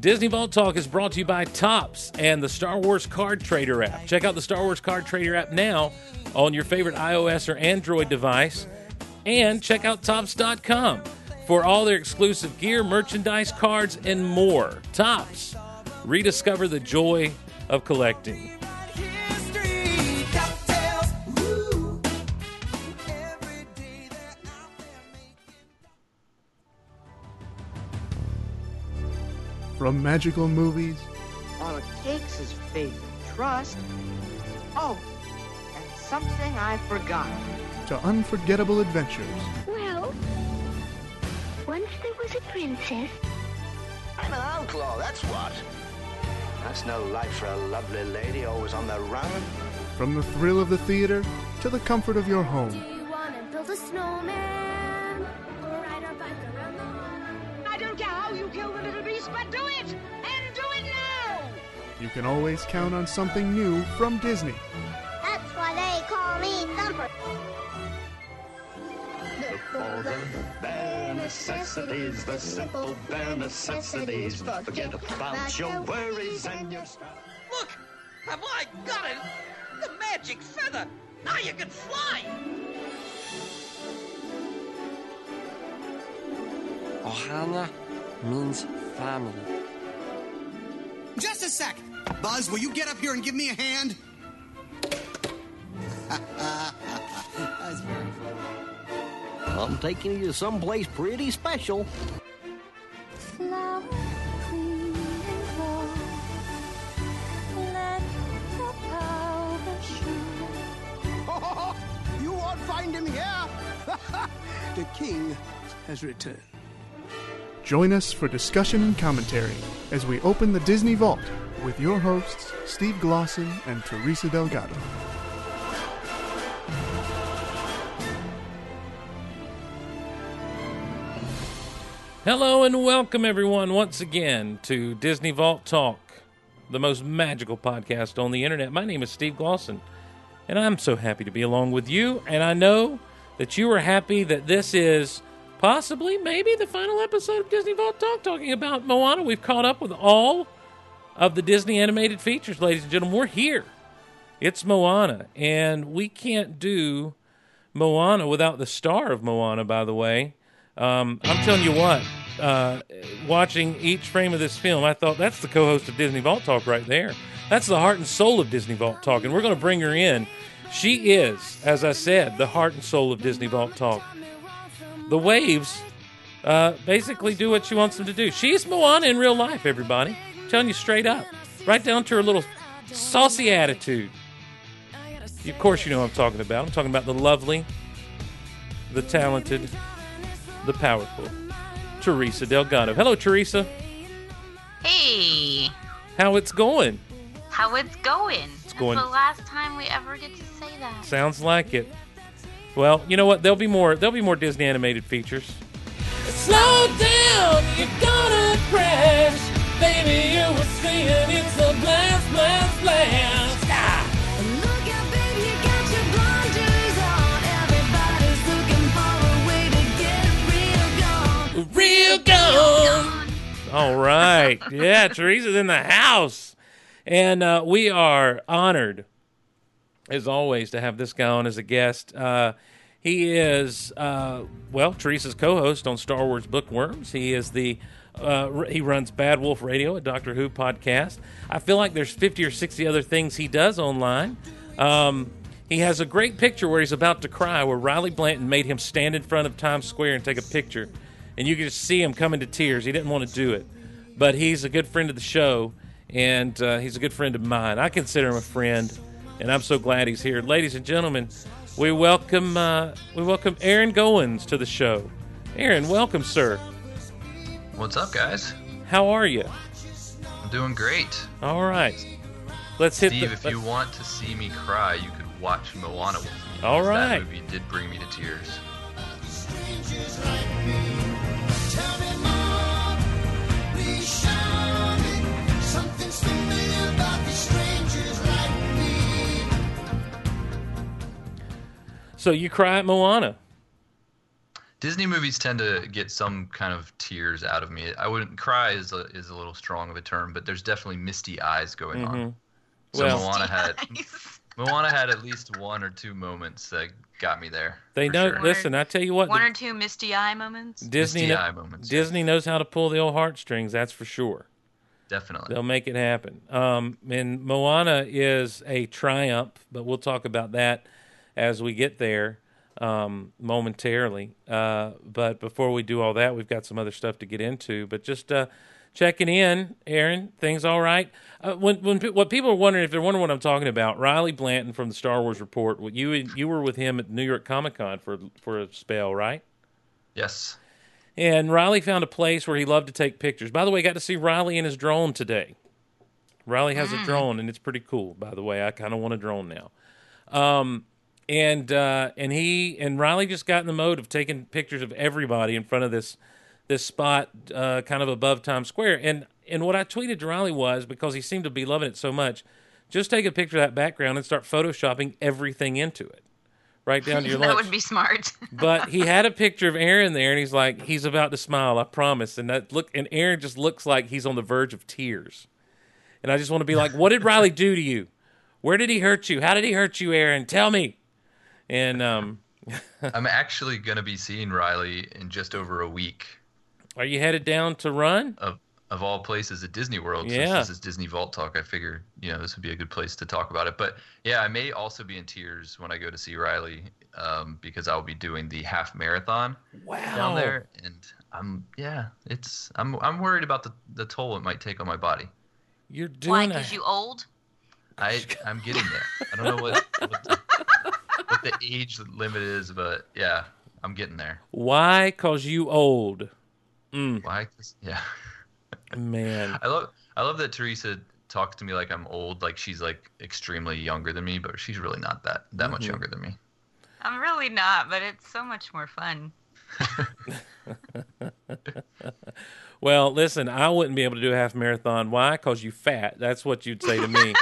Disney Vault Talk is brought to you by Topps and the Star Wars Card Trader app. Check out the Star Wars Card Trader app now on your favorite iOS or Android device. And check out Topps.com for all their exclusive gear, merchandise, cards, and more. Topps. Rediscover the joy of collecting. From magical movies All it takes is faith and trust. Oh, and something I forgot. to unforgettable adventures, Well, once there was a princess. I'm an outlaw, that's what. That's no life for a lovely lady always on the run. from the thrill of the theater to the comfort of your home. Kill the little beast, but do it! And do it now! You can always count on something new from Disney. That's why they call me Thumper. for the bare necessities, the simple bare necessities. Forget about your worries and your stuff. Look, have I got it? The magic feather. Now you can fly. Ohana means family. Just a sec. Buzz, will you get up here and give me a hand? That's very funny. I'm taking you to someplace pretty special. Flower clean and warm. Let the powder shine. you won't find him here. the king has returned. Join us for discussion and commentary as we open the Disney Vault with your hosts, Steve Glosson and Teresa Delgado. Hello and welcome everyone once again to Disney Vault Talk, the most magical podcast on the internet. My name is Steve Glosson, and I'm so happy to be along with you. And I know that you are happy that this is possibly, maybe, the final episode of Disney Vault Talk talking about Moana. We've caught up with all of the Disney animated features, ladies and gentlemen. We're here. It's Moana, and we can't do Moana without the star of Moana, by the way. Um, I'm telling you what, uh, watching each frame of this film, I thought that's the co host of Disney Vault Talk right there. That's the heart and soul of Disney Vault Talk, and we're going to bring her in. She is, as I said, the heart and soul of Disney Vault Talk. The waves uh, basically do what she wants them to do. She's Moana in real life, everybody. I'm telling you straight up. Right down to her little saucy attitude. Of course, you know what I'm talking about. I'm talking about the lovely, the talented, the powerful Teresa Delgado. Hello, Teresa. Hey, How it's going? how it's going? It's going- the last time we ever get to say that. Sounds like it. Well, you know what? There'll be more. There'll be more Disney animated features. Slow down, you're gonna crash, baby. You were saying it's a blast, blast, blast. Ah. Look out, baby, you got your blinders on. Everybody's looking for a way to get real gone. Real gone. All right. Yeah, Teresa's in the house. And uh, we are honored, as always, to have this guy on as a guest. Uh, he is, uh, well, Teresa's co host on Star Wars Bookworms. He is the. Uh, he runs Bad Wolf Radio, a Doctor Who podcast. I feel like there's 50 or 60 other things he does online. Um, he has a great picture where he's about to cry, where Riley Blanton made him stand in front of Times Square and take a picture. And you can just see him coming to tears. He didn't want to do it. But he's a good friend of the show, and uh, he's a good friend of mine. I consider him a friend, and I'm so glad he's here. Ladies and gentlemen, we welcome uh, we welcome Aaron Goins to the show. Aaron, welcome, sir. What's up, guys? How are you? I'm doing great. All right. Let's hit Steve, the. if you want to see me cry, you could watch Moana with me. All because right. That movie did bring me to tears. So you cry at Moana. Disney movies tend to get some kind of tears out of me. I wouldn't cry is a, is a little strong of a term, but there's definitely misty eyes going on. Mhm. So Well- Moana had Moana had at least one or two moments that got me there. They for know. sure. Listen, I tell you what, One the- or two misty eye moments. Disney Misty kno- eye moments, yeah. Disney knows how to pull the old heartstrings. That's for sure. Definitely. They'll make it happen. Um, and Moana is a triumph, but we'll talk about that as we get there um, momentarily. Uh, but before we do all that, we've got some other stuff to get into. But just uh, checking in, Aaron, things all right? Uh, when when what people are wondering if they're wondering what I'm talking about, Riley Blanton from the Star Wars Report. You you were with him at New York Comic Con for for a spell, right? Yes. And Riley found a place where he loved to take pictures. By the way, got to see Riley in his drone today. Riley has a drone, and it's pretty cool. By the way, I kind of want a drone now. Um, and uh, and he and Riley just got in the mode of taking pictures of everybody in front of this this spot, uh, kind of above Times Square. And and what I tweeted to Riley was because he seemed to be loving it so much, just take a picture of that background and start photoshopping everything into it, right down to your that lunch would be smart. but he had a picture of Aaron there, and he's like, he's about to smile, I promise. And that look, and Aaron just looks like he's on the verge of tears. And I just want to be like, what did Riley do to you? Where did he hurt you? How did he hurt you, Aaron? Tell me. And um, I'm actually going to be seeing Riley in just over a week. are you headed down to run? Of of all places at Disney World, Yeah. since this is Disney Vault Talk, I figure you know this would be a good place to talk about it. But yeah, I may also be in tears when I go to see Riley um, because I'll be doing the half marathon Wow. down there, and I'm yeah, it's I'm I'm worried about the the toll it might take on my body. You're Why? doing a, Because you old? I I'm getting there. I don't know what what the, what the age limit is, but yeah, I'm getting there. why? Cause you old, Mm. Why? 'Cause- Yeah. man. I love I love that Teresa talks to me like I'm old, like she's like extremely younger than me, but she's really not that that much Mhm. younger than me. I'm really not, but it's so much more fun. Well, listen, I wouldn't be able to do a half marathon. Why? Because you fat. That's what you'd say to me.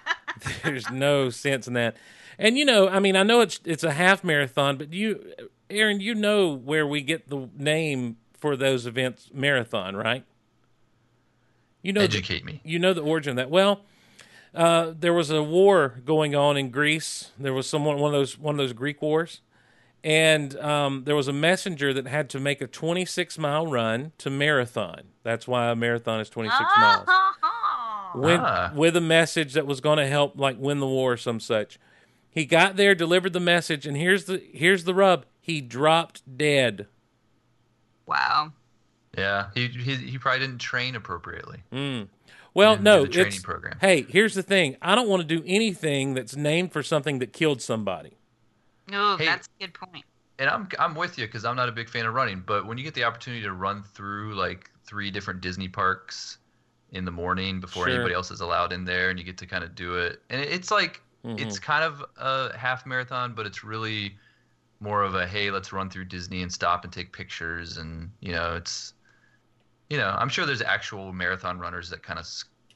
There's no sense in that. And you know, I mean, I know it's it's a half marathon, but you, Aaron, you know where we get the name for those events, marathon, right? You know, the- Educate me. you know the origin of that. Well, uh, there was a war going on in Greece. There was someone one of those one of those Greek wars, and um, there was a messenger that had to make a 26 mile run to marathon. That's why a marathon is 26 miles. With, Ah. with a message that was going to help, like win the war or some such. He got there, delivered the message, and here's the here's the rub: he dropped dead. Wow. Yeah, he he, he probably didn't train appropriately. Mm. Well, no, the training it's program. hey. Here's the thing: I don't want to do anything that's named for something that killed somebody. Oh, Hey. that's a good point. And I'm I'm with you because I'm not a big fan of running, but when you get the opportunity to run through like three different Disney parks in the morning before Sure. anybody else is allowed in there, and you get to kind of do it, and it's like it's Mhm. kind of a half marathon, but it's really more of a hey, let's run through Disney and stop and take pictures, and you know, it's you know, I'm sure there's actual marathon runners that kind of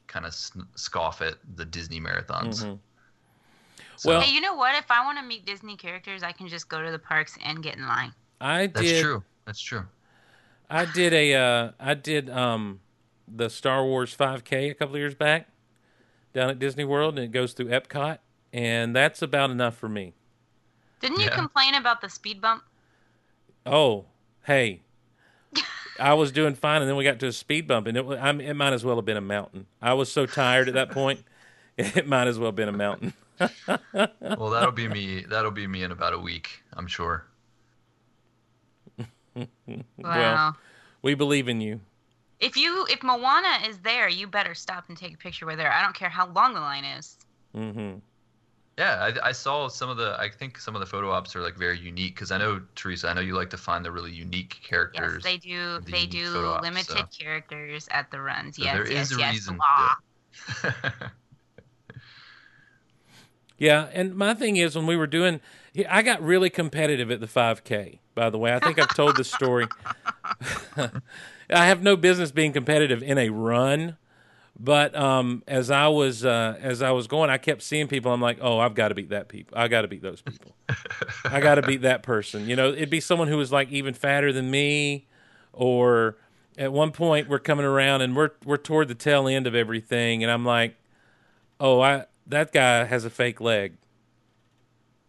kind of scoff at the Disney marathons. Mhm. So, Well- hey, you know what? If I want to meet Disney characters, I can just go to the parks and get in line. I that's did. true. That's true. I did a. Uh, I did um, the Star Wars 5K a couple of years back down at Disney World, and it goes through Epcot, and that's about enough for me. Didn't you Yeah. complain about the speed bump? Oh, hey. I was doing fine, and then we got to a speed bump, and it, wa- I mean, it might as well have been a mountain. I was so tired at that point, it might as well have been a mountain. Well, that'll be me. That'll be me in about a week, I'm sure. Wow. Well, we believe in you. if you if Moana is there, you better stop and take a picture with her. I don't care how long the line is. hmm Yeah, I, I saw some of the. I think some of the photo ops are like very unique because I know Teresa. I know you like to find the really unique characters. Yes, they do. the They do photo ops, limited so- characters at the runs. So yes, there yes, is a yes. reason Blah. Yeah, and my thing is when we were doing, I got really competitive at the 5K. By the way, I think I've told this story. I have no business being competitive in a run, But um, as I was uh, as I was going, I kept seeing people. I'm like, oh, I've got to beat that people. I got to beat those people. I got to beat that person. You know, it'd be someone who was like even fatter than me, or at one point we're coming around and we're we're toward the tail end of everything, and I'm like, oh, I that guy has a fake leg.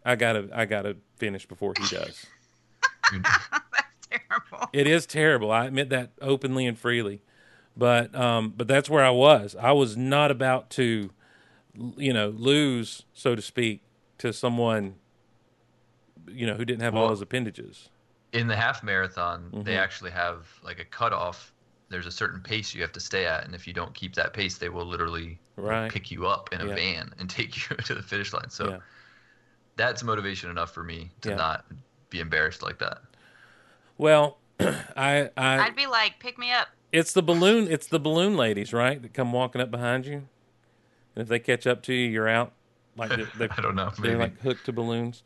I gotta I gotta finish before he does. That's terrible. It is terrible. I admit that openly and freely. But um, but that's where I was. I was not about to, you know, lose, so to speak, to someone, you know, who didn't have all Well, his appendages. In the half marathon, they Mhm. actually have like a cutoff. There's a certain pace you have to stay at, and if you don't keep that pace, they will literally Right. pick you up in a Yeah. van and take you to the finish line. So Yeah. that's motivation enough for me to Yeah. not be embarrassed like that. Well, I I I'd be like, pick me up. It's the balloon it's the balloon ladies, right? That come walking up behind you. And if they catch up to you, you're out. Like they, they, I don't know, They're maybe. like hooked to balloons.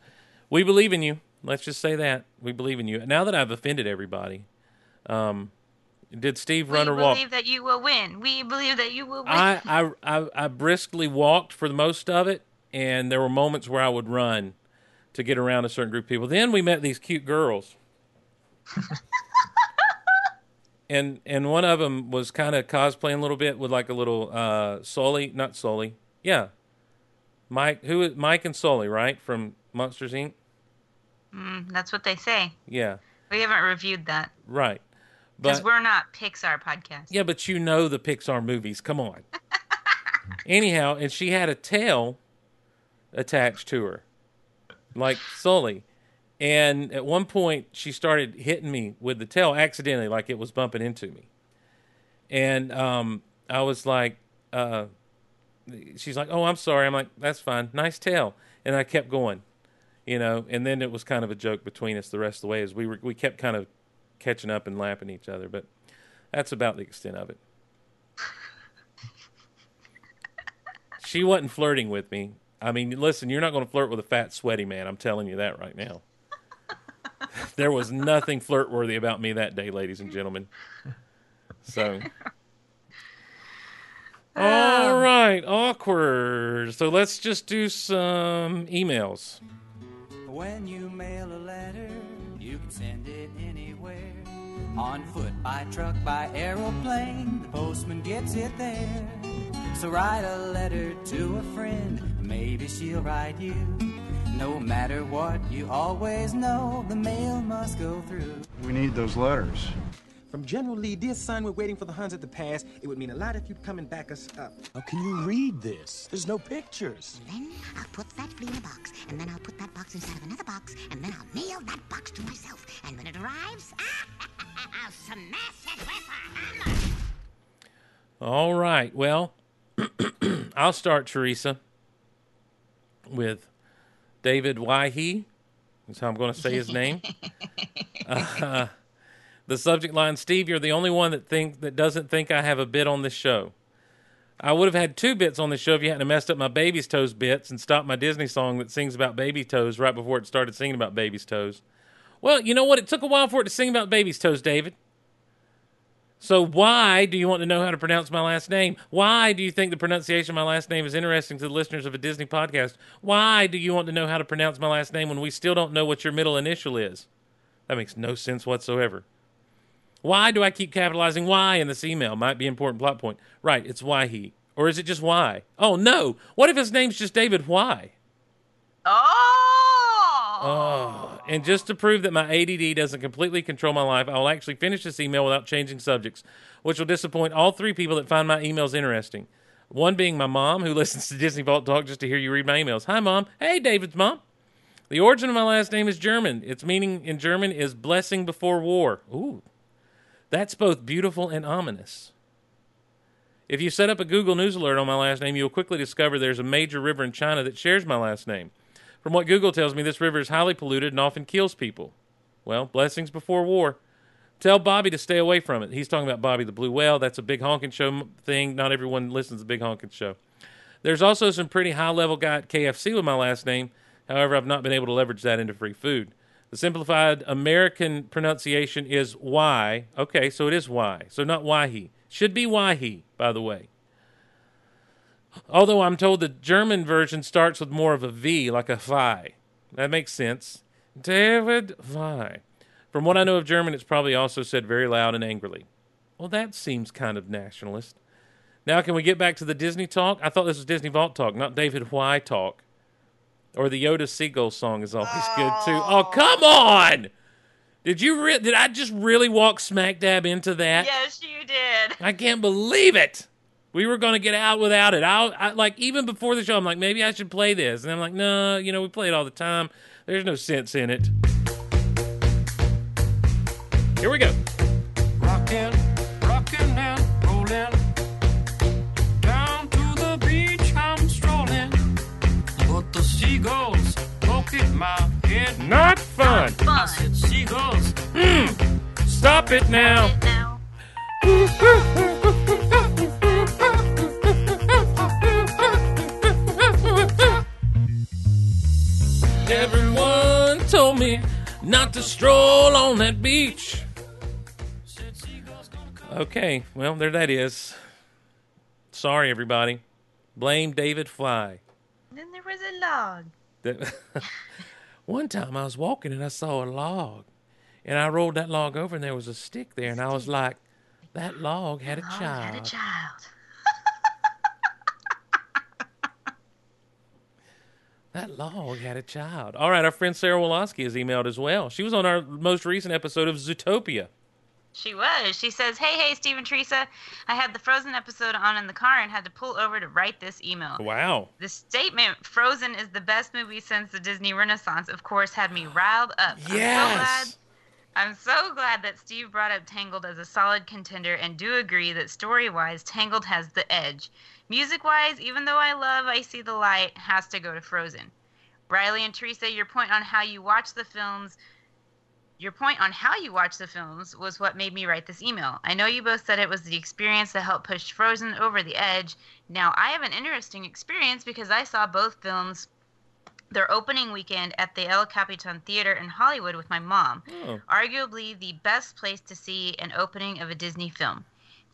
We believe in you. Let's just say that we believe in you. Now that I've offended everybody, um, did Steve We run or walk? believe that you will win. We believe that you will win. I, I I I briskly walked for the most of it, and there were moments where I would run to get around a certain group of people. Then we met these cute girls, and and one of them was kind of cosplaying a little bit with like a little uh Sully, not Sully, yeah, Mike. Who is Mike and Sully, right from Monsters Inc. Mm, that's what they say. Yeah, We haven't reviewed that right. because we're not Pixar podcast. Yeah, but you know the Pixar movies. Come on. Anyhow, and she had a tail attached to her, like Sully. And at one point, she started hitting me with the tail accidentally, like it was bumping into me. And um, I was like, uh, she's like, "Oh, I'm sorry." I'm like, "That's fine. Nice tail." And I kept going, you know. And then it was kind of a joke between us the rest of the way as we were we kept kind of catching up and lapping each other. But that's about the extent of it. she wasn't flirting with me. I mean, listen, you're not going to flirt with a fat, sweaty man. I'm telling you that right now. There was nothing flirt worthy about me that day, ladies and gentlemen. So. Um. All right, awkward. So let's just do some emails. When you mail a letter, you can send it anywhere. On foot, by truck, by aeroplane, the postman gets it there. So write a letter to a friend, maybe she'll write you. No matter what, you always know the mail must go through. We need those letters. From General Lee, dear son, we're waiting for the Huns at the pass. It would mean a lot if you'd come and back us up. How can you read this? There's no pictures. Then I'll put that flea in a box, and then I'll put that box inside of another box, and then I'll mail that box to myself. And when it arrives, I'll smash it with a hammer. All right. Well, I'll start, Teresa, with David Weihe. That's how I'm going to say his name. uh, the subject line: Steve, you're the only one that think that doesn't think I have a bit on this show. I would have had two bits on this show if you hadn't messed up my baby's toes bits and stopped my Disney song that sings about baby toes right before it started singing about baby's toes. Well, you know what? It took a while for it to sing about baby's toes, David. So why do you want to know how to pronounce my last name? Why do you think the pronunciation of my last name is interesting to the listeners of a Disney podcast? Why do you want to know how to pronounce my last name when we still don't know what your middle initial is? That makes no sense whatsoever. Why do I keep capitalizing Y in this email? Might be an important plot point. Right, it's why he. Or is it just why? Oh no. What if his name's just David Why? Oh! Oh, and just to prove that my ADD doesn't completely control my life, I will actually finish this email without changing subjects, which will disappoint all three people that find my emails interesting. One being my mom, who listens to Disney Vault Talk just to hear you read my emails. Hi, mom. Hey, David's mom. The origin of my last name is German. Its meaning in German is blessing before war. Ooh, that's both beautiful and ominous. If you set up a Google News alert on my last name, you'll quickly discover there's a major river in China that shares my last name. From what Google tells me, this river is highly polluted and often kills people. Well, blessings before war. Tell Bobby to stay away from it. He's talking about Bobby the Blue Whale. That's a big honking show thing. Not everyone listens to Big Honking Show. There's also some pretty high level guy at KFC with my last name. However, I've not been able to leverage that into free food. The simplified American pronunciation is Y. Okay, so it is Y. So not why he. Should be why he, by the way. Although I'm told the German version starts with more of a V, like a Vi. That makes sense. David Vi. From what I know of German, it's probably also said very loud and angrily. Well, that seems kind of nationalist. Now, can we get back to the Disney talk? I thought this was Disney Vault talk, not David Why talk. Or the Yoda Seagull song is always good too. Oh, oh. come on! Did you re- did I just really walk smack dab into that? Yes, you did. I can't believe it. We were going to get out without it. I, I like even before the show. I'm like, maybe I should play this, and I'm like, no, you know, we play it all the time. There's no sense in it. Here we go. Rockin', rockin' and rollin'. Down to the beach I'm strolling. But the seagulls poke at my head. Not fun. I said, seagulls. Hmm. Stop it now. Everyone told me not to stroll on that beach. Okay, well, there that is. Sorry, everybody. Blame David Fly. Then there was a log. One time I was walking and I saw a log, and I rolled that log over and there was a stick there, and I was like, "That log had a child." had a child. That log had a child. All right, our friend Sarah Woloski has emailed as well. She was on our most recent episode of Zootopia. She was. She says, Hey, hey, Steve and Teresa. I had the Frozen episode on in the car and had to pull over to write this email. Wow. The statement, Frozen is the best movie since the Disney Renaissance, of course, had me riled up. Yes. I'm so glad. I'm so glad that Steve brought up Tangled as a solid contender and do agree that story wise, Tangled has the edge. Music wise, even though I love I See the Light, has to go to Frozen. Riley and Teresa, your point on how you watch the films your point on how you watch the films was what made me write this email. I know you both said it was the experience that helped push Frozen over the edge. Now, I have an interesting experience because I saw both films their opening weekend at the El Capitan Theater in Hollywood with my mom. Oh. Arguably the best place to see an opening of a Disney film.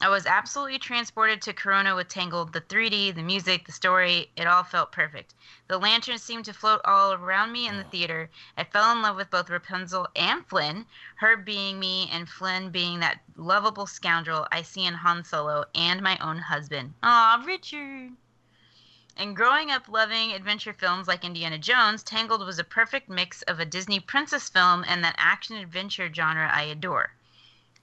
I was absolutely transported to Corona with Tangled. The 3D, the music, the story, it all felt perfect. The lanterns seemed to float all around me in the theater. I fell in love with both Rapunzel and Flynn, her being me and Flynn being that lovable scoundrel I see in Han Solo and my own husband. Aw, Richard. And growing up loving adventure films like Indiana Jones, Tangled was a perfect mix of a Disney princess film and that action adventure genre I adore.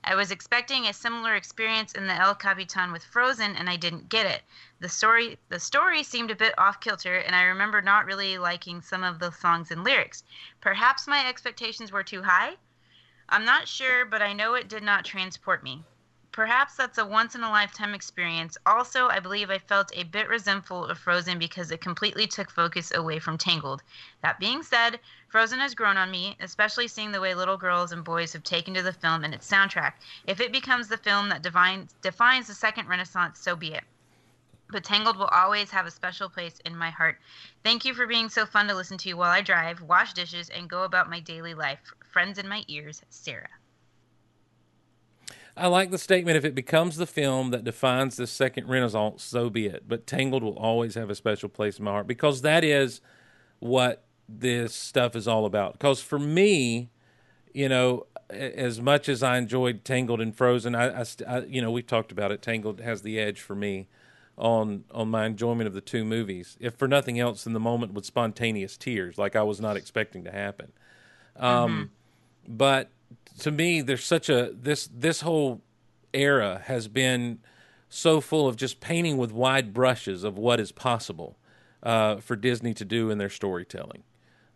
I was expecting a similar experience in the El Capitan with Frozen, and I didn't get it. The story, the story seemed a bit off kilter, and I remember not really liking some of the songs and lyrics. Perhaps my expectations were too high. I'm not sure, but I know it did not transport me. Perhaps that's a once in a lifetime experience. Also, I believe I felt a bit resentful of Frozen because it completely took focus away from Tangled. That being said, Frozen has grown on me, especially seeing the way little girls and boys have taken to the film and its soundtrack. If it becomes the film that defines, defines the second Renaissance, so be it. But Tangled will always have a special place in my heart. Thank you for being so fun to listen to while I drive, wash dishes, and go about my daily life. Friends in my ears, Sarah. I like the statement if it becomes the film that defines the second Renaissance, so be it. But Tangled will always have a special place in my heart because that is what this stuff is all about. Because for me, you know, as much as I enjoyed Tangled and Frozen, I, I, I, you know, we've talked about it. Tangled has the edge for me on on my enjoyment of the two movies. If for nothing else, in the moment with spontaneous tears, like I was not expecting to happen. Um, mm-hmm. But to me, there's such a this this whole era has been so full of just painting with wide brushes of what is possible uh, for Disney to do in their storytelling.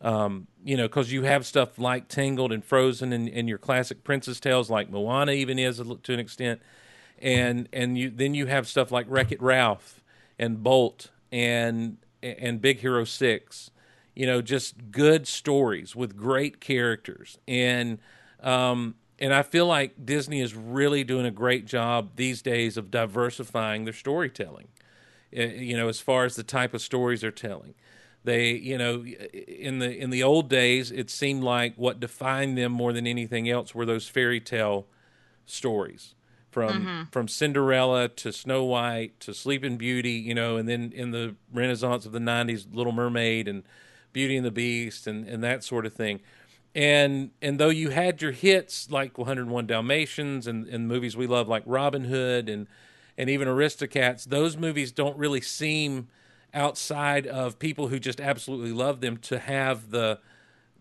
Um, you know, because you have stuff like Tangled and Frozen and, and your classic princess tales, like Moana, even is to an extent, and and you then you have stuff like Wreck It Ralph and Bolt and and Big Hero Six. You know, just good stories with great characters and um, and I feel like Disney is really doing a great job these days of diversifying their storytelling. You know, as far as the type of stories they're telling, they, you know, in the in the old days, it seemed like what defined them more than anything else were those fairy tale stories from Mhm. from Cinderella to Snow White to Sleeping Beauty, you know, and then in the Renaissance of the '90s, Little Mermaid and Beauty and the Beast and and that sort of thing. And and though you had your hits like 101 Dalmatians and, and movies we love like Robin Hood and and even Aristocats, those movies don't really seem outside of people who just absolutely love them to have the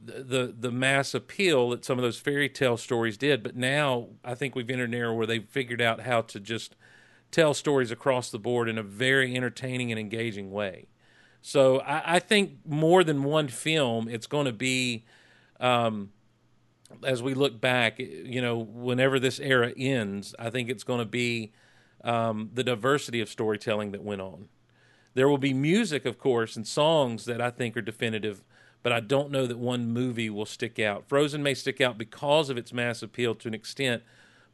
the the mass appeal that some of those fairy tale stories did. But now I think we've entered an era where they've figured out how to just tell stories across the board in a very entertaining and engaging way. So I, I think more than one film, it's going to be, um, as we look back, you know, whenever this era ends, I think it's going to be um, the diversity of storytelling that went on. There will be music, of course, and songs that I think are definitive, but I don't know that one movie will stick out. Frozen may stick out because of its mass appeal to an extent,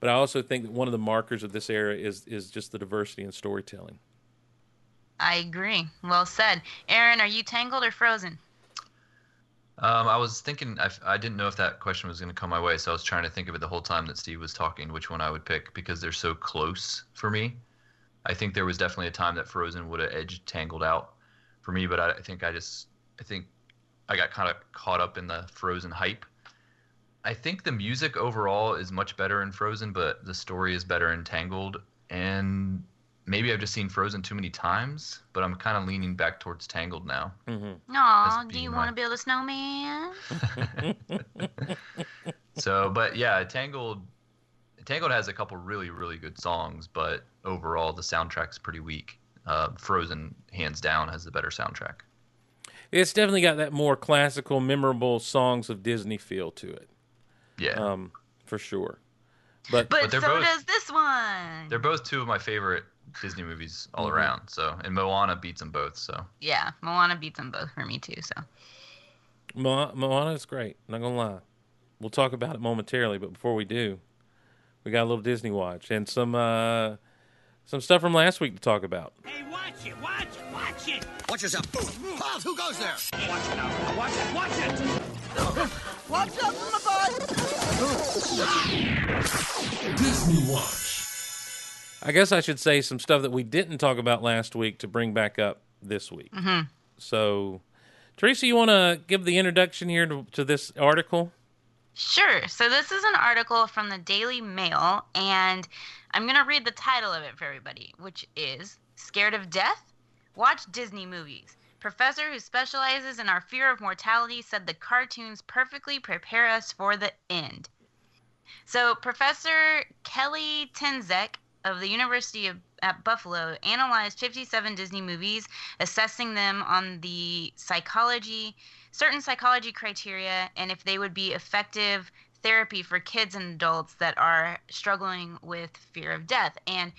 but I also think that one of the markers of this era is is just the diversity in storytelling. I agree. Well said. Aaron, are you tangled or frozen? Um, I was thinking, I, I didn't know if that question was going to come my way, so I was trying to think of it the whole time that Steve was talking, which one I would pick because they're so close for me. I think there was definitely a time that Frozen would have edged Tangled out for me, but I, I think I just, I think I got kind of caught up in the Frozen hype. I think the music overall is much better in Frozen, but the story is better in Tangled. And maybe I've just seen Frozen too many times, but I'm kind of leaning back towards Tangled now. Mm-hmm. Aw, do you being want my- to build a snowman? So, but yeah, Tangled, Tangled has a couple really, really good songs, but overall the soundtrack's pretty weak. Uh, Frozen, hands down, has the better soundtrack. It's definitely got that more classical, memorable songs of Disney feel to it. Yeah, um, for sure. But But, But so both- does this one. They're both two of my favorite Disney movies all Mhm. around. So, and Moana beats them both. So, Yeah, Moana beats them both for me too. So Mo- Moana is great. Not gonna lie. We'll talk about it momentarily, but before we do, we got a little Disney watch and some uh, some stuff from last week to talk about. Hey, watch it, watch it, watch it. Watch yourself. Halt! Who goes there? Watch it now. Watch it, watch it. Watch out, my boy! Disney Watch. I guess I should say some stuff that we didn't talk about last week to bring back up this week. Mhm. So, Teresa, you want to give the introduction here to, to this article? Sure. So this is an article from the Daily Mail, and I'm going to read the title of it for everybody, which is Scared of Death? Watch Disney movies. Professor who specializes in our fear of mortality said the cartoons perfectly prepare us for the end. So, Professor Kelly Tenzek of the University of at Buffalo analyzed 57 Disney movies, assessing them on the psychology, certain psychology criteria, and if they would be effective therapy for kids and adults that are struggling with fear of death. And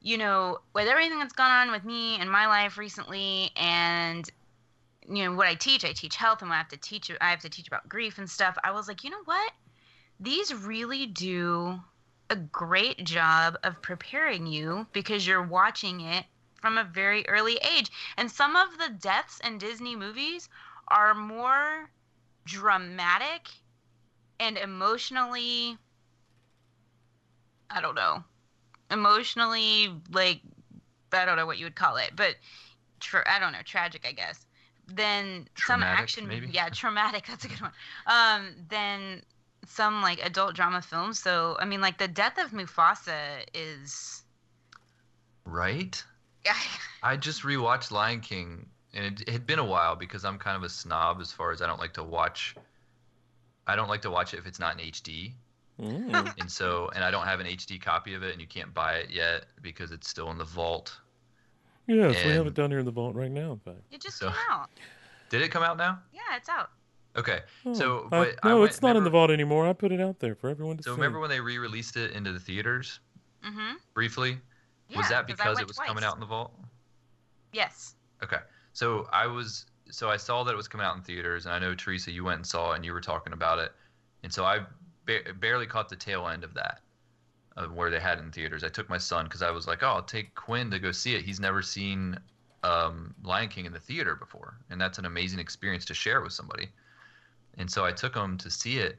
you know, with everything that's gone on with me in my life recently, and you know what I teach, I teach health, and I have to teach, I have to teach about grief and stuff. I was like, you know what? These really do a great job of preparing you because you're watching it from a very early age. And some of the deaths in Disney movies are more dramatic and emotionally I don't know. Emotionally like I don't know what you would call it, but tra- I don't know, tragic, I guess. Then some action maybe? yeah, traumatic, that's a good one. Um then some like adult drama films. So, I mean like the death of Mufasa is right? Yeah. I just rewatched Lion King, and it, it had been a while because I'm kind of a snob as far as I don't like to watch. I don't like to watch it if it's not in HD. Mm. and so, and I don't have an HD copy of it, and you can't buy it yet because it's still in the vault. Yes, we have it down here in the vault right now. In fact. it just So- came out. Did it come out now? Yeah, it's out. Okay, Oh, so I- but I no, went- it's not in the vault anymore. I put it out there for everyone to So see. So, remember when they re-released it into the theaters Mhm. briefly? Yeah, was that 'cause because it was coming out in the vault? Yes. Okay. So I was so I saw that it was coming out in theaters, and I know Teresa, you went and saw it, and you were talking about it, and so I ba- barely caught the tail end of that, of where they had it in theaters. I took my son because I was like, oh, I'll take Quinn to go see it. He's never seen um, Lion King in the theater before, and that's an amazing experience to share with somebody. And so I took him to see it,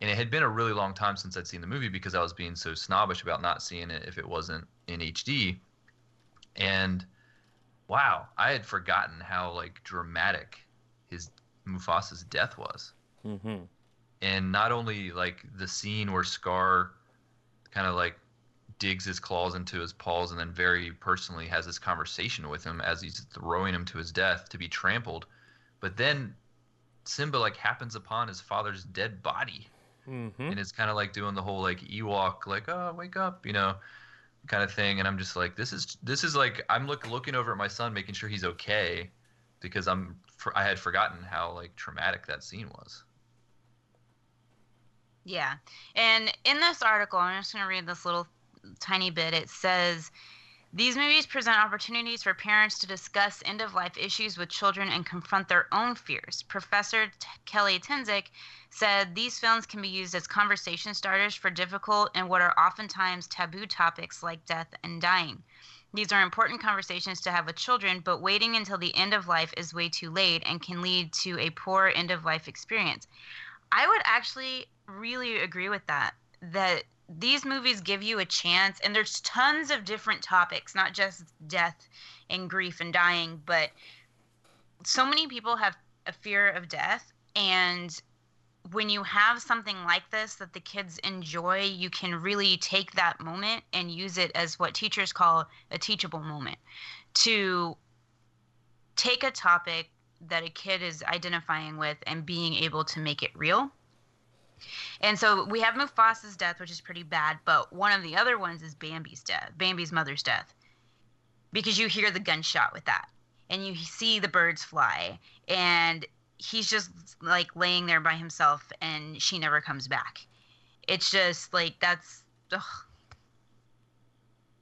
and it had been a really long time since I'd seen the movie because I was being so snobbish about not seeing it if it wasn't in HD. And wow, I had forgotten how like dramatic his Mufasa's death was. Mm-hmm. And not only like the scene where Scar kind of like digs his claws into his paws and then very personally has this conversation with him as he's throwing him to his death to be trampled, but then Simba like happens upon his father's dead body Mm-hmm. and it's kind of like doing the whole like Ewok like oh wake up you know kind of thing and I'm just like this is this is like I'm look looking over at my son making sure he's okay because I'm for, I had forgotten how like traumatic that scene was. Yeah. And in this article, I'm just going to read this little tiny bit. It says these movies present opportunities for parents to discuss end of life issues with children and confront their own fears. Professor T- Kelly Tenzek said these films can be used as conversation starters for difficult and what are oftentimes taboo topics like death and dying. These are important conversations to have with children, but waiting until the end of life is way too late and can lead to a poor end of life experience. I would actually really agree with that. That these movies give you a chance, and there's tons of different topics, not just death and grief and dying, but so many people have a fear of death. And when you have something like this that the kids enjoy, you can really take that moment and use it as what teachers call a teachable moment to take a topic that a kid is identifying with and being able to make it real. And so we have Mufasa's death, which is pretty bad, but one of the other ones is Bambi's death, Bambi's mother's death. Because you hear the gunshot with that, and you see the birds fly, and he's just like laying there by himself, and she never comes back. It's just like that's ugh,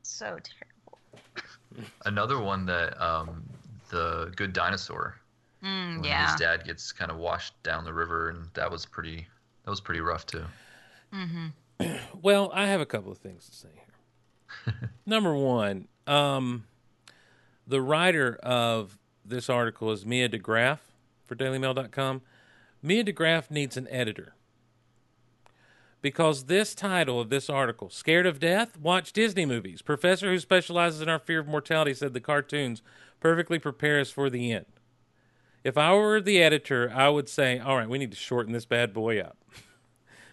so terrible. Another one that um, the Good Dinosaur. Mm, yeah. His dad gets kind of washed down the river, and that was pretty. That was pretty rough too. Mm-hmm. Well, I have a couple of things to say here. Number one, um, the writer of this article is Mia De Graaf for DailyMail.com. Mia De Graaf needs an editor because this title of this article, Scared of Death? Watch Disney movies. Professor who specializes in our fear of mortality said the cartoons perfectly prepare us for the end. If I were the editor, I would say, all right, we need to shorten this bad boy up.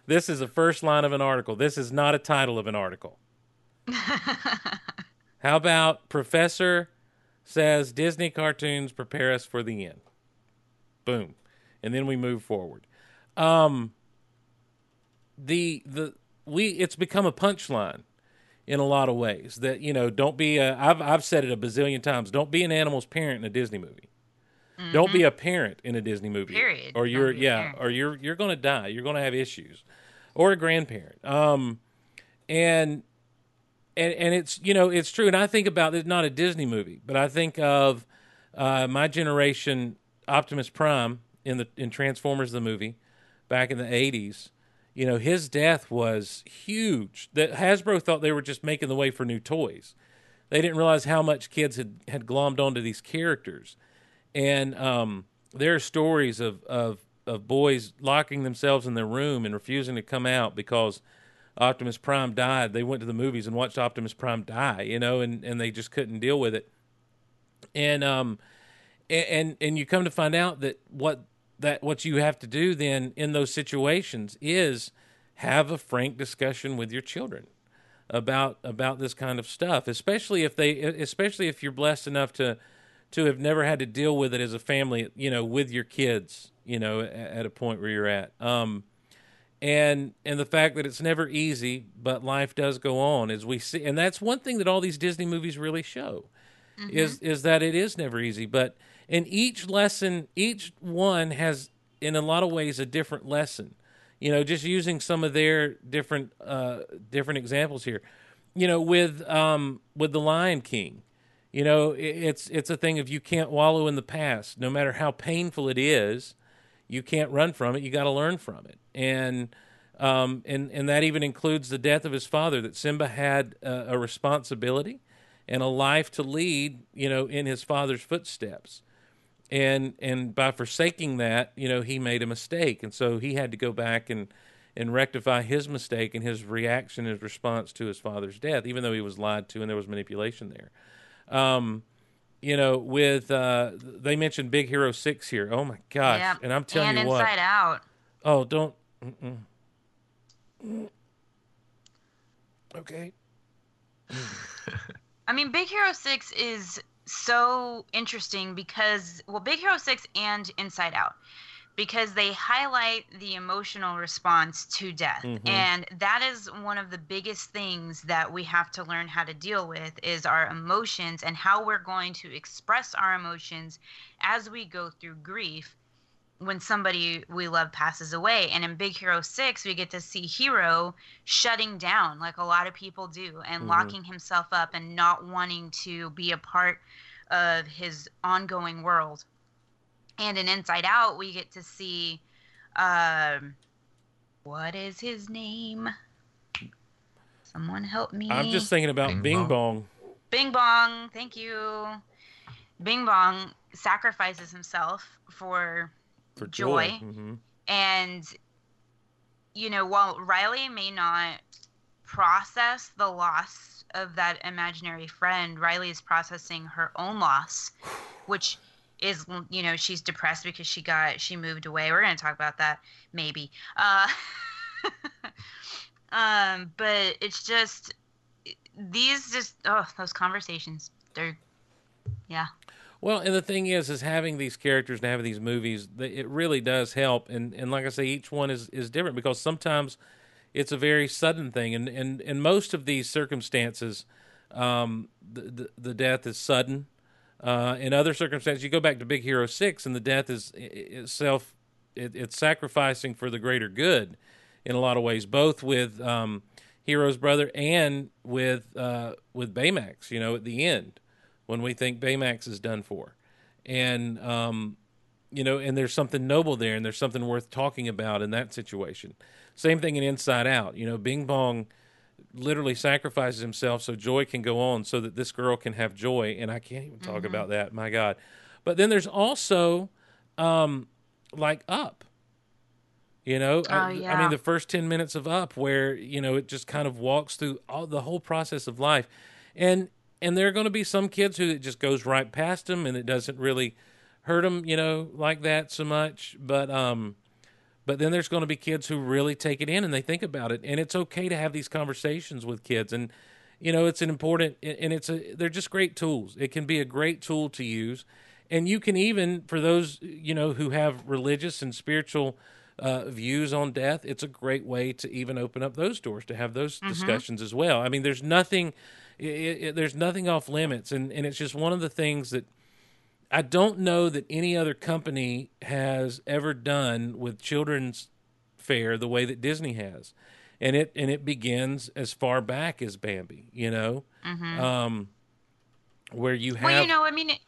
This is the first line of an article. This is not a title of an article. How about Professor says Disney cartoons prepare us for the end? Boom. And then we move forward. Um the the we it's become a punchline in a lot of ways that you know don't be a I've I've said it a bazillion times don't be an animal's parent in a Disney movie. Don't be a parent in a Disney movie. Period. Or you're yeah, or you're you're going to die. You're going to have issues. Or a grandparent. Um and and and it's you know, it's true and I think about it not a Disney movie, but I think of uh my generation Optimus Prime in the in Transformers the movie back in the 80s. You know, his death was huge. That Hasbro thought they were just making the way for new toys. They didn't realize how much kids had had glommed onto these characters and um, there are stories of, of of boys locking themselves in their room and refusing to come out because Optimus Prime died. They went to the movies and watched Optimus Prime die, you know, and, and they just couldn't deal with it. And um and, and you come to find out that what that what you have to do then in those situations is have a frank discussion with your children about about this kind of stuff, especially if they especially if you're blessed enough to to have never had to deal with it as a family, you know, with your kids, you know, at, at a point where you're at. Um, and and the fact that it's never easy, but life does go on as we see, and that's one thing that all these Disney movies really show is is that it is never easy. But in each lesson, each one has, in a lot of ways, a different lesson. You know, just using some of their different uh, different examples here. You know, with um, with the Lion King, you know, it's it's a thing of you can't wallow in the past, no matter how painful it is. You can't run from it. You got to learn from it, and um, and and that even includes the death of his father. That Simba had a, a responsibility and a life to lead, you know, in his father's footsteps. And and by forsaking that, you know, he made a mistake, and so he had to go back and and rectify his mistake and his reaction, his response to his father's death, even though he was lied to and there was manipulation there. Um, you know, with uh, they mentioned Big Hero Six here. Oh my gosh! Yeah. And I'm telling and you what. Inside Out. Oh, don't. Mm-mm. Okay. I mean, Big Hero 6 is so interesting because, well, Big Hero 6 and Inside Out, because they highlight the emotional response to death. Mhm. And that is one of the biggest things that we have to learn how to deal with is our emotions and how we're going to express our emotions as we go through grief when somebody we love passes away. And in Big Hero 6, we get to see Hero shutting down like a lot of people do and Mhm. locking himself up and not wanting to be a part of his ongoing world. And in Inside Out, we get to see um what is his name? Someone help me. I'm just thinking about Bing Bing, Bong. Bong. Bing Bong, thank you. Bing Bong sacrifices himself for, for joy. joy. Mhm. And, you know, while Riley may not process the loss of that imaginary friend, Riley is processing her own loss, which is, you know, she's depressed because she got, she moved away. We're going to talk about that maybe. Uh, um, but it's just, these just, oh, those conversations, they're, yeah. Well, and the thing is, is having these characters and having these movies, it really does help. And and like I say, each one is is different because sometimes it's a very sudden thing, and and in most of these circumstances, um, the, the the death is sudden. Uh, in other circumstances, you go back to Big Hero Six, and the death is itself it, it's sacrificing for the greater good in a lot of ways, both with um, Hero's brother and with uh, with Baymax. You know, at the end when we think Baymax is done for, and um, you know, and there's something noble there, and there's something worth talking about in that situation. Same thing in Inside Out. You know, Bing Bong literally sacrifices himself so joy can go on, so that this girl can have joy. And I can't even talk Mhm. about that. My God. But then there's also um, like Up. You know, I, Oh, I yeah. mean, the first 10 minutes of Up, where, you know, it just kind of walks through all the whole process of life. And, and there are going to be some kids who it just goes right past them and it doesn't really hurt them, you know, like that so much. But, um, but then there's going to be kids who really take it in and they think about it. And it's okay to have these conversations with kids. And, you know, it's an important, and it's a, they're just great tools. It can be a great tool to use. And you can even, for those, you know, who have religious and spiritual uh, views on death, it's a great way to even open up those doors to have those Mhm. discussions as well. I mean, there's nothing, it, it, there's nothing off limits. And, and it's just one of the things that, I don't know that any other company has ever done with children's fare the way that Disney has, and it and it begins as far back as Bambi, you know, Mhm. um, where you have Well, you know, I mean, it,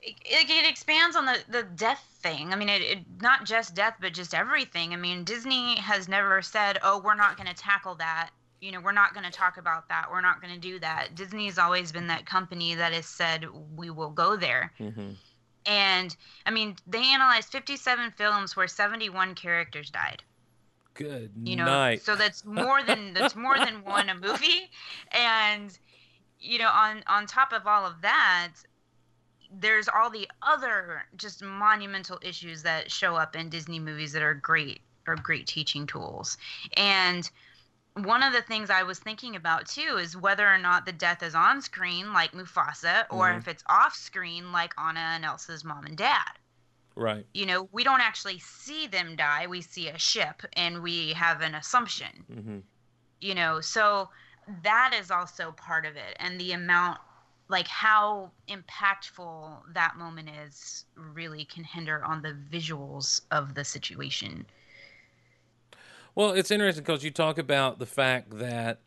it, it expands on the, the death thing. I mean, it, it not just death, but just everything. I mean, Disney has never said, "Oh, we're not going to tackle that." You know, we're not going to talk about that. We're not going to do that. Disney's always been that company that has said, "We will go there." Mm-hmm. And I mean, they analyzed 57 films where 71 characters died. good You know, night. so that's more than that's more than one a movie. And you know, on on top of all of that, there's all the other just monumental issues that show up in Disney movies that are great are great teaching tools. And one of the things I was thinking about too is whether or not the death is on screen like Mufasa or Mhm. if it's off screen like Anna and Elsa's mom and dad. right. You know, we don't actually see them die. We see a ship and we have an assumption Mm-hmm. you know so that is also part of it and the amount like how impactful that moment is really can hinder on the visuals of the situation Well, it's interesting because you talk about the fact that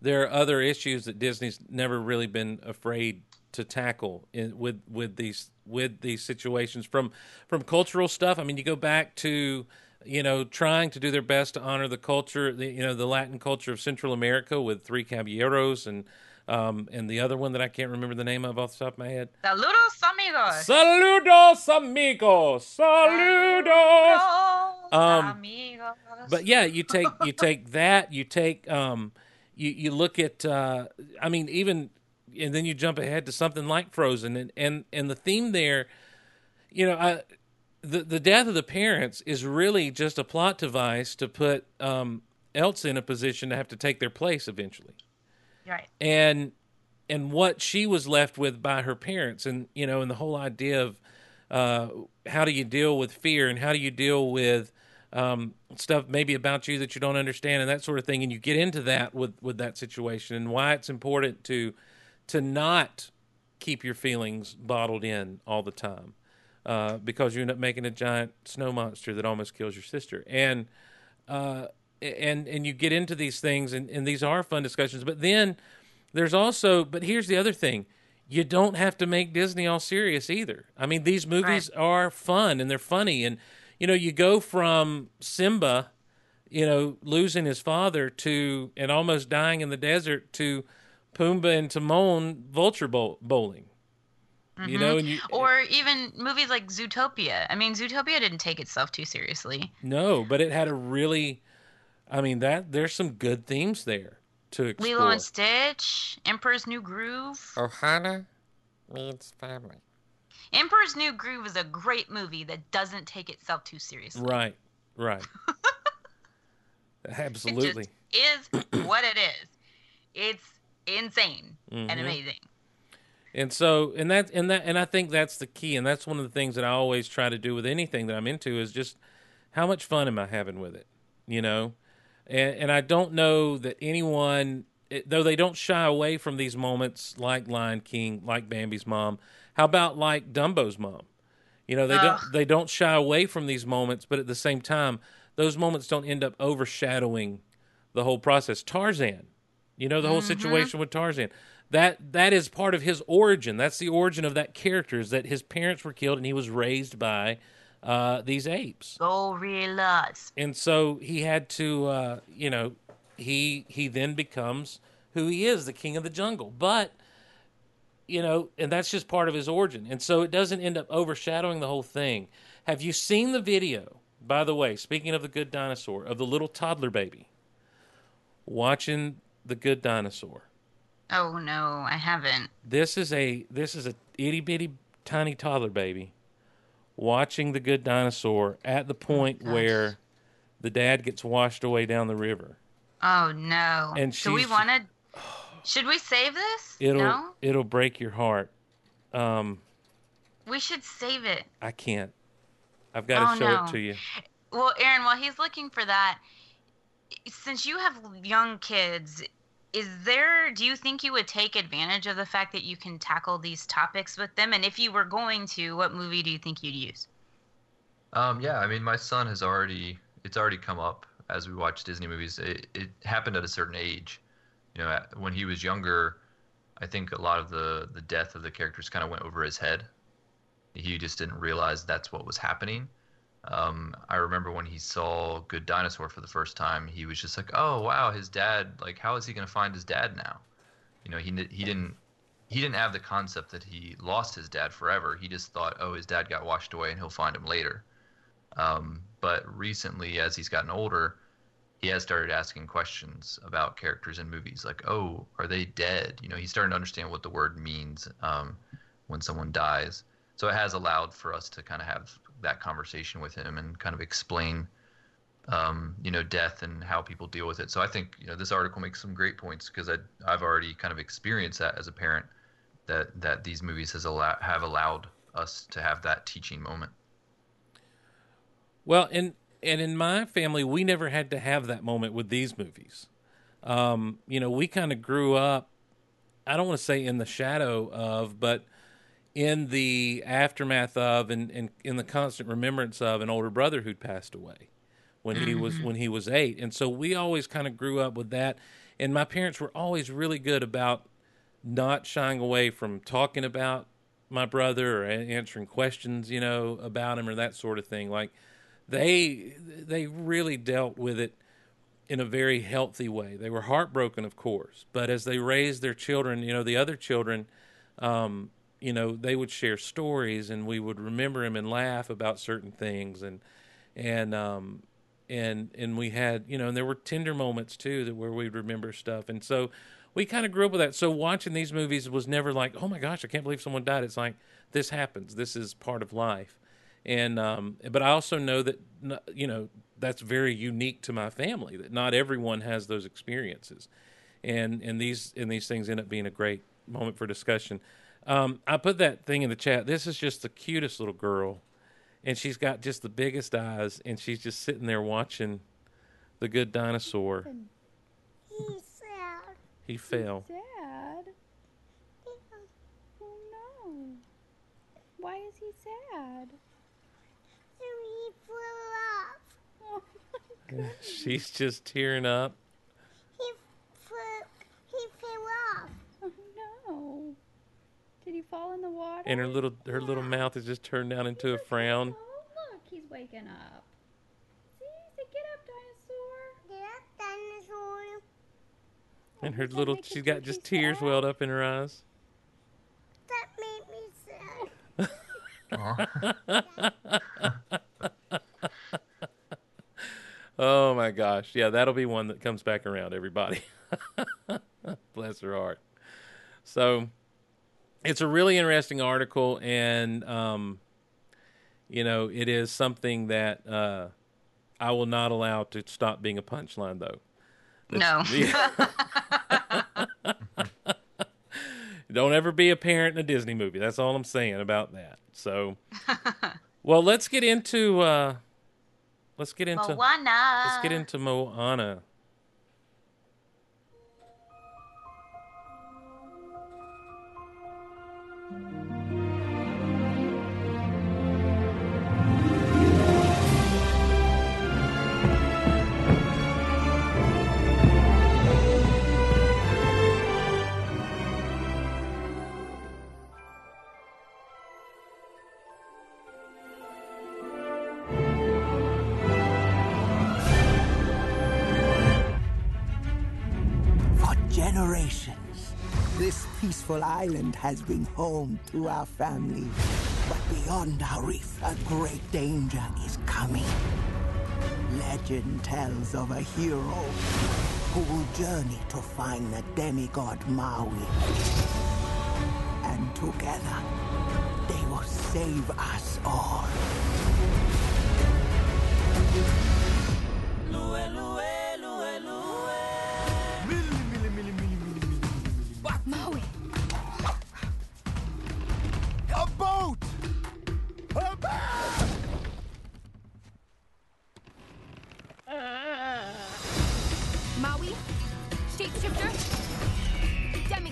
there are other issues that Disney's never really been afraid to tackle in, with with these with these situations from from cultural stuff. I mean, you go back to you know trying to do their best to honor the culture, the, you know, the Latin culture of Central America with Three Caballeros and um, and the other one that I can't remember the name of off the top of my head. saludos amigos Saludos, amigos. Saludos. Um, but yeah, you take you take that, you take um, you you look at uh, I mean even and then you jump ahead to something like Frozen and and and the theme there, you know, I the the death of the parents is really just a plot device to put um, Elsa in a position to have to take their place eventually right. and and what she was left with by her parents and you know and the whole idea of uh, how do you deal with fear and how do you deal with um, stuff maybe about you that you don't understand and that sort of thing and you get into that with with that situation and why it's important to to not keep your feelings bottled in all the time uh, because you end up making a giant snow monster that almost kills your sister. And uh, and and you get into these things and, and these are fun discussions but then there's also but here's the other thing. You don't have to make disney all serious either. I mean these movies are fun and they're funny and you know you go from simba you know losing his father to and almost dying in the desert to pumbaa and timon vulture bowl, bowling you mm-hmm. know and you or even movies like Zootopia. I mean, Zootopia didn't take itself too seriously. no but it had a really i mean that there's some good themes there to explore Lilo and Stitch, Emperor's New Groove. ohana means family Emperor's New Groove is a great movie that doesn't take itself too seriously. Right, right. Absolutely. Is what it is. It's insane and Mhm. amazing. And so, and that, and that, and I think that's the key, and that's one of the things that I always try to do with anything that I'm into is just how much fun am I having with it, you know? And and I don't know that anyone, though they don't shy away from these moments like Lion King, like Bambi's mom. How about like Dumbo's mom? You know, they Ugh. don't they don't shy away from these moments, but at the same time, those moments don't end up overshadowing the whole process. Tarzan, you know, the whole Mhm. situation with Tarzan. That that is part of his origin. That's the origin of that character is that his parents were killed and he was raised by uh, these apes. Gorillas. And so he had to, uh, you know, he he then becomes who he is, the king of the jungle. But you know, and that's just part of his origin. And so it doesn't end up overshadowing the whole thing. Have you seen the video? By the way, speaking of the good dinosaur, of the little toddler baby watching the good dinosaur. Oh no, I haven't. This is a this is a itty bitty tiny toddler baby watching the good dinosaur at the oh, point where the dad gets washed away down the river. Oh no. And so we want to. Oh. Should we save this? It'll no, it'll break your heart. Um, we should save it. I can't. I've got to Oh, show no. it to you. Well, Aaron, while he's looking for that, since you have young kids, is there? Do you think you would take advantage of the fact that you can tackle these topics with them? And if you were going to, what movie do you think you'd use? Um, yeah, I mean, my son has already, it's already come up as we watch Disney movies. It, it happened at a certain age. You know, when he was younger, I think a lot of the, the death of the characters kind of went over his head. He just didn't realize that's what was happening. Um, I remember when he saw Good Dinosaur for the first time, he was just like, "Oh wow, his dad! Like, how is he going to find his dad now?" You know, he he didn't he didn't have the concept that he lost his dad forever. He just thought, "Oh, his dad got washed away, and he'll find him later." Um, but recently, as he's gotten older, he has started asking questions about characters in movies, like, "Oh, are they dead?" You know, he's starting to understand what the word means um, when someone dies. So it has allowed for us to kind of have that conversation with him and kind of explain, um, you know, death and how people deal with it. So I think you know this article makes some great points because I've already kind of experienced that as a parent that that these movies has allow, have allowed us to have that teaching moment. Well, and and in my family, we never had to have that moment with these movies. Um, you know, we kind of grew up. I don't want to say in the shadow of, but in the aftermath of, and, and in the constant remembrance of an older brother who'd passed away when he was Mhm. when he was eight, and so we always kind of grew up with that. And my parents were always really good about not shying away from talking about my brother or answering questions, you know, about him or that sort of thing. Like they they really dealt with it in a very healthy way. They were heartbroken, of course, but as they raised their children, you know, the other children, um, you know, they would share stories, and we would remember him and laugh about certain things, and and um, and and we had you know, and there were tender moments too that where we'd remember stuff, and so we kind of grew up with that. So watching these movies was never like, oh my gosh, I can't believe someone died. It's like this happens. This is part of life, and um, but I also know that you know that's very unique to my family. That not everyone has those experiences, and and these and these things end up being a great moment for discussion. Um, I put that thing in the chat. This is just the cutest little girl, and she's got just the biggest eyes, and she's just sitting there watching the Good Dinosaur. He's sad. He fell. Sad. Oh no. Why is he sad? He flew off. Oh my She's just tearing up. He flew. He flew off. Oh no. Did he fall in the water? and her little her little mouth is just turned down into a frown. Oh look, he's waking up. See, say get up, dinosaur. Get up, dinosaur. And her little she's got just tears welled up in her eyes. That made me sad. oh my gosh. Yeah, that'll be one that comes back around, everybody. Bless her heart. So it's a really interesting article and um you know, it is something that uh I will not allow to stop being a punchline though. No. Don't ever be a parent in a Disney movie. That's all I'm saying about that. So, well, let's get into uh, let's get into Moana. let's get into Moana. Peaceful island has been home to our family. But beyond our reef, a great danger is coming. Legend tells of a hero who will journey to find the demigod Maui. And together, they will save us all. Maui.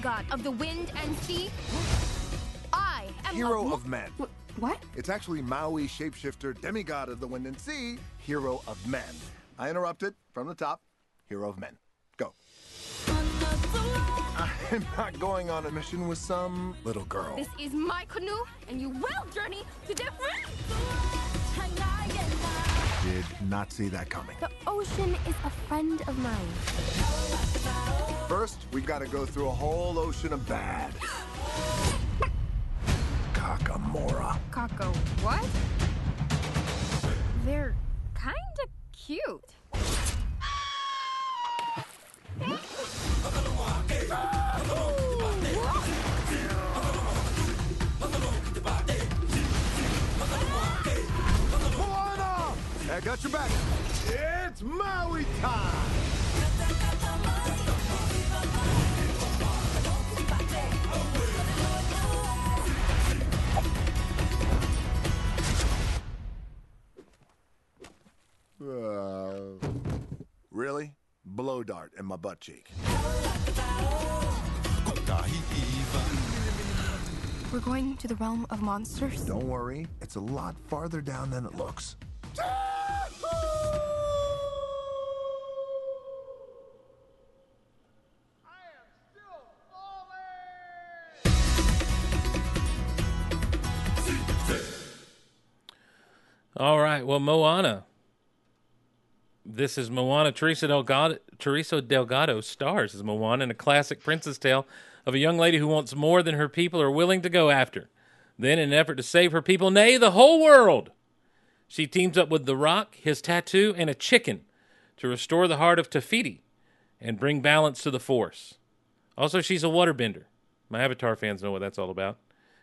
Shapeshifter, demigod of the wind and sea. I am Hero a- of men. What? It's actually Maui, shapeshifter, demigod of the wind and sea, hero of men. I interrupted from the top. Hero of men. Go. I'm not going on a mission with some little girl. This is my canoe, and you will journey to different. Did not see that coming. The ocean is a friend of mine. First, we've gotta go through a whole ocean of bad. Kakamora. Kako, what? They're kinda cute. I got your back. It's Maui time! Uh, really? Blow dart in my butt cheek. We're going to the realm of monsters. Don't worry, it's a lot farther down than it looks. All right. Well, Moana. This is Moana. Teresa Delgado, Teresa Delgado stars as Moana in a classic princess tale of a young lady who wants more than her people are willing to go after. Then, in an effort to save her people, nay, the whole world, She teams up with The Rock, his tattoo, and a chicken to restore the heart of Te Fiti and bring balance to the Force. Also, she's a waterbender. My Avatar fans know what that's all about.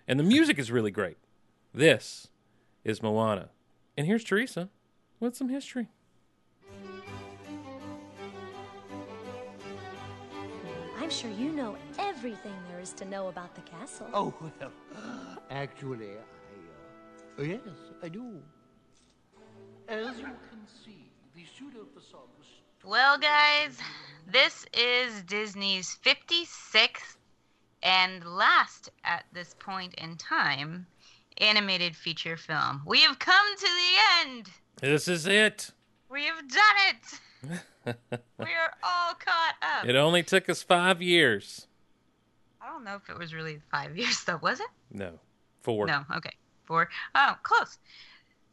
And the music is really great. This is Moana. And here's Teresa with some history. I'm sure you know everything there is to know about the castle. Oh, well, actually, I, uh, yes, I do. As you can see, the pseudo facade was Well, guys, this is Disney's 56th and last at this point in time animated feature film. We have come to the end. This is it. We have done it. we are all caught up. It only took us five years. I don't know if it was really five years, though, was it? No, four. No, okay. Four. Oh, close.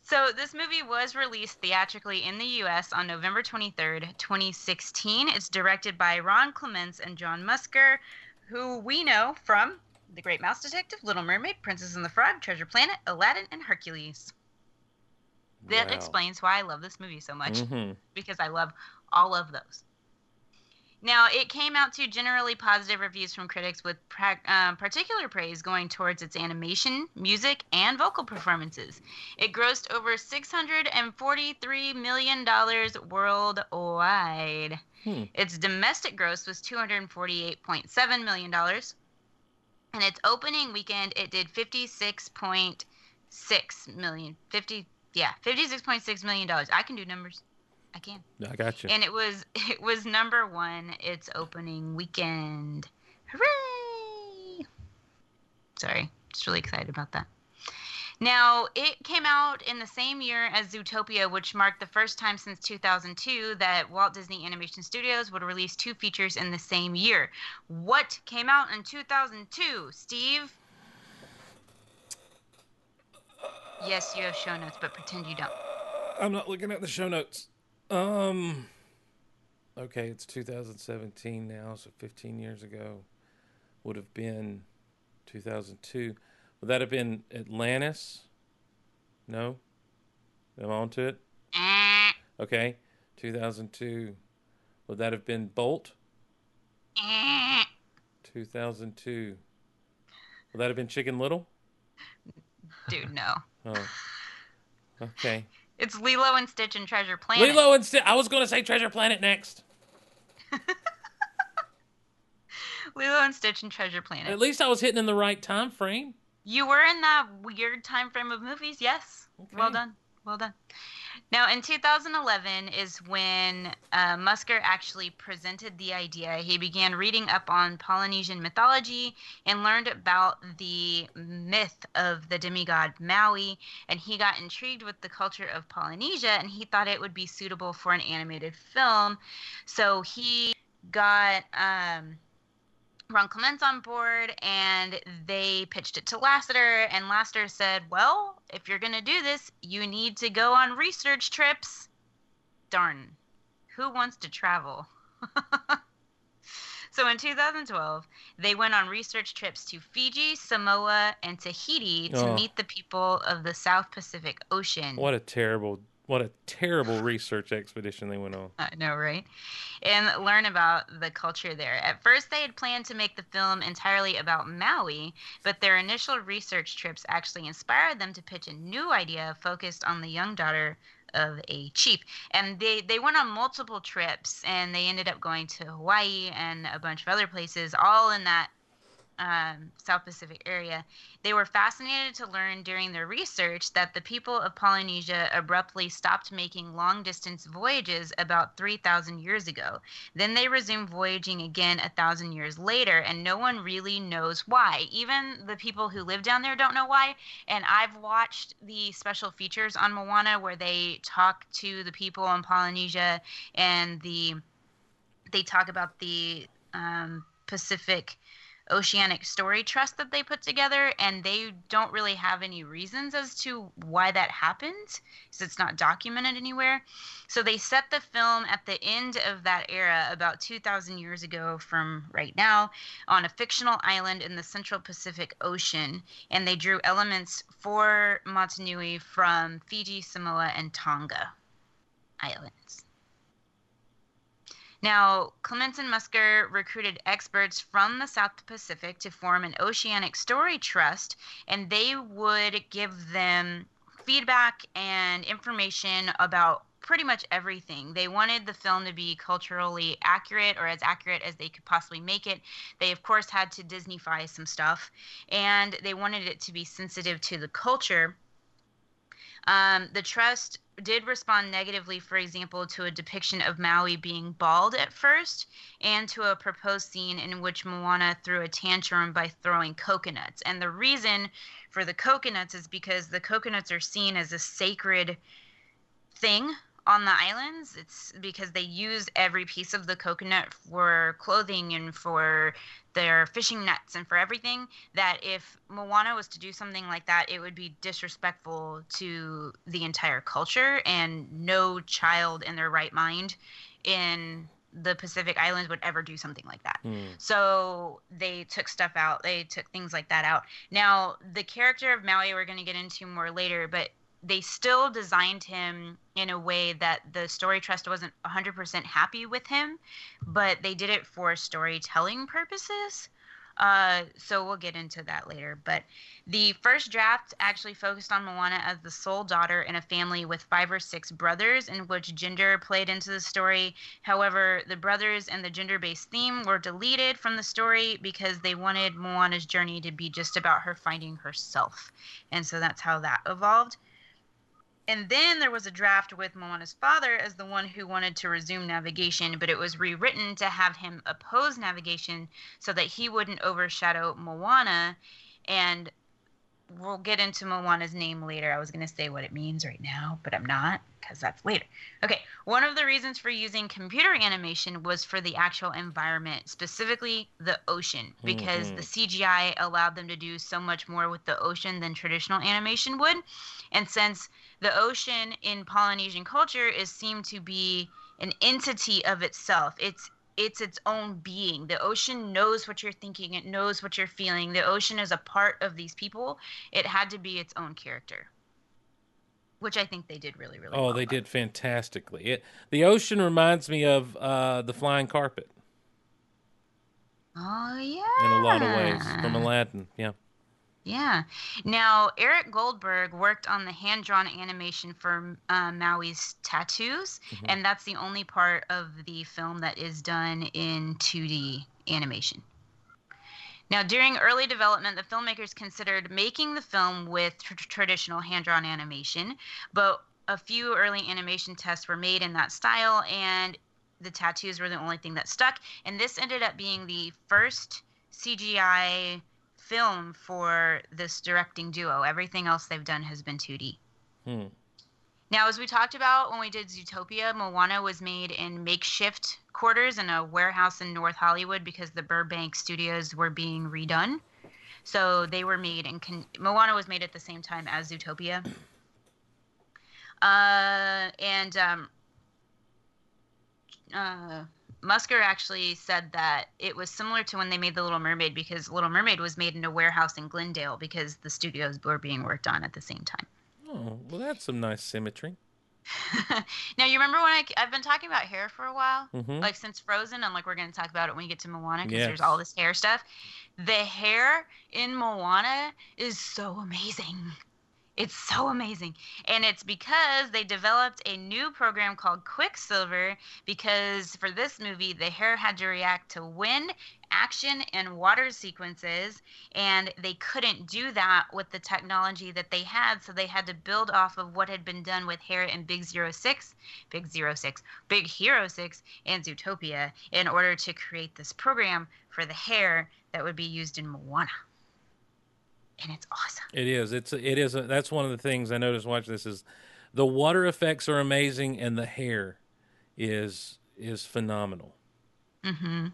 So this movie was released theatrically in the U.S. on November 23rd, 2016. It's directed by Ron Clements and John Musker, who we know from The Great Mouse Detective, Little Mermaid, Princess and the Frog, Treasure Planet, Aladdin, and Hercules. That Wow. explains why I love this movie so much Mhm. because I love all of those. Now, it came out to generally positive reviews from critics, with pra- um, particular praise going towards its animation, music, and vocal performances. It grossed over $643 million worldwide. Hmm. Its domestic gross was $248.7 million. And its opening weekend, it did 56.6 million. 50, yeah, $56.6 million. I can do numbers. I can. I got you. And it was it was number one its opening weekend. Hooray! Sorry, just really excited about that. Now, it came out in the same year as Zootopia, which marked the first time since 2002 that Walt Disney Animation Studios would release two features in the same year. What came out in 2002, Steve? Yes, you have show notes, but pretend you don't. I'm not looking at the show notes. Um. Okay, it's 2017 now, so 15 years ago would have been 2002. Would that have been Atlantis? No. Am I on to it? Eh, Okay, 2002. Would that have been Bolt? eh. 2002. Would that have been Chicken Little? Dude, no. Oh. Okay. It's Lilo and Stitch and Treasure Planet. Lilo and Stitch. I was going to say Treasure Planet next. Lilo and Stitch and Treasure Planet. At least I was hitting in the right time frame. You were in that weird time frame of movies, yes. Well done. Well done. Now, in 2011 is when uh, Musker actually presented the idea. He began reading up on Polynesian mythology and learned about the myth of the demigod Maui. And he got intrigued with the culture of Polynesia and he thought it would be suitable for an animated film. So he got. Um, Ron Clements on board and they pitched it to Lasseter and Lasseter said, "Well, if you're going to do this, you need to go on research trips." Darn. Who wants to travel? so in 2012, they went on research trips to Fiji, Samoa, and Tahiti to Oh. meet the people of the South Pacific Ocean. What a terrible, what a terrible research expedition they went on. I know, right? And learn about the culture there. At first, they had planned to make the film entirely about Maui, but their initial research trips actually inspired them to pitch a new idea focused on the young daughter of a chief. And they, they went on multiple trips and they ended up going to Hawaii and a bunch of other places, all in that um, South Pacific area. They were fascinated to learn during their research that the people of Polynesia abruptly stopped making long distance voyages about 3,000 years ago. Then they resumed voyaging again a thousand years later, and no one really knows why. Even the people who live down there don't know why. And I've watched the special features on Moana where they talk to the people in Polynesia and the they talk about the um, Pacific Oceanic Story Trust that they put together, and they don't really have any reasons as to why that happened, because it's not documented anywhere. So they set the film at the end of that era, about 2,000 years ago from right now, on a fictional island in the Central Pacific Ocean, and they drew elements for Motunui from Fiji, Samoa, and Tonga islands. Now, Clements and Musker recruited experts from the South Pacific to form an oceanic story trust, and they would give them feedback and information about pretty much everything. They wanted the film to be culturally accurate or as accurate as they could possibly make it. They, of course, had to Disneyfy some stuff, and they wanted it to be sensitive to the culture. Um, the trust did respond negatively, for example, to a depiction of Maui being bald at first, and to a proposed scene in which Moana threw a tantrum by throwing coconuts. And the reason for the coconuts is because the coconuts are seen as a sacred thing on the islands. It's because they use every piece of the coconut for clothing and for their fishing nets and for everything. That if Moana was to do something like that, it would be disrespectful to the entire culture, and no child in their right mind in the Pacific Islands would ever do something like that. Hmm. So they took stuff out. They took things like that out. Now, the character of Maui we're going to get into more later, but they still designed him in a way that the story trust wasn't 100% happy with him, but they did it for storytelling purposes. Uh, so we'll get into that later. But the first draft actually focused on Moana as the sole daughter in a family with five or six brothers, in which gender played into the story. However, the brothers and the gender based theme were deleted from the story because they wanted Moana's journey to be just about her finding herself. And so that's how that evolved. And then there was a draft with Moana's father as the one who wanted to resume navigation, but it was rewritten to have him oppose navigation so that he wouldn't overshadow Moana. And we'll get into Moana's name later. I was going to say what it means right now, but I'm not because that's later. Okay, one of the reasons for using computer animation was for the actual environment, specifically the ocean, because Mhm. the CGI allowed them to do so much more with the ocean than traditional animation would. And since the ocean in Polynesian culture is seen to be an entity of itself, it's it's its own being. The ocean knows what you're thinking, it knows what you're feeling. The ocean is a part of these people. It had to be its own character. Which I think they did really, really Oh, well. they did fantastically. It, the ocean reminds me of uh, the flying carpet Oh yeah. in a lot of ways from Aladdin. Yeah. Yeah. Now, Eric Goldberg worked on the hand drawn animation for uh, Maui's tattoos, Mhm. and that's the only part of the film that is done in 2D animation. Now, during early development, the filmmakers considered making the film with tr- traditional hand drawn animation, but a few early animation tests were made in that style, and the tattoos were the only thing that stuck. And this ended up being the first CGI film for this directing duo. Everything else they've done has been 2D. Hmm. Now, as we talked about when we did Zootopia, Moana was made in makeshift quarters in a warehouse in North Hollywood because the Burbank studios were being redone. So they were made in con- Moana was made at the same time as Zootopia. Uh, and um, uh, Musker actually said that it was similar to when they made The Little Mermaid because Little Mermaid was made in a warehouse in Glendale because the studios were being worked on at the same time. Oh, well, that's some nice symmetry. Now you remember when I I've been talking about hair for a while, Mhm. like since Frozen, and like we're gonna talk about it when we get to Moana because there's all this hair stuff. The hair in Moana is so amazing. It's so amazing, and it's because they developed a new program called Quicksilver. Because for this movie, the hair had to react to wind, action, and water sequences, and they couldn't do that with the technology that they had. So they had to build off of what had been done with hair in Big Zero Six, Big Zero Six, Big Hero Six, and Zootopia in order to create this program for the hair that would be used in Moana. And it's awesome. It is. It's. It is. A, that's one of the things I noticed watching this is the water effects are amazing and the hair is is phenomenal. Mm-hmm.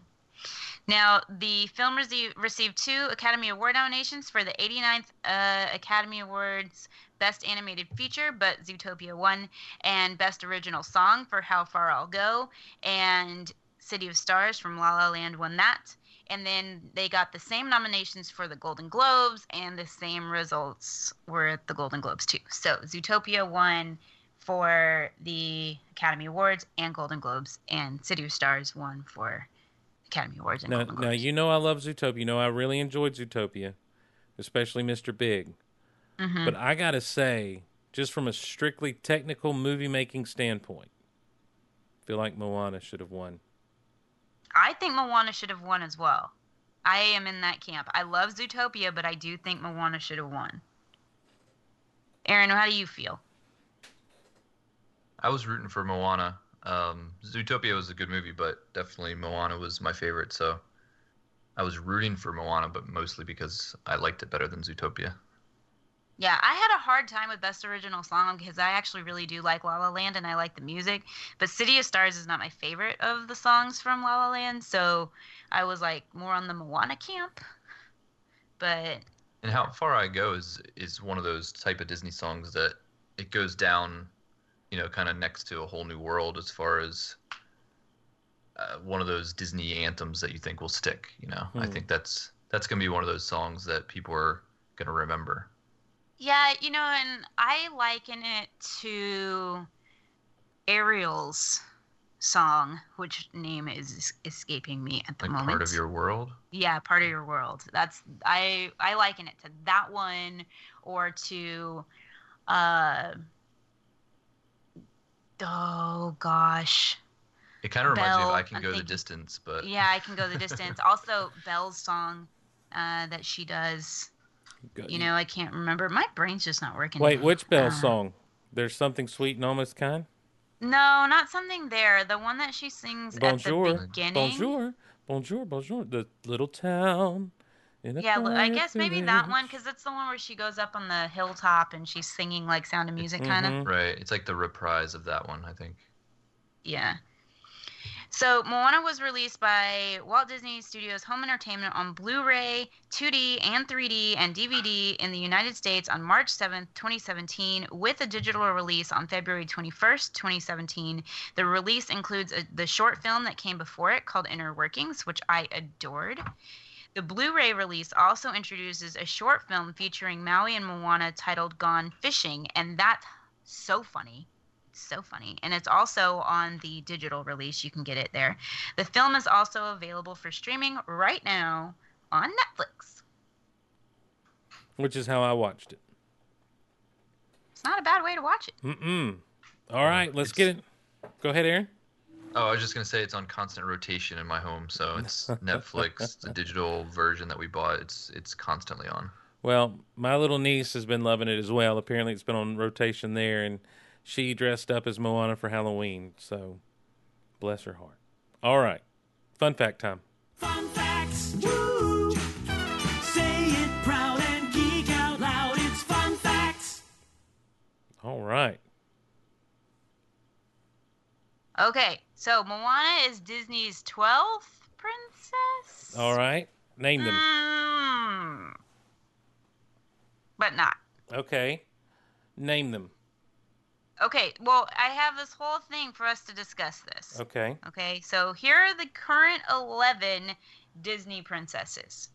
Now, the film received two Academy Award nominations for the 89th uh, Academy Awards Best Animated Feature, but Zootopia won, and Best Original Song for How Far I'll Go, and City of Stars from La La Land won that. And then they got the same nominations for the Golden Globes, and the same results were at the Golden Globes too. So Zootopia won for the Academy Awards and Golden Globes, and City of Stars won for Academy Awards and Now, Golden Globes. now you know I love Zootopia. You know I really enjoyed Zootopia, especially Mr. Big. Mhm. But I gotta say, just from a strictly technical movie making standpoint, I feel like Moana should have won. I think Moana should have won as well. I am in that camp. I love Zootopia, but I do think Moana should have won. Aaron, how do you feel? I was rooting for Moana. Um, Zootopia was a good movie, but definitely Moana was my favorite. So I was rooting for Moana, but mostly because I liked it better than Zootopia. Yeah, I had a hard time with Best Original Song because I actually really do like La La Land and I like the music. But City of Stars is not my favorite of the songs from La La Land, so I was like more on the Moana camp. But And How Far I Go is is one of those type of Disney songs that it goes down, you know, kind of next to a whole new world as far as uh, one of those Disney anthems that you think will stick. You know, I Hmm. think that's that's gonna be one of those songs that people are gonna remember. Yeah, you know, and I liken it to Ariel's song, which name is escaping me at the Like moment. part of your world. yeah part of your world that's i i liken it to that one or to uh oh gosh It kind of reminds me of I Can I'm Go the Distance, but yeah i can go the distance also belle's song uh that she does you know i can't remember my brain's just not working Wait, which Belle Uh, song? There's something sweet and almost kind. no not something there the one that she sings at Bonjour, the beginning bonjour, bonjour, bonjour. The little town. In a yeah, I guess maybe that one because it's the one where she goes up on the hilltop and she's singing like Sound of Music, kind of. Mm-hmm. right. It's like the reprise of that one, I think. Yeah. So Moana was released by Walt Disney Studios Home Entertainment on Blu-ray, 2D and 3D and DVD in the United States on March 7th, 2017, with a digital release on February 21st, 2017. The release includes a, the short film that came before it called Inner Workings, which I adored. The Blu-ray release also introduces a short film featuring Maui and Moana titled Gone Fishing, and that's so funny so funny. And it's also on the digital release. You can get it there. The film is also available for streaming right now on Netflix. Which is how I watched it. It's not a bad way to watch it. Mm-mm. All right, let's get it. Go ahead, Aaron. Oh, I was just gonna say it's on constant rotation in my home, so it's Netflix, the digital version that we bought. It's it's constantly on. Well, my little niece has been loving it as well. Apparently, it's been on rotation there, and she dressed up as Moana for Halloween. So, bless her heart. All right, fun fact time. Fun facts. Woo! Say it proud and geek out loud. It's fun facts. All right. Okay, so Moana is Disney's 12th princess? All right. Name them. Mm. But not. Okay. Name them. Okay, well, I have this whole thing for us to discuss this. Okay. Okay, so here are the current 11 Disney princesses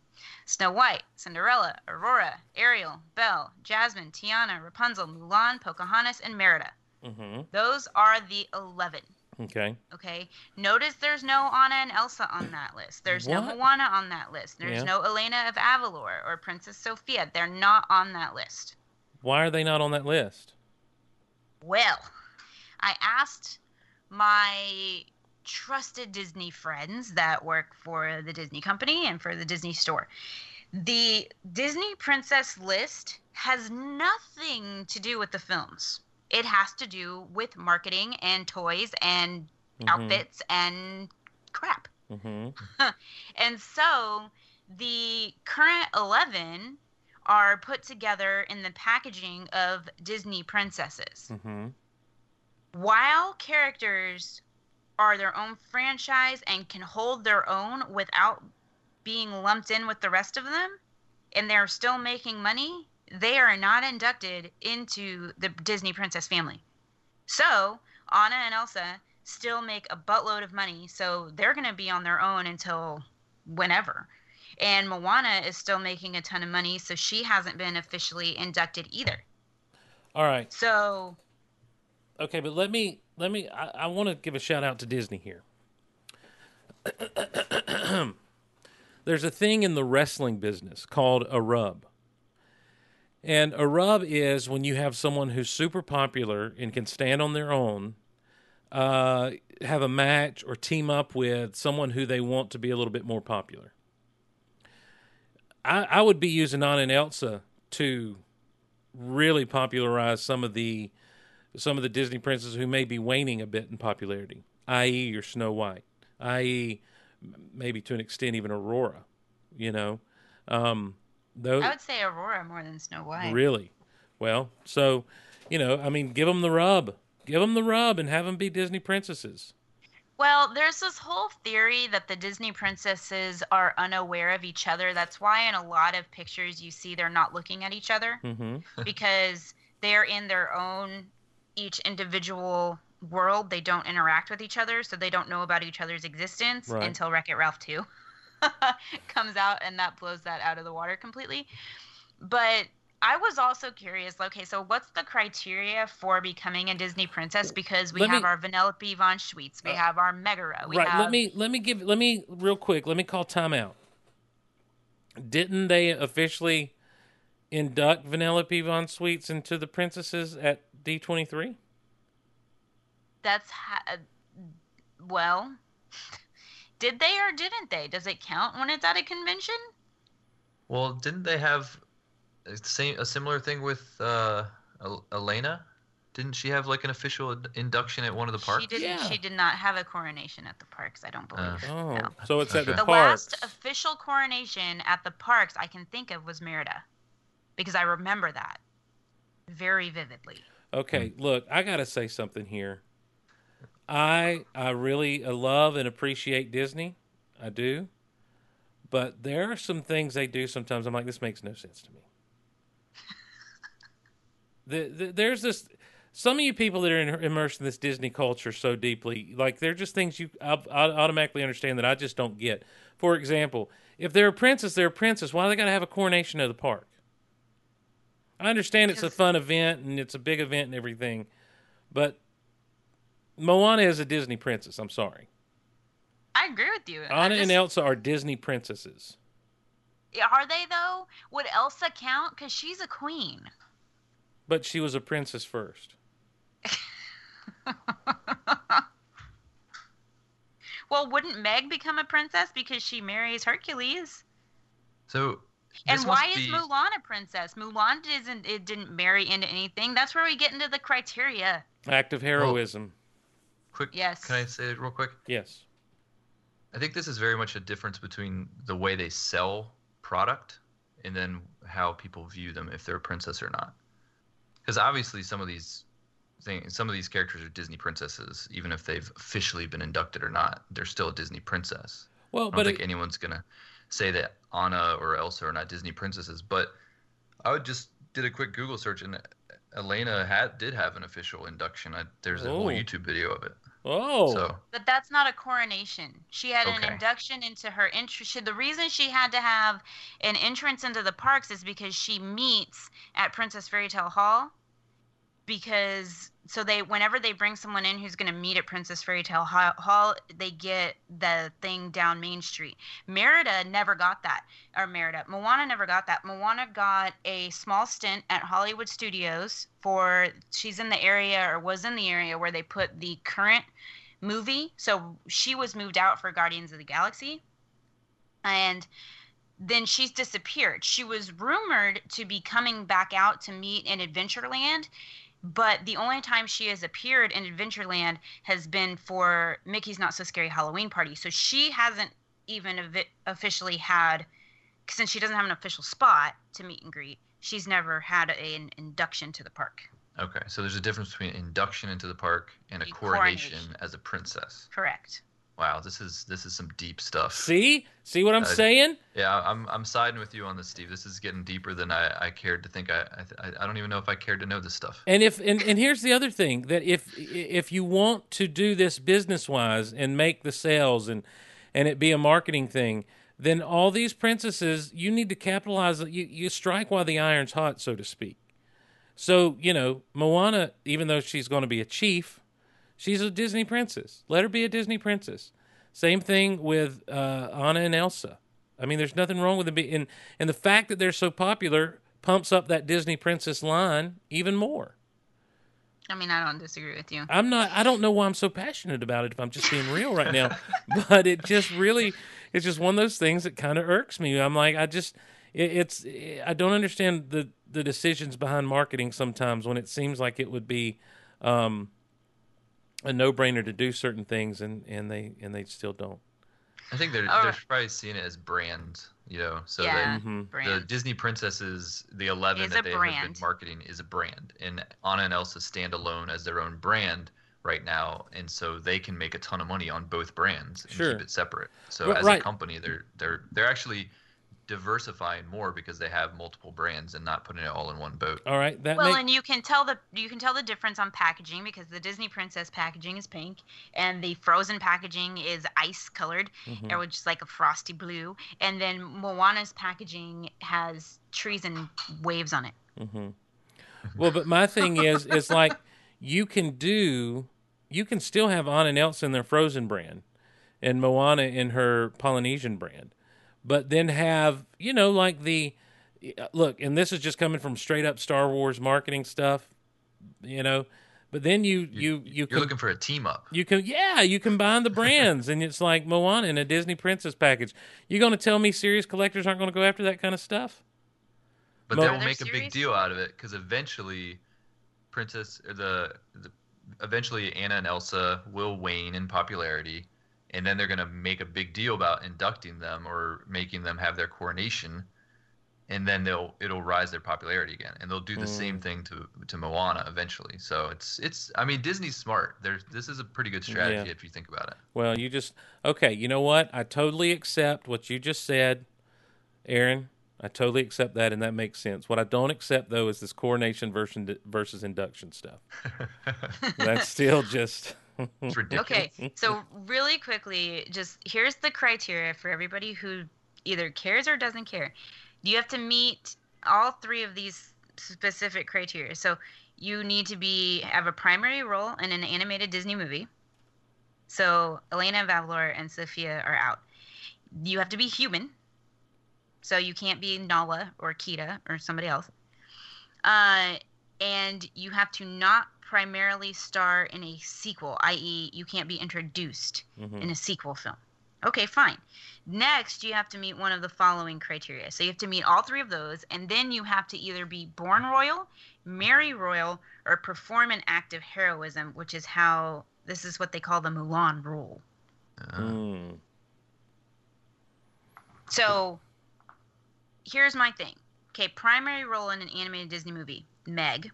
Snow White, Cinderella, Aurora, Ariel, Belle, Jasmine, Tiana, Rapunzel, Mulan, Pocahontas, and Merida. Mm-hmm. Those are the 11. Okay. Okay. Notice there's no Anna and Elsa on that list. There's no What? Moana on that list. There's Yeah. no Elena of Avalor or Princess Sofia. They're not on that list. Why are they not on that list? Well, I asked my trusted Disney friends that work for the Disney company and for the Disney store. The Disney princess list has nothing to do with the films. It has to do with marketing and toys and Mhm. outfits and crap. Mm-hmm. and so the current 11 are put together in the packaging of Disney princesses. Mm-hmm. While characters are their own franchise and can hold their own without being lumped in with the rest of them and they're still making money, they are not inducted into the Disney princess family. So, Anna and Elsa still make a buttload of money, so they're going to be on their own until whenever. And Moana is still making a ton of money, so she hasn't been officially inducted either. All right. So, Okay, but let me let me. I, I want to give a shout out to Disney here. There's a thing in the wrestling business called a rub. And a rub is when you have someone who's super popular and can stand on their own, uh, have a match or team up with someone who they want to be a little bit more popular. I, I would be using Anna and Elsa to really popularize some of the some of the Disney princesses who may be waning a bit in popularity, i.e., your Snow White, i.e., maybe to an extent even Aurora. You know, um, those I would say Aurora more than Snow White. really well. So, you know, I mean, give them the rub, give them the rub, and have them be Disney princesses. Well, there's this whole theory that the Disney princesses are unaware of each other. That's why in a lot of pictures you see they're not looking at each other Mm-hmm. because they're in their own each individual world. They don't interact with each other, so they don't know about each other's existence Right. until Wreck It Ralph 2 comes out and that blows that out of the water completely. But I was also curious. Okay, so what's the criteria for becoming a Disney princess? Because we Let have me- Uh, our Vanellope von Schweetz, we have our Megara, we right. have Let me let me give let me real quick. Let me call timeout. Didn't they officially induct Vanellope von Schweetz into the princesses at D twenty three? that's ha- uh, well. Did they or didn't they? Does it count when it's at a convention? Well, didn't they have a same a similar thing with uh, Elena? Didn't she have like an official induction at one of the parks? She didn't. She did not have a coronation at the parks. I don't believe. Oh, no. so it's at the The parks. last official coronation at the parks I can think of was Merida, because I remember that very vividly. Okay, look, I gotta say something here. I I really uh, love and appreciate Disney. I do, but there are some things they do sometimes. I'm like, this makes no sense to me. The, the, there's this. Some of you people that are in, immersed in this Disney culture so deeply, like they're just things you I, I automatically understand that I just don't get. For example, if they're a princess, they're a princess. Why do they got to have a coronation of the park? I understand it's a fun event and it's a big event and everything, but Moana is a Disney princess. I'm sorry. I agree with you. Anna and Elsa are Disney princesses. Are they though? Would Elsa count? Because she's a queen. But she was a princess first. Well, wouldn't Meg become a princess because she marries Hercules? So And why must is be- Mulan a princess? Mulan isn't. It didn't marry into anything. That's where we get into the criteria. Act of heroism. Quick, Yes. Can I say it real quick? Yes. I think this is very much a difference between the way they sell product and then how people view them if they're a princess or not. Because obviously, some of these things, some of these characters are Disney princesses, even if they've officially been inducted or not. They're still a Disney princess. Well, I don't but think it- anyone's gonna say that Anna or Elsa are not Disney princesses. But I would just did a quick Google search and Elena had did have an official induction. I, there's a whole Oh. YouTube video of it. Oh. So But that's not a coronation. She had an induction into her entrance. The reason she had to have an entrance into the parks is because she meets at Princess Fairy Tale Hall. Because so they, whenever they bring someone in who's going to meet at Princess Fairy Tale Hall, they get the thing down Main Street. Merida never got that, or Merida, Moana never got that. Moana got a small stint at Hollywood Studios for she's in the area or was in the area where they put the current movie. So she was moved out for Guardians of the Galaxy. And then she's disappeared. She was rumored to be coming back out to meet in Adventureland, but the only time she has appeared in Adventureland has been for Mickey's Not So Scary Halloween Party. So she hasn't even evi- officially had, since she doesn't have an official spot to meet and greet, she's never had a- an induction to the park. Okay, so there's a difference between induction into the park and a A coronation, coronation. as a princess. Correct. Wow, this is this is some deep stuff. See, see what I'm Uh, saying? Yeah, I'm I'm siding with you on this, Steve. This is getting deeper than I, I cared to think. I, I I don't even know if I cared to know this stuff. And if and, and here's the other thing that if if you want to do this business wise and make the sales and and it be a marketing thing, then all these princesses you need to capitalize. You you strike while the iron's hot, so to speak. So you know Moana, even though she's going to be a chief, she's a Disney princess. Let her be a Disney princess. Same thing with uh, Anna and Elsa. I mean, there's nothing wrong with them. Being, and and the fact that they're so popular pumps up that Disney princess line even more. I mean, I don't disagree with you. I'm not. I don't know why I'm so passionate about it. If I'm just being real right now, but it just really, it's just one of those things that kind of irks me. I'm like, I just, it, it's, I don't understand the the decisions behind marketing sometimes when it seems like it would be, um, a no brainer to do certain things and and they and they still don't. I think they're Oh. they're probably seeing it as brand, you know. So Yeah, that Mhm. the. Disney princesses, the eleven Is that a they have been marketing, is a brand, and Anna and Elsa stand alone as their own brand right now, and so they can make a ton of money on both brands and Sure. keep it separate. So Ri- as right. a company, they're they're they're actually diversifying more because they have multiple brands and not putting it all in one boat. All right, that well, make- and you can tell the you can tell the difference on packaging because the Disney Princess packaging is pink, and the Frozen packaging is ice colored, Mhm. or which is like a frosty blue, and then Moana's packaging has trees and waves on it. hmm Well, but my thing is, is like you can do, you can still have Anna and Elsa in their Frozen brand, and Moana in her Polynesian brand, but then have you know like the look, and this is just coming from straight up Star Wars marketing stuff, you know. But then you you you You're can, looking for a team up. you can yeah you combine the brands and it's like Moana in a Disney Princess package. you're going to tell me serious collectors aren't going to go after that kind of stuff? But Mo- they will there make a big deal out of it because eventually, Princess or the, the eventually Anna and Elsa will wane in popularity, and then they're gonna make a big deal about inducting them or making them have their coronation, and then they'll it'll rise their popularity again, and they'll do the same Mm. thing to to Moana eventually. So it's it's I mean Disney's smart. There's this is a pretty good strategy Yeah. if you think about it. Well, you just okay. You know what? I totally accept what you just said, Aaron. I totally accept that, and that makes sense. What I don't accept though is this coronation versus versus induction stuff. That's still just it's ridiculous. Okay, so really quickly, just here's the criteria for everybody who either cares or doesn't care. You have to meet all three of these specific criteria. So you need to be have a primary role in an animated Disney movie. So Elena of Avalor and Sofia are out. You have to be human. So you can't be Nala or Kita or somebody else. Uh, and you have to not primarily star in a sequel, i.e., you can't be introduced Mhm. in a sequel film. Okay, fine. Next, you have to meet one of the following criteria. So you have to meet all three of those, and then you have to either be born royal, marry royal, or perform an act of heroism, which is how this is what they call the Mulan rule. Mm. So here's my thing. Okay, primary role in an animated Disney movie, Meg.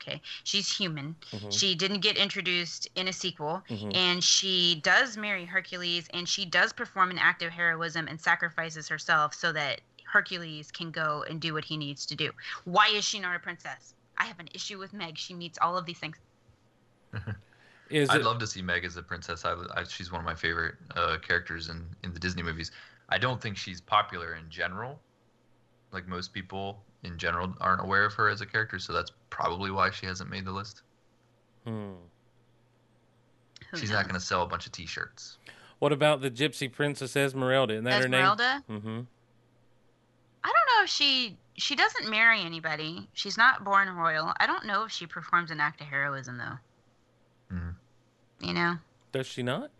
Okay, she's human. Mhm. She didn't get introduced in a sequel, Mhm. and she does marry Hercules, and she does perform an act of heroism and sacrifices herself so that Hercules can go and do what he needs to do. Why is she not a princess? I have an issue with Meg. She meets all of these things. Is I'd it- love to see Meg as a princess. I, I, she's one of my favorite uh, characters in, in the Disney movies. I don't think she's popular in general. Like most people in general aren't aware of her as a character, so that's probably why she hasn't made the list. Hmm. she's not going to sell a bunch of T-shirts. What about the Gypsy Princess Esmeralda? Isn't that Esmeralda? her name? Mm-hmm. I don't know if she she doesn't marry anybody. She's not born royal. I don't know if she performs an act of heroism though. Mhm. You know, Does she not?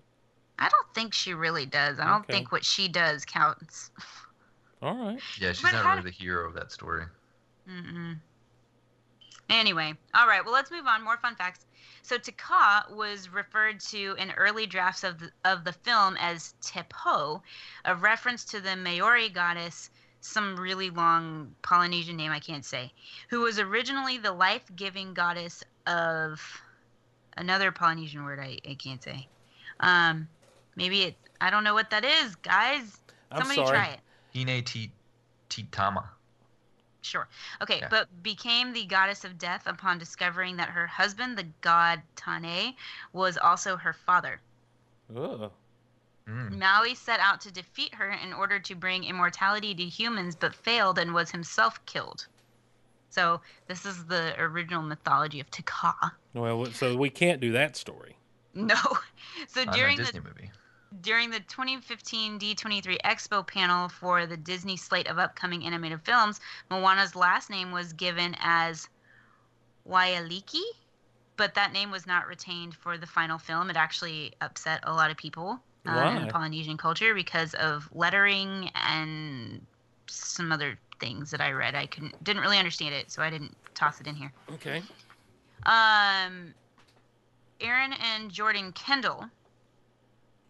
I don't think she really does. I don't Okay. think what she does counts. All right. Yeah, she's But not how- really the hero of that story. Mm-mm. Anyway, all right. Well, let's move on. More fun facts. So Te Kā was referred to in early drafts of the, of the film as Te Pō, a reference to the Maori goddess, some really long Polynesian name I can't say, who was originally the life-giving goddess of another Polynesian word I, I can't say. Um, Maybe it. I don't know what that is, guys. I'm Somebody sorry. try it. Hine Ti- Titama. Sure. Okay, Yeah. but became the goddess of death upon discovering that her husband, the god Tane, was also her father. Ugh. Mm. Maui set out to defeat her in order to bring immortality to humans, but failed and was himself killed. So this is the original mythology of Te Kā. Well, so we can't do that story. No. So during Disney the movie. During the 2015 D23 Expo panel for the Disney slate of upcoming animated films, Moana's last name was given as Waialiki, but that name was not retained for the final film. It actually upset a lot of people uh, in? Polynesian culture because of lettering and some other things that I read. I couldn't didn't really understand it, so I didn't toss it in here. Okay. Um, Aaron and Jordan Kandell,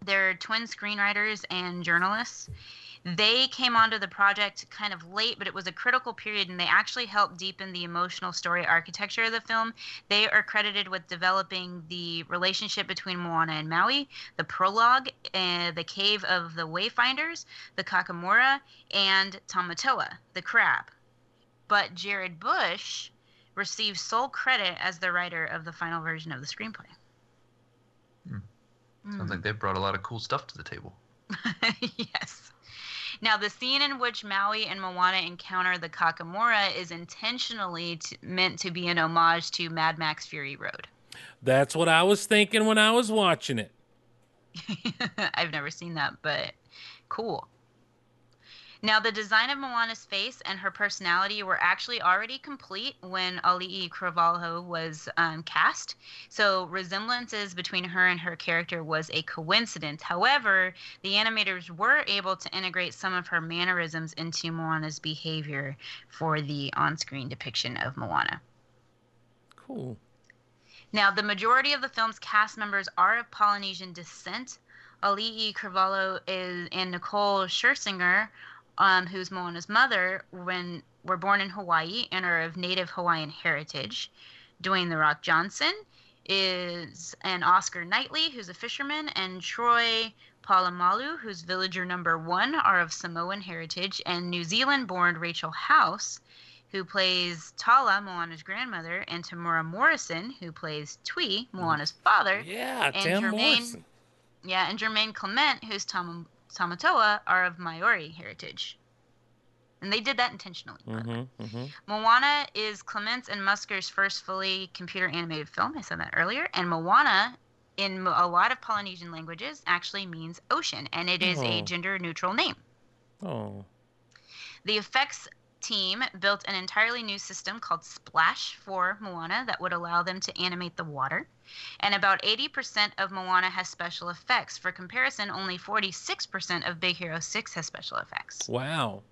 they're twin screenwriters and journalists. They came onto the project kind of late, but it was a critical period, and they actually helped deepen the emotional story architecture of the film. They are credited with developing the relationship between Moana and Maui, the prologue, uh, the cave of the Wayfinders, the Kakamora, and Tamatoa, the crab. But Jared Bush received sole credit as the writer of the final version of the screenplay. Sounds like mm. they brought a lot of cool stuff to the table. yes. Now, the scene in which Maui and Moana encounter the Kakamora is intentionally t- meant to be an homage to Mad Max Fury Road. That's what I was thinking when I was watching it. I've never seen that, but cool. Now, the design of Moana's face and her personality were actually already complete when Auli'i Cravalho was um, cast. So, resemblances between her and her character was a coincidence. However, the animators were able to integrate some of her mannerisms into Moana's behavior for the on screen depiction of Moana. Cool. Now, the majority of the film's cast members are of Polynesian descent. Auli'i Cravalho is and Nicole Scherzinger, um, who's Moana's mother, when were born in Hawaii and are of native Hawaiian heritage. Dwayne the Rock Johnson is an Oscar Knightley, who's a fisherman, and Troy Polamalu, who's villager number one, are of Samoan heritage, and New Zealand-born Rachel House, who plays Tala, Moana's grandmother, and Temuera Morrison, who plays Tui, Moana's father. Yeah, and Tim Jermaine, Morrison. Yeah, and Jermaine Clement, who's Tam- Tamatoa, are of Maori heritage. And they did that intentionally. Mm-hmm, mm-hmm. Moana is Clements and Musker's first fully computer animated film. I said that earlier. And Moana, in a lot of Polynesian languages, actually means ocean, and it is a Oh. gender neutral name. Oh. The effects team built an entirely new system called Splash for Moana that would allow them to animate the water. And about 80% of Moana has special effects. For comparison, only 46% of Big Hero 6 has special effects. Wow.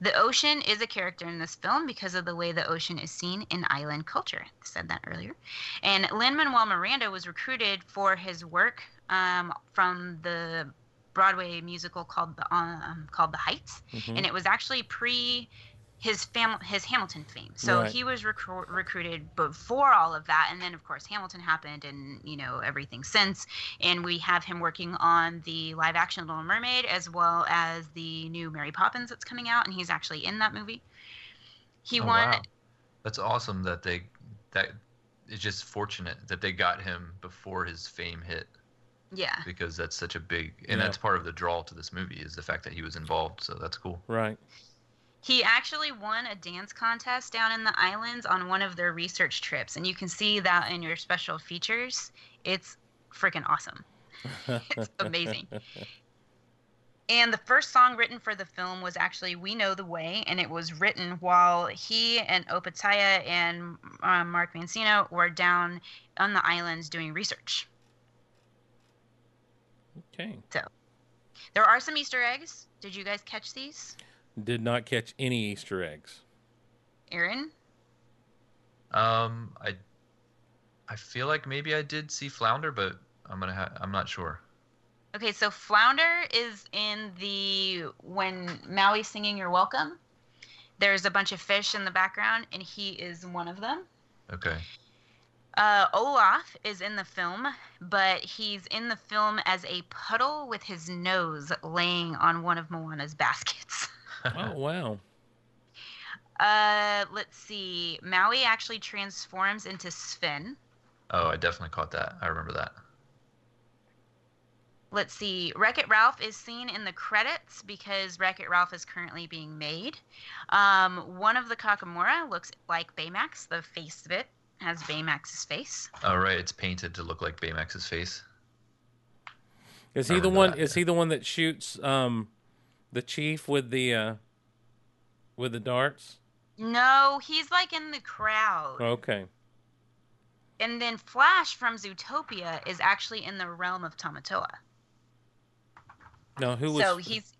The ocean is a character in this film because of the way the ocean is seen in island culture. I said that earlier. And Lin Manuel Miranda was recruited for his work um, from the Broadway musical called the um, called The Heights, Mhm. and it was actually pre his fam- his Hamilton fame. So Right. he was recru- recruited before all of that, and then of course Hamilton happened, and you know everything since. And we have him working on the live action Little Mermaid as well as the new Mary Poppins that's coming out, and he's actually in that movie. He Oh, won. wow. That's awesome that they that it's just fortunate that they got him before his fame hit Yeah. because that's such a big and Yeah. that's part of the draw to this movie is the fact that he was involved. So that's cool. Right. He actually won a dance contest down in the islands on one of their research trips, and you can see that in your special features. It's freaking awesome. It's amazing. And the first song written for the film was actually "We Know the Way," and it was written while he and Opetaia and um, Mark Mancina were down on the islands doing research. Okay. So there are some Easter eggs. Did you guys catch these, Did not catch any Easter eggs. Aaron? Um, I I feel like maybe I did see Flounder, but I'm gonna ha- I'm not sure. Okay, so Flounder is in the when Maui's singing "You're Welcome." There's a bunch of fish in the background, and he is one of them. Okay. Uh, Olaf is in the film, but he's in the film as a puddle with his nose laying on one of Moana's baskets. oh wow. Uh, let's see. Maui actually transforms into Sven. Oh, I definitely caught that. I remember that. Let's see. Wreck It Ralph is seen in the credits because Wreck It Ralph is currently being made. Um, one of the Kakamora looks like Baymax. The face of it has Baymax's face. Oh right, it's painted to look like Baymax's face. Is he the one? that, Is he the one that shoots um, the chief with the uh, with the darts? No, he's like in the crowd. Okay. And then Flash from Zootopia is actually in the realm of Tamatoa. No, who was so he's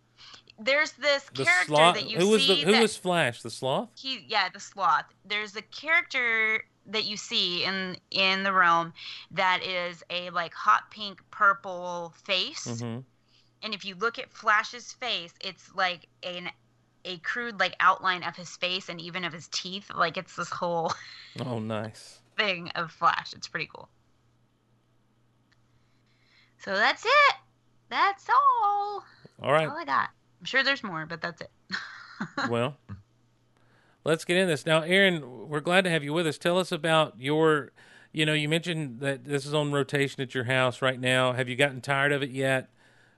there's this the character sloth? that you Who was the see who that was Flash? The sloth? he yeah the sloth. There's a character that you see in in the realm that is a like hot pink purple face. Mm-hmm. And if you look at Flash's face, it's like an a crude like outline of his face and even of his teeth. Like it's this whole Oh, nice. thing of Flash. It's pretty cool. So that's it. That's all. All right. All I got. I'm sure there's more, but that's it. well, let's get in this now. Aaron, we're glad to have you with us. Tell us about your. You know, you mentioned that this is on rotation at your house right now. Have you gotten tired of it yet?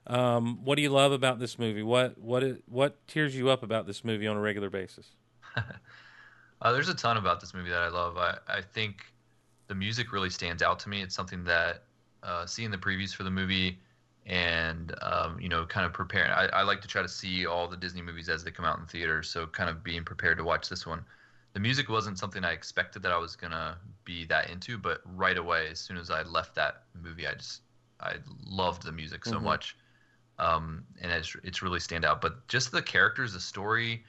Um, what do you love about this movie? What what is, what tears you up about this movie on a regular basis? Uh, there's a ton about this movie that I love. I, I think the music really stands out to me. It's something that uh, seeing the previews for the movie and um, you know kind of preparing. I, I like to try to see all the Disney movies as they come out in theaters. So kind of being prepared to watch this one. The music wasn't something I expected that I was gonna be that into, but right away as soon as I left that movie, I just I loved the music so Mhm. much, um, and it's it's really stand out. But just the characters, the story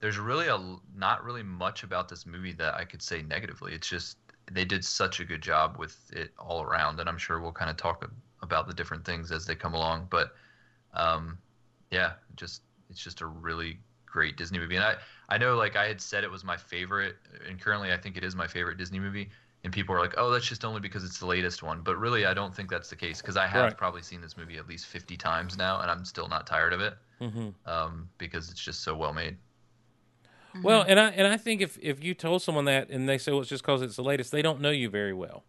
there's really a not really much about this movie that I could say negatively. It's just they did such a good job with it all around, and I'm sure we'll kind of talk about the different things as they come along. But um, yeah, just it's just a really great Disney movie, and I I know like I had said it was my favorite, and currently I think it is my favorite Disney movie. And people are like, "Oh, that's just only because it's the latest one." But really, I don't think that's the case because I have Right. probably seen this movie at least 50 times now, and I'm still not tired of it Mm-hmm. um, because it's just so well made. Well, and I and I think if if you told someone that and they say well it's just because it's the latest, they don't know you very well,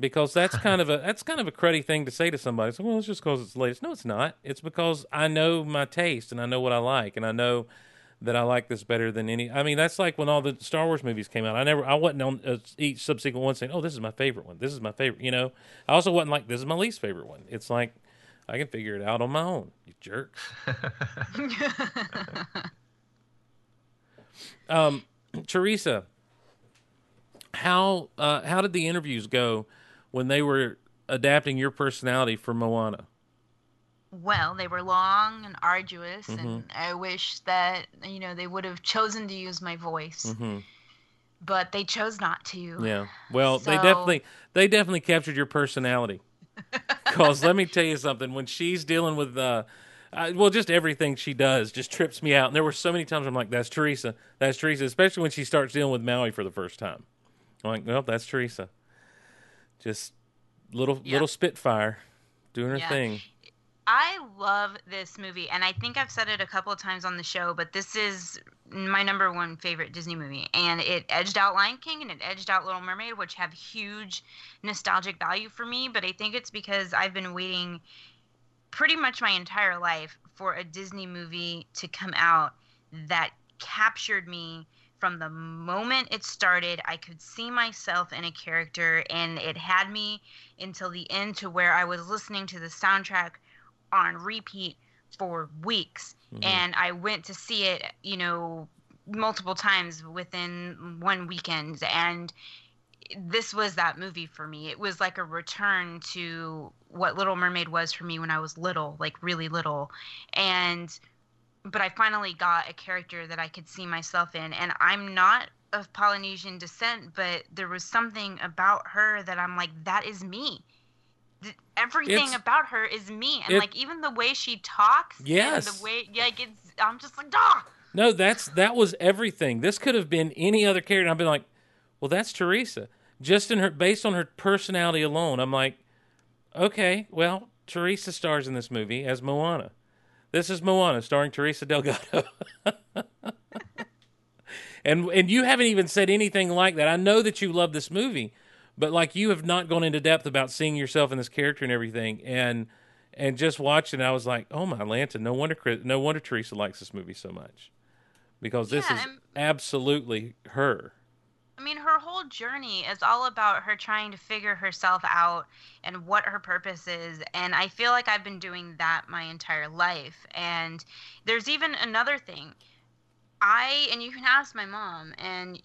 because that's kind of a that's kind of a cruddy thing to say to somebody. So well, it's just because it's the latest. No, it's not. It's because I know my taste and I know what I like and I know that I like this better than any. I mean, that's like when all the Star Wars movies came out. I never I wasn't on uh, each subsequent one saying, oh, this is my favorite one. This is my favorite. You know, I also wasn't like this is my least favorite one. It's like I can figure it out on my own. You jerks. Um, Teresa, how uh, how did the interviews go when they were adapting your personality for Moana? Well, they were long and arduous, Mhm. and I wish that you know they would have chosen to use my voice, hmm but they chose not to. Yeah. Well, they definitely they definitely captured your personality. Because let me tell you something, when she's dealing with uh, I, well, just everything she does just trips me out. And there were so many times I'm like, "That's Teresa, that's Teresa," especially when she starts dealing with Maui for the first time. I'm like, "Well, that's Teresa." Just little little Spitfire doing her Yeah. thing. I love this movie, and I think I've said it a couple of times on the show, but this is my number one favorite Disney movie. And it edged out Lion King and it edged out Little Mermaid, which have huge nostalgic value for me. But I think it's because I've been waiting pretty much my entire life for a Disney movie to come out that captured me from the moment it started. I could see myself in a character, and it had me until the end to where I was listening to the soundtrack on repeat for weeks. Mhm. And I went to see it, you know, multiple times within one weekend. And this was that movie for me. It was like a return to what Little Mermaid was for me when I was little, like really little. And but I finally got a character that I could see myself in. And I'm not of Polynesian descent, but there was something about her that I'm like, that is me. Th- Everything It's- about her is me, and it- like even the way she talks, and Yes. the way like it's, I'm just like, ah, No, that's that was everything. This could have been any other character. I've been like, well, that's Teresa just in her based on her personality alone, I'm like, okay, well, Teresa stars in this movie as Moana. This is Moana starring Teresa Delgado. and and you haven't even said anything like that. I know that you love this movie, but like you have not gone into depth about seeing yourself in this character and everything. And and just watching, I was like, oh my Lanta, no wonder Chris, no wonder Teresa likes this movie so much because this Yeah, is I'm- absolutely her. I mean, her whole journey is all about her trying to figure herself out and what her purpose is. And I feel like I've been doing that my entire life. And there's even another thing. I, and you can ask my mom, and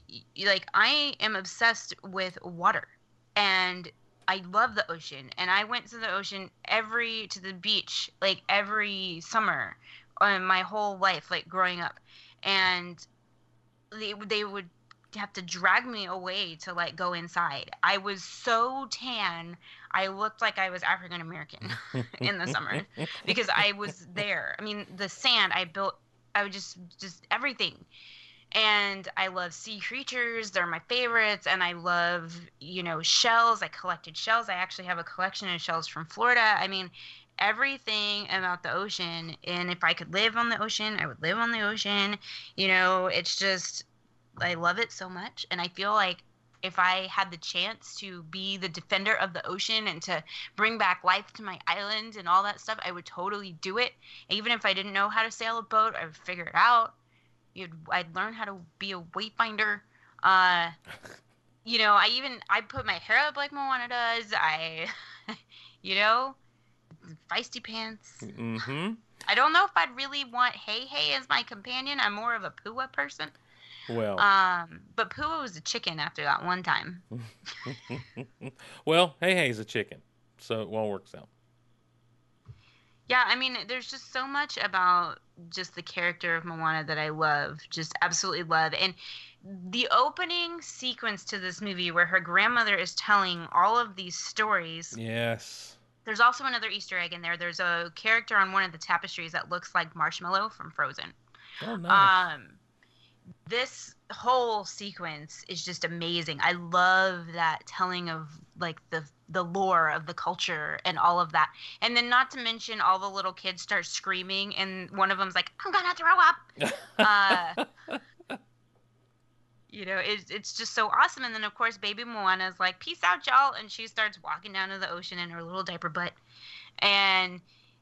like, I am obsessed with water. And I love the ocean. And I went to the ocean every, to the beach, like every summer uh, my whole life, like growing up. And they they would have to drag me away to like go inside. I was so tan, I looked like I was African American in the summer because I was there. I mean, the sand I built, I would just just everything. And I love sea creatures; they're my favorites. And I love, you know, shells. I collected shells. I actually have a collection of shells from Florida. I mean, everything about the ocean. And if I could live on the ocean, I would live on the ocean. You know, it's just I love it so much, and I feel like if I had the chance to be the defender of the ocean and to bring back life to my island and all that stuff, I would totally do it. Even if I didn't know how to sail a boat, I would figure it out. You'd, I'd learn how to be a wayfinder. Uh, you know, I even I put my hair up like Moana does. I, you know, feisty pants. Mm-hmm. I don't know if I'd really want Heihei as my companion. I'm more of a Pua person. Well, Um, but Pua was a chicken after that one time. well, hey, hey's a chicken, so it all works out. Yeah, I mean, there's just so much about just the character of Moana that I love, just absolutely love. And the opening sequence to this movie where her grandmother is telling all of these stories. Yes. There's also another Easter egg in there. There's a character on one of the tapestries that looks like Marshmallow from Frozen. Oh, nice. Um, this whole sequence is just amazing. I love that telling of like the the lore of the culture and all of that. And then not to mention all the little kids start screaming and one of them's like, "I'm to throw up." uh, you know, it's it's just so awesome. And then of course, baby Moana's like, "Peace out, y'all," and she starts walking down to the ocean in her little diaper butt, and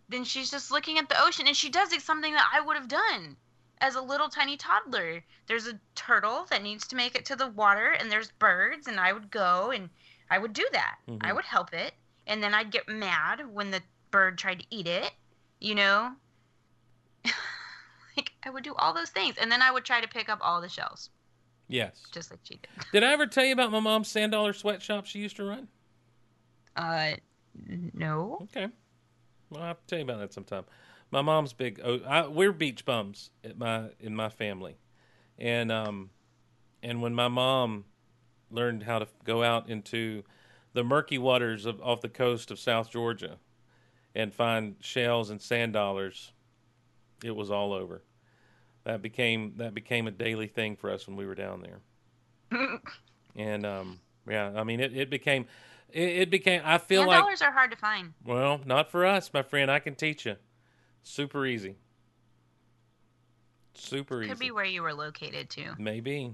then she's just looking at the ocean, and she does something that I would have done as a little tiny toddler. There's a turtle that needs to make it to the water, and there's birds, and I would go and I would do that. I Mhm. would help it, and then I'd get mad when the bird tried to eat it. You know, like I would do all those things, and then I would try to pick up all the shells, Yes. just like she did. Did I ever tell you about my mom's sand dollar sweatshop she used to run? Uh, no. Okay. Well, I'll tell you about that sometime. My mom's big. Oh, I, we're beach bums at my in my family, and um, and when my mom learned how to go out into the murky waters of off the coast of South Georgia, and find shells and sand dollars, it was all over. That became that became a daily thing for us when we were down there. And um, yeah, I mean, it, it became, it, it became. I feel Sand like dollars are hard to find. well, not for us, my friend. I can teach you. Super easy. Super easy. Could be where you were located too. Maybe.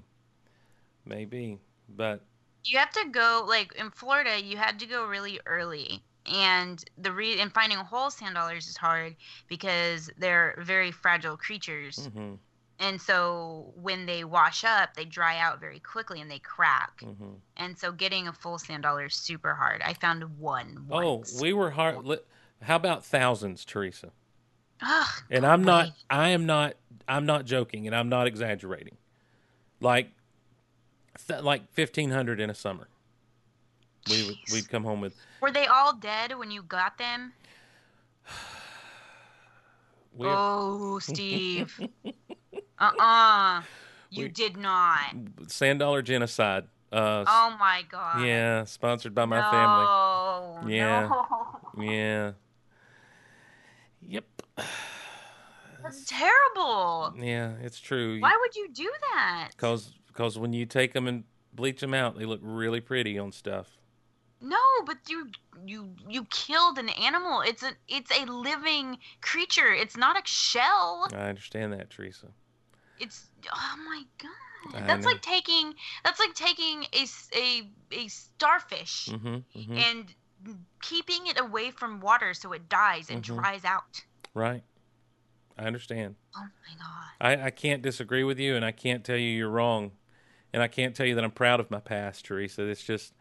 Maybe. But You have to go like in Florida. You had to go really early, and the re and finding whole sand dollars is hard because they're very fragile creatures. mhm, And so when they wash up, they dry out very quickly and they crack. mhm. And so getting a full sand dollar is super hard. I found one. Oh, we were hard. How about thousands, Teresa? Ugh, And I'm not. I am not. I'm not joking, and I'm not exaggerating. Like, like fifteen hundred in a summer. We would we'd come home with. were they all dead when you got them? We're, Oh, Steve. uh uh You We- did not. Sand dollar genocide. Uh, Oh my god. Yeah, sponsored by my no, family. Yeah. No. Yeah. Yep. That's terrible. Yeah, it's true. Why would you do that? Because because when you take them and bleach them out. They look really pretty on stuff. No, but you you you killed an animal. It's a it's a living creature. It's not a shell. I understand that, Teresa. It's oh my god. I That's know. like taking that's like taking a starfish hmm hmm and keeping it away from water so it dies and Mhm. dries out. Right. I understand. Oh my god. I, I can't disagree with you, and I can't tell you you're wrong, and I can't tell you that I'm proud of my past, Teresa. It's just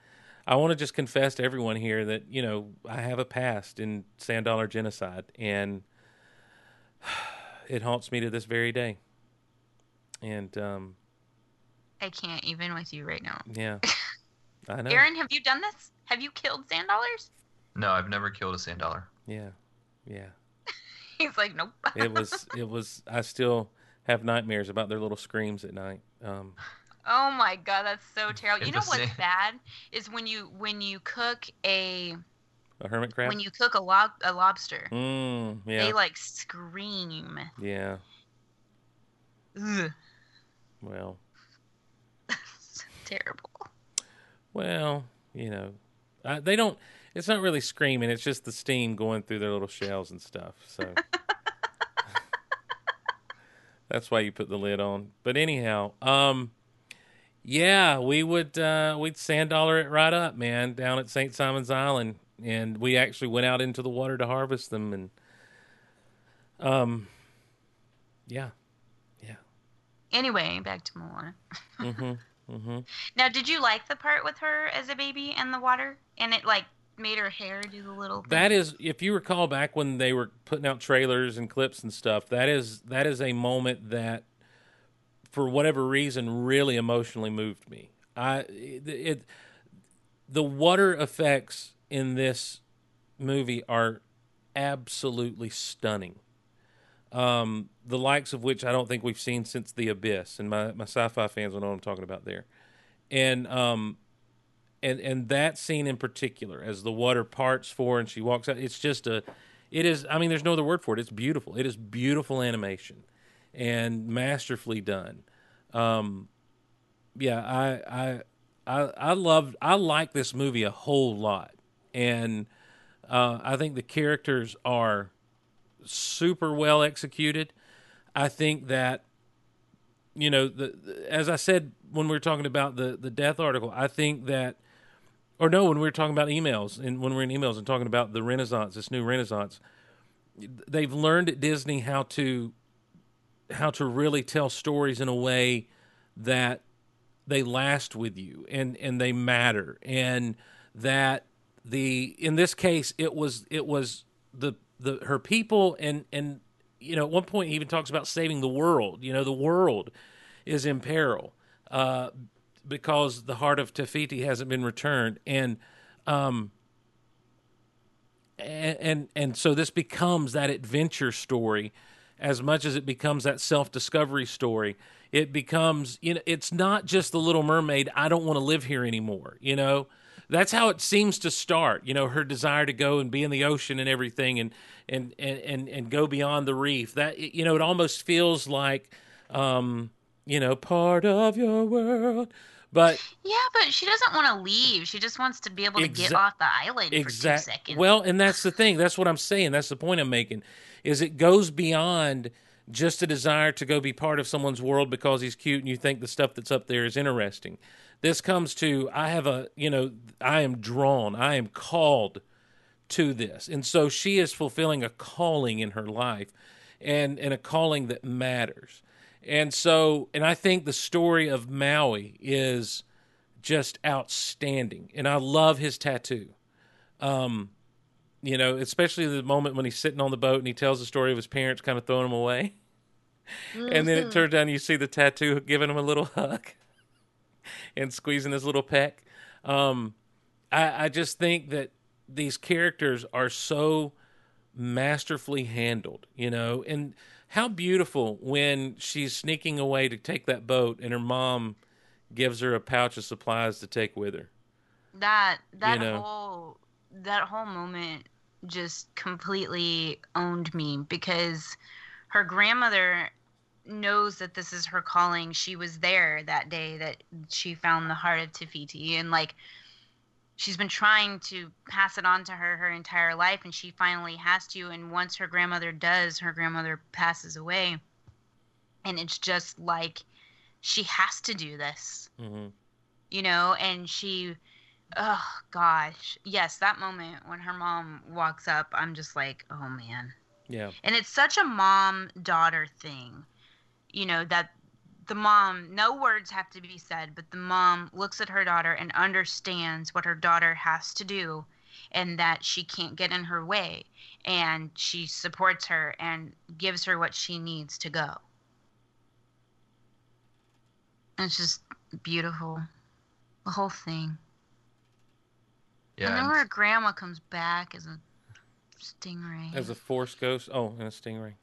I want to just confess to everyone here that you know I have a past in Sand Dollar genocide, and it haunts me to this very day. And um, I can't even with you right now. yeah, I know. Aaron, have you done this? Have you killed sand dollars? No, I've never killed a sand dollar. Yeah, yeah. He's like, nope. It was it was. I still have nightmares about their little screams at night. Um, Oh my god, that's so terrible. You know what's bad is when you when you cook a a hermit crab. when you cook a lob a lobster, Mm, yeah. they like scream. Yeah. Ugh, Well. terrible. Well, you know, uh, they don't. It's not really screaming. It's just the steam going through their little shells and stuff. So that's why you put the lid on. But anyhow, um, yeah, we would uh, we'd sand dollar it right up, man, down at St. Simon's Island, and we actually went out into the water to harvest them, and um, yeah, yeah. Anyway, back to more. mm-hmm, mm-hmm. Now, did you like the part with her as a baby in the water, and it like made her hair do the little? Thing? That is, if you recall back when they were putting out trailers and clips and stuff, that is that is a moment that, for whatever reason, really emotionally moved me. I it, it the water effects in this movie are absolutely stunning. Um, the likes of which I don't think we've seen since The Abyss, and my, my sci-fi fans will know what I'm talking about there. And um, and and that scene in particular, as the water parts for and she walks out, it's just a, it is. I mean, there's no other word for it. It's beautiful. It is beautiful animation, and masterfully done. Um, yeah, I I I I love I like this movie a whole lot, and uh, I think the characters are super well executed. I think that you know, the, the- as I said when we were talking about the the death article, I think that, or no, when we were talking about emails and when we we're in emails and talking about the Renaissance, this new Renaissance, they've learned at Disney how to how to really tell stories in a way that they last with you and and they matter. And that the in this case it was it was the the her people and and you know at one point he even talks about saving the world. You know the world is in peril uh because the heart of Te Fiti hasn't been returned. And um and, and and so this becomes that adventure story as much as it becomes that self-discovery story it becomes you know it's not just the little mermaid i don't want to live here anymore you know? That's how it seems to start you know her desire to go and be in the ocean and everything and and and and, and go beyond the reef. That you know it almost feels like um you know part of your world but Yeah, but she doesn't want to leave. She just wants to be able to get off the island for two seconds. well and that's the thing. That's what i'm saying. That's the point i'm making is it goes beyond just a desire to go be part of someone's world because he's cute and you think the stuff that's up there is interesting. This comes to i have a you know i am drawn i am called to this. And so she is fulfilling a calling in her life and and a calling that matters. And so and i think the story of maui is just outstanding. And i love his tattoo. Um you know especially the moment when he's sitting on the boat and he tells the story of his parents kind of throwing him away and then it Mhm. turns down you see the tattoo giving him a little hug and squeezing his little peck um i i just think that these characters are so masterfully handled you know and how beautiful when she's sneaking away to take that boat and her mom gives her a pouch of supplies to take with her that that know. whole that whole moment just completely owned me because her grandmother knows that this is her calling. She was there that day that she found the heart of Te Fiti, and like she's been trying to pass it on to her her entire life, and she finally has to. And once her grandmother does, her grandmother passes away, and it's just like she has to do this, Mm-hmm. you know. And she, oh gosh, yes, that moment when her mom walks up, I'm just like, oh man. Yeah. And it's such a mom daughter thing, you know, that the mom, no words have to be said, but the mom looks at her daughter and understands what her daughter has to do and that she can't get in her way. And she supports her and gives her what she needs to go. And it's just beautiful. The whole thing. Yeah, and then her grandma comes back as a stingray. As a force ghost. Oh, and a stingray.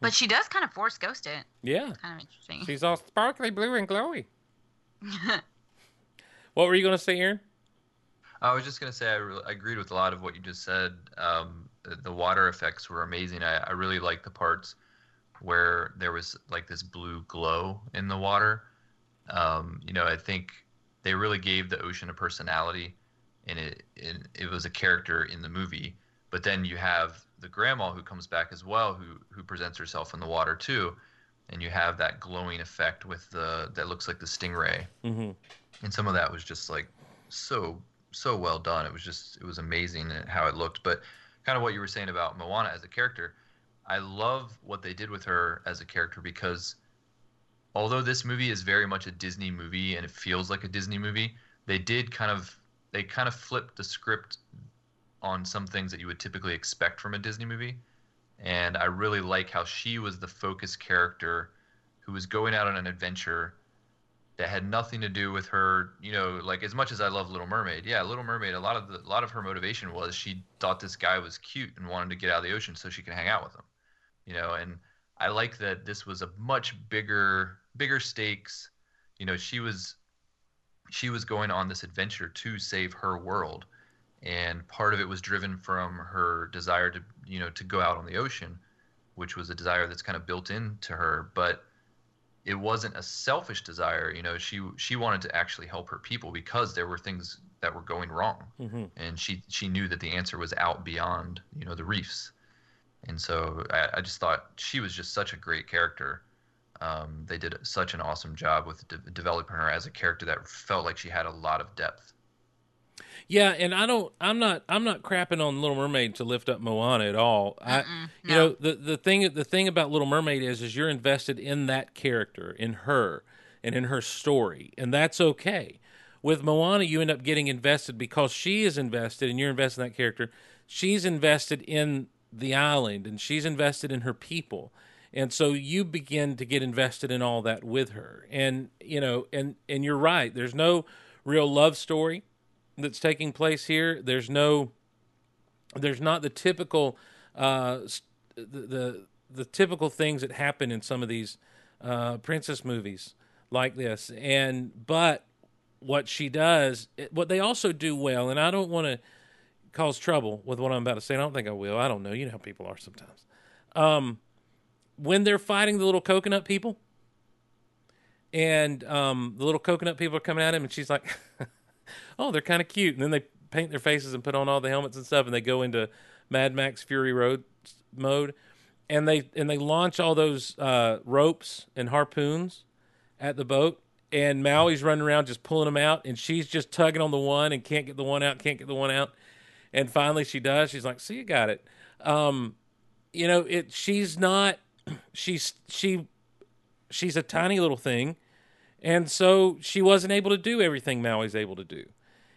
But she does kind of force ghost it. Yeah. Kind of interesting. She's all sparkly blue and glowy. What were you going to say, Aaron? I was just gonna say I, re- I agreed with a lot of what you just said. Um, the, the water effects were amazing. I, I really liked the parts where there was like this blue glow in the water. Um, you know, I think they really gave the ocean a personality, and it, it it was a character in the movie. But then you have the grandma who comes back as well, who who presents herself in the water too, and you have that glowing effect with the that looks like the stingray Mm-hmm. and some of that was just like so so well done it was just it was amazing how it looked but kind of what you were saying about moana as a character i love what they did with her as a character because although this movie is very much a disney movie and it feels like a disney movie they did kind of they kind of flipped the script on some things that you would typically expect from a disney movie. And i really like how she was the focus character who was going out on an adventure that had nothing to do with her you know like as much as i love little mermaid yeah little mermaid a lot of the, a lot of her motivation was she thought this guy was cute and wanted to get out of the ocean so she could hang out with him you know and i like that this was a much bigger bigger stakes. You know she was she was going on this adventure to save her world. And part of it was driven from her desire to you know to go out on the ocean which was a desire that's kind of built into her. But it wasn't a selfish desire. You know she she wanted to actually help her people because there were things that were going wrong. Mm-hmm. and she she knew that the answer was out beyond you know the reefs. And so i, I just thought she was just such a great character um, they did such an awesome job with de- developing her as a character that felt like she had a lot of depth Yeah, and I don't. I'm not. I'm not crapping on Little Mermaid to lift up Moana at all. I, you know, the the thing the thing about Little Mermaid is is you're invested in that character, in her, and in her story, and that's okay. With Moana, you end up getting invested because she is invested, and you're invested in that character. She's invested in the island, and she's invested in her people, and so you begin to get invested in all that with her. And you know, and and you're right. There's no real love story that's taking place here. There's no, there's not the typical, uh, the, the the typical things that happen in some of these uh, princess movies like this. And but what she does, what they also do well, and I don't want to cause trouble with what I'm about to say. I don't think I will. I don't know. You know how people are sometimes. Um, when they're fighting the little coconut people, and um, the little coconut people are coming at him, and she's like, "Oh, they're kind of cute." And then they paint their faces and put on all the helmets and stuff, and they go into Mad Max Fury Road mode, and they and they launch all those uh, ropes and harpoons at the boat. And Maui's running around just pulling them out, and she's just tugging on the one and can't get the one out, can't get the one out. And finally, she does. She's like, "See, you got it." Um, you know, it. She's not. She's she she's a tiny little thing, and so she wasn't able to do everything Maui's able to do,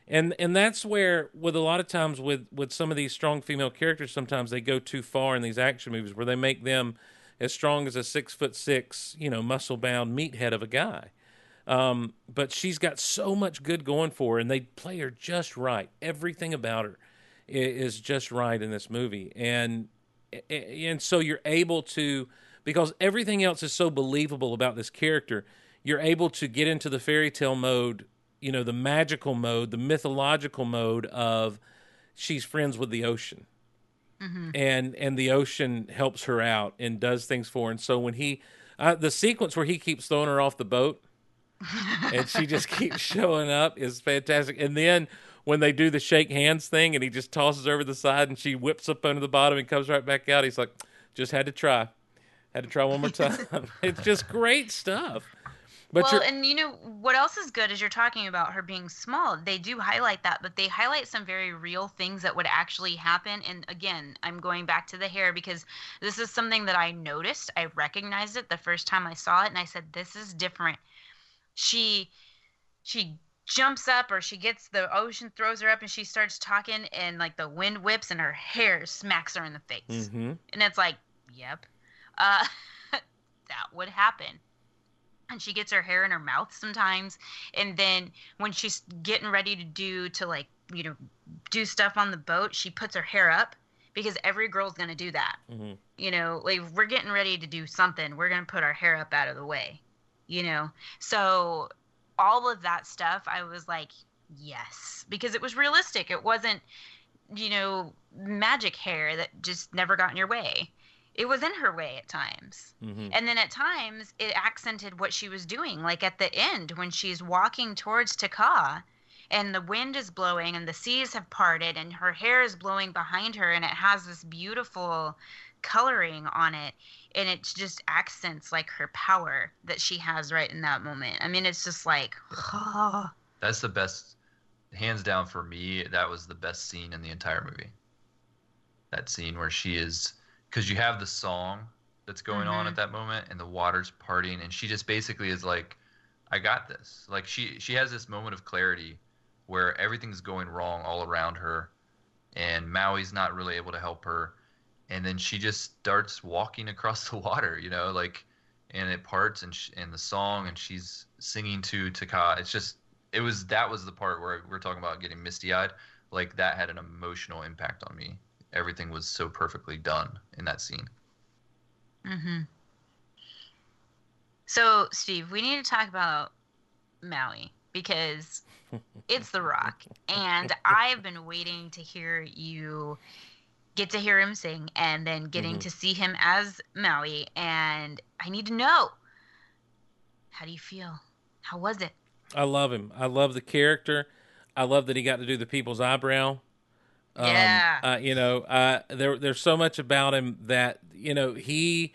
and and that's where with a lot of times with with some of these strong female characters, sometimes they go too far in these action movies where they make them as strong as a six foot six, you know, muscle bound meathead of a guy. Um, but she's got so much good going for her, and they play her just right. Everything about her is just right in this movie, and and so you're able to because everything else is so believable about this character. You're able to get into the fairy tale mode, you know, the magical mode, the mythological mode of she's friends with the ocean. Mhm. and and the ocean helps her out and does things for her. And so when he, uh, the sequence where he keeps throwing her off the boat, and she just keeps showing up is fantastic. And then when they do the shake hands thing, and he just tosses her over the side, and she whips up under the bottom and comes right back out. He's like, just had to try, had to try one more time. it's just great stuff. But well, and you know what else is good is you're talking about her being small. They do highlight that, but they highlight some very real things that would actually happen. And again, I'm going back to the hair because this is something that I noticed. I recognized it the first time I saw it, and I said, "This is different." She, she jumps up, or she gets the ocean throws her up, and she starts talking, and like the wind whips, and her hair smacks her in the face, Mhm. and it's like, "Yep, uh, that would happen." and she gets her hair in her mouth sometimes and then when she's getting ready to do to like you know do stuff on the boat she puts her hair up because every girl's going to do that Mhm. you know like we're getting ready to do something we're going to put our hair up out of the way you know so all of that stuff i was like yes because it was realistic it wasn't you know magic hair that just never got in your way it was in her way at times Mhm. and then at times it accented what she was doing. Like at the end when she's walking towards Te Kā and the wind is blowing and the seas have parted and her hair is blowing behind her and it has this beautiful coloring on it and it just accents like her power that she has right in that moment. I mean it's just like That's the best, hands down for me. That was the best scene in the entire movie. That scene where she is, because you have the song that's going on Mhm. at that moment, and the water's parting, and she just basically is like, "I got this." Like she she has this moment of clarity where everything's going wrong all around her, and Maui's not really able to help her, and then she just starts walking across the water, you know, like, and it parts, and sh- and the song, and she's singing to Te Kā. It's just it was that was the part where we're talking about getting misty eyed. Like that had an emotional impact on me. Everything was so perfectly done in that scene. Mhm. So, Steve, we need to talk about Maui because it's The Rock, and I've been waiting to hear you get to hear him sing, and then getting Mhm. to see him as Maui, and I need to know how do you feel? How was it? I love him. I love the character. I love that he got to do the people's eyebrow. Um, Yeah. Uh, you know, uh, there there's so much about him that you know he,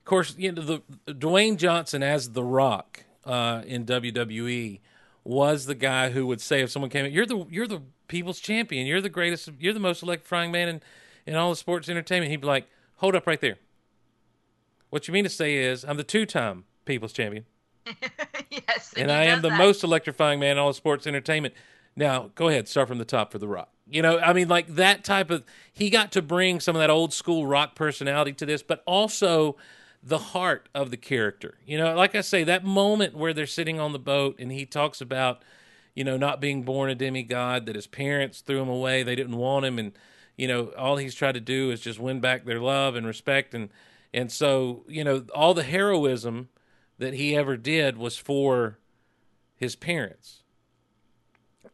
of course, you know the Dwayne Johnson as the Rock uh, in WWE was the guy who would say if someone came in, you're the you're the people's champion, you're the greatest, you're the most electrifying man in in all the sports entertainment. He'd be like, hold up right there. What you mean to say is I'm the two time people's champion yes, and he I am the that. most electrifying man in all of sports entertainment. Now, go ahead, start from the top for The Rock. You know, I mean, like that type of. He got to bring some of that old school rock personality to this, but also the heart of the character. You know, like I say, that moment where they're sitting on the boat and he talks about, you know, not being born a demigod, that his parents threw him away, they didn't want him, and you know, all he's tried to do is just win back their love and respect, and and so you know, all the heroism that he ever did was for his parents.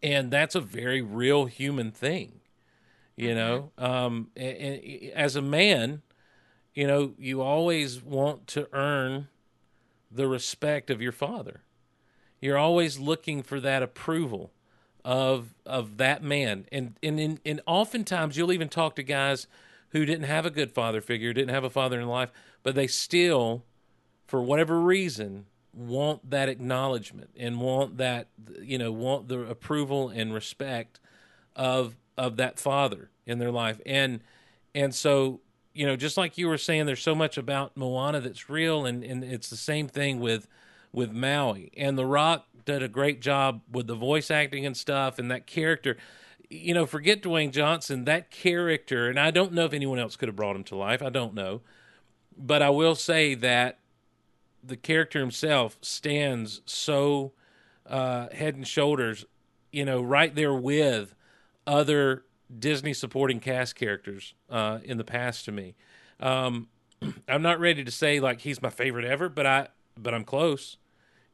And that's a very real human thing, you know. Um, and, and as a man, you know, you always want to earn the respect of your father. You're always looking for that approval of of that man, and and and, and oftentimes you'll even talk to guys who didn't have a good father figure, didn't have a father in life, but they still for whatever reason want that acknowledgement and want that you know want the approval and respect of of that father in their life. And and so you know just like you were saying there's so much about Moana that's real and and it's the same thing with with Maui. And The Rock did a great job with the voice acting and stuff and that character you know forget Dwayne Johnson that character and I don't know if anyone else could have brought him to life I don't know but I will say that the character himself stands so uh, head and shoulders, you know, right there with other Disney supporting cast characters uh, in the past to me. Um, I'm not ready to say like he's my favorite ever, but I but I'm close.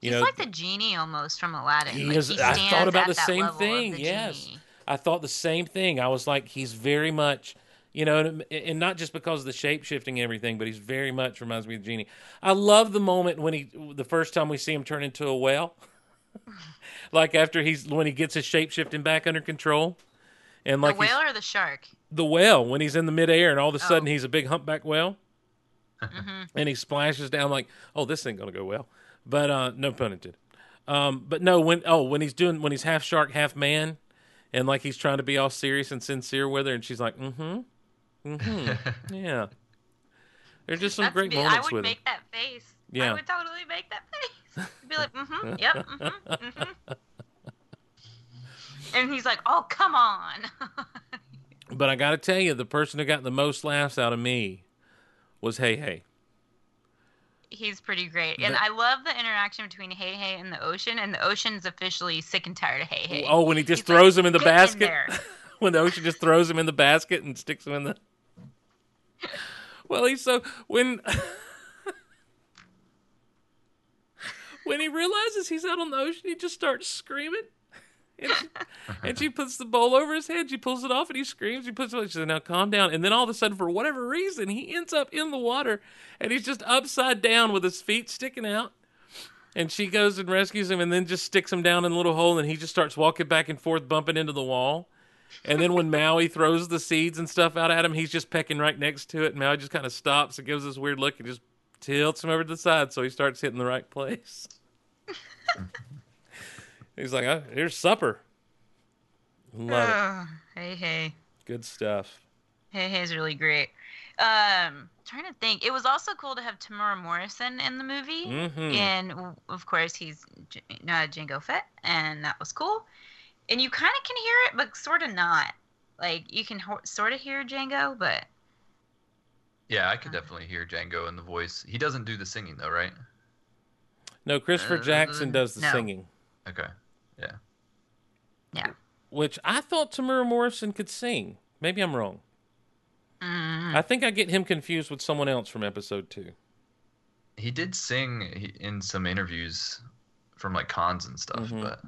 You He's know, like the genie almost from Aladdin. he like, is. he I thought about the same thing. the Yes, genie. I thought the same thing. I was like, he's very much, You know, and, and not just because of the shape shifting and everything, but he's very much reminds me of the Genie. I love the moment when he, the first time we see him turn into a whale, like after he's when he gets his shape shifting back under control, and like the whale or the shark? the whale when he's in the midair and all of a sudden Oh. he's a big humpback whale hmm and he splashes down like, oh, this ain't gonna go well. But uh, no pun intended. Um, but no, when oh when he's doing when he's half shark, half man, and like he's trying to be all serious and sincere with her, and she's like, mm-hmm, mm-hmm, yeah. There's just some That's great me. I would with him. make that face. Yeah. I would totally make that face. Be like, mm-hmm, yep, mm-hmm, mm-hmm. And he's like, oh, come on. But I got to tell you, the person who got the most laughs out of me was Heihei. He's pretty great. And The- I love the interaction between Heihei and the ocean. And the ocean's officially sick and tired of Heihei. Oh, when he just He's like, throws him in the "Get in basket. there." when the ocean just throws him in the basket and sticks him in the. Well, he's so when when he realizes he's out on the ocean, he just starts screaming. And she, and she puts the bowl over his head. She pulls it off, and he screams. She puts it. She says, "Now calm down." And then all of a sudden, for whatever reason, he ends up in the water, and he's just upside down with his feet sticking out. And she goes and rescues him, and then just sticks him down in a little hole, and he just starts walking back and forth, bumping into the wall. And then when Maui throws the seeds and stuff out at him, he's just pecking right next to it. And Maui just kind of stops and gives this weird look and just tilts him over to the side so he starts hitting the right place. he's like, oh, "Here's supper." Love it. Oh, Heihei. Good stuff. Heihei's really great. Um, trying to think. It was also cool to have Temuera Morrison in the movie, Mhm. and of course he's J- uh, Jango Fett, and that was cool. And you kind of can hear it, but sort of not. Like you can ho- sort of hear Jango, but Yeah, I could definitely hear Jango in the voice. He doesn't do the singing though, right? No, Christopher Uh, Jackson does the no. singing, Okay. Yeah. yeah. which I thought Temuera Morrison could sing. Maybe I'm wrong. Mm. I think I get him confused with someone else from episode two. He did sing in some interviews from like cons and stuff, Mhm. but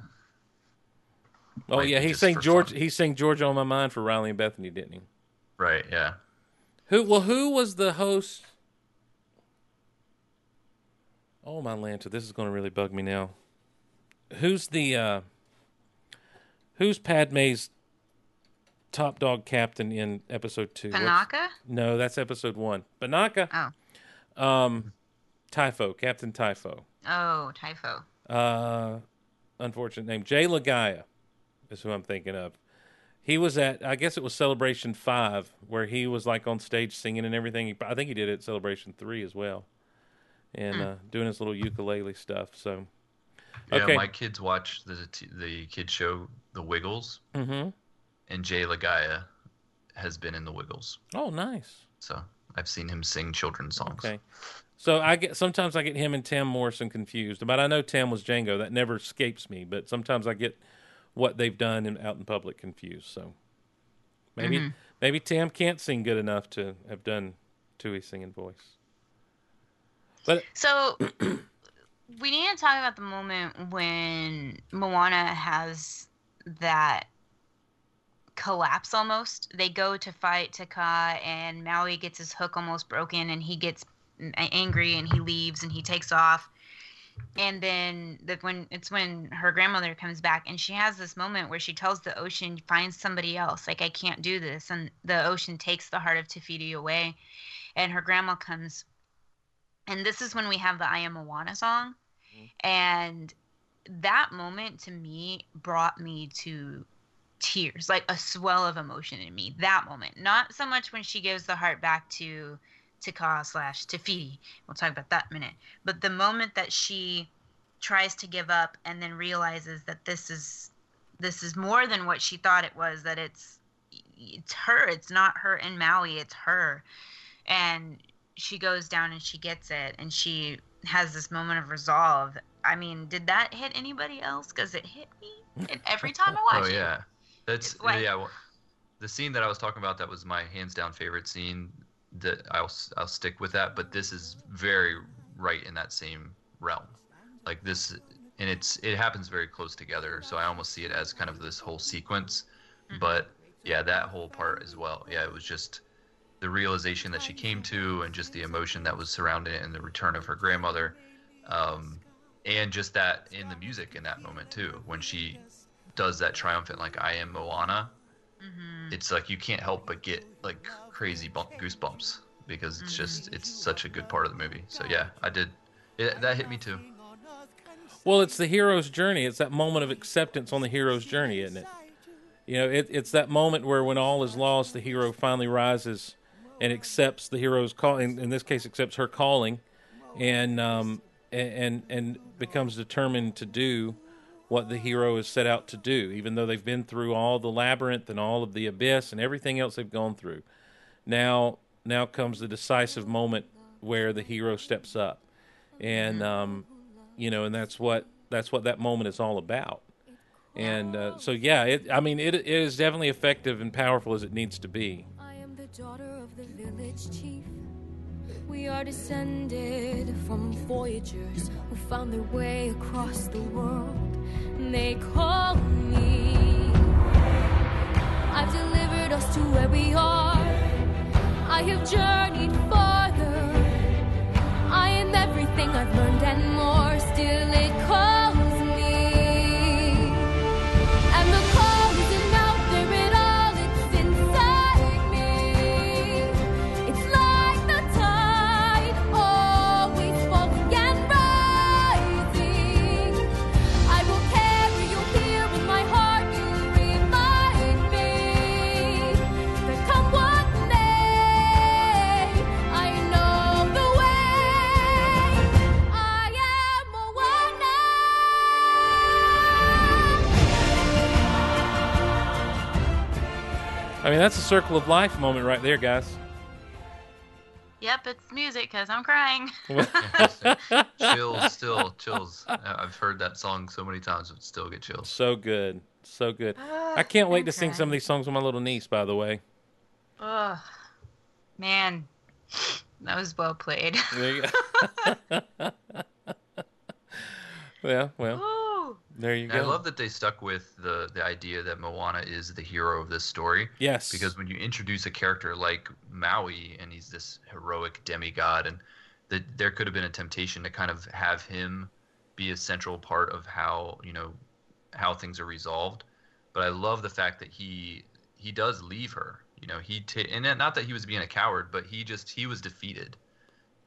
Oh Might yeah, be he just sang for George. fun. He sang Georgia on my mind for Riley and Bethany, didn't he? right, yeah. Who? Well, who was the host? Oh my Lanta, this is going to really bug me now. Who's the? uh Who's Padme's top dog captain in episode two? What's- No, that's episode one. Panaka. Oh. Um, Typho, Captain Typho. Oh, Typho. Uh, unfortunate name. Jay Laga'aia is who I'm thinking of. He was at, I guess it was Celebration 5, where he was like on stage singing and everything. I think he did it at Celebration 3 as well. And Hmm. uh, doing his little ukulele stuff. So, Yeah, okay. my kids watch the the kid show The Wiggles, hmm and Jay Laga'aia has been in The Wiggles, Oh, nice. so I've seen him sing children's songs. Okay. So I get sometimes I get him and Tim Morrison confused, but I know Tim was Jango. That never escapes me. But sometimes I get what they've done in, out in public confused. So maybe Mhm. maybe Tim can't sing good enough to have done Tui singing voice. But So we need to talk about the moment when Moana has that collapse almost. They go to fight Te Kā and Maui gets his hook almost broken and he gets angry and he leaves and he takes off. And then the, when it's when her grandmother comes back and she has this moment where she tells the ocean, "Find somebody else. Like I can't do this." And the ocean takes the heart of Te Fiti away, and her grandma comes and this is when we have the I Am Moana song. Mm-hmm. And that moment to me brought me to tears, like a swell of emotion in me. That moment. Not so much when she gives the heart back to Te Kā slash Te Fiti. We'll talk about that in a minute. But the moment that she tries to give up and then realizes that this is this is more than what she thought it was, that it's it's her, it's not her and Maui, it's her. And she goes down and she gets it and she has this moment of resolve. I mean, did that hit anybody else? Because it hit me. And every time I watch Oh it. yeah, that's like- yeah. well, The scene that I was talking about that was my hands down favorite scene. That I'll I'll stick with that. But this is very right in that same realm. Like this, and it's it happens very close together. So I almost see it as kind of this whole sequence. Mm-hmm. But yeah, that whole part as well. Yeah, it was just the realization that she came to and just the emotion that was surrounding it and the return of her grandmother um, and just that in the music in that moment too. When she does that triumphant like i am moana it's like you can't help but get like crazy bump, goosebumps because it's just it's such a good part of the movie. So yeah i did. It, that hit me too. Well, it's the hero's journey. It's that moment of acceptance on the hero's journey, isn't it? You know, it, it's that moment where when all is lost, the hero finally rises and accepts the hero's call. In, in this case, accepts her calling, and um, and and- becomes determined to do what the hero is set out to do, even though they've been through all the labyrinth and all of the abyss and everything else they've gone through. Now, now comes the decisive moment where the hero steps up, and um, you know, and that's what that's what that moment is all about. And uh, so, yeah, it, I mean, it, it is definitely effective and powerful as it needs to be. The village chief. We are descended from voyagers who found their way across the world. And they call me. I've delivered us to where we are. I have journeyed farther. I am everything I've learned and more. Still, it calls I mean, that's a circle of life moment right there, guys. Yep, it's music because I'm crying. chills still chills I- i've heard that song so many times but still get chills So good, so good. Ah, I can't wait to sing some of these songs with my little niece. By the way, Ugh, man, that was well played. there you go. yeah, well, oh. there you And go. I love that they stuck with the the idea that Moana is the hero of this story. Yes. Because when you introduce a character like Maui and he's this heroic demigod, and that there could have been a temptation to kind of have him be a central part of how you know how things are resolved. But I love the fact that he he does leave her. You know, he ta- and not that he was being a coward, but he just he was defeated,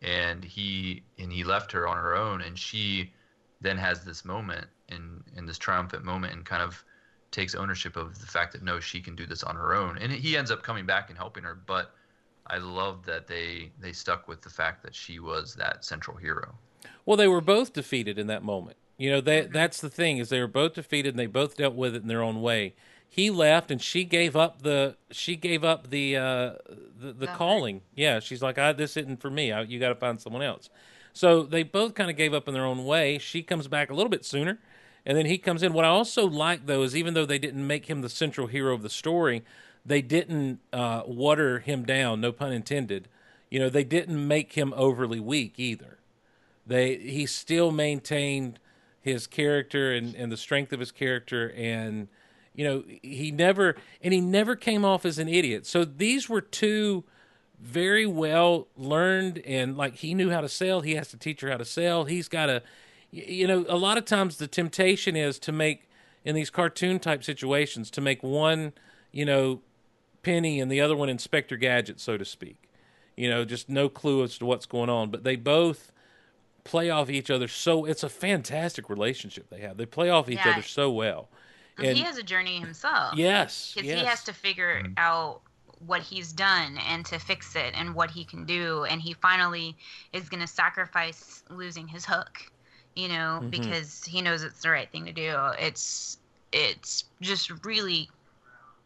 and he and he left her on her own, and she then has this moment in in this triumphant moment and kind of takes ownership of the fact that no she can do this on her own and he ends up coming back and helping her but i love that they they stuck with the fact that she was that central hero Well, they were both defeated in that moment. You know, that that's the thing is they were both defeated and they both dealt with it in their own way. He left and she gave up the she gave up the uh the, the calling. Yeah, she's like, "I this isn't for me. I, you got to find someone else." So they both kind of gave up in their own way. She comes back a little bit sooner, and then he comes in. What I also like though is even though they didn't make him the central hero of the story, they didn't uh, water him down. No pun intended. You know, they didn't make him overly weak either they he still maintained his character and, and the strength of his character and you know he never and he never came off as an idiot so these were two very well learned and like he knew how to sell. He has to teach her how to sell. He's got to you know a lot of times the temptation is to make in these cartoon type situations to make one you know penny and the other one inspector gadget so to speak. You know just no clue as to what's going on. But they both play off each other so it's a fantastic relationship they have. They play off each Yeah. other so well. He has a journey himself. Yes, Because yes. he has to figure mm-hmm. out what he's done and to fix it and what he can do. And he finally is going to sacrifice losing his hook, you know, Mhm. because he knows it's the right thing to do. It's it's just really,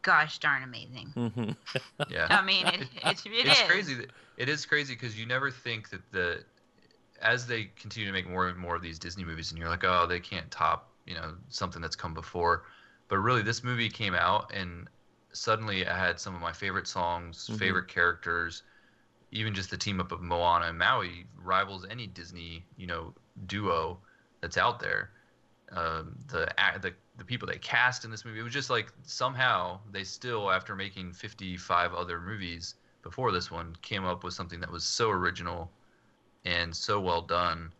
gosh darn amazing. Mhm. yeah I mean, it, it, it it's is. crazy that it is crazy because you never think that the as they continue to make more and more of these disney movies and you're like oh they can't top you know something that's come before but really this movie came out and suddenly I had some of my favorite songs Mhm. favorite characters even just the team up of moana and maui rivals any disney you know duo that's out there um, the the the people they cast in this movie. It was just like somehow they still, after making 55 other movies, before this one came up with something that was so original and so well done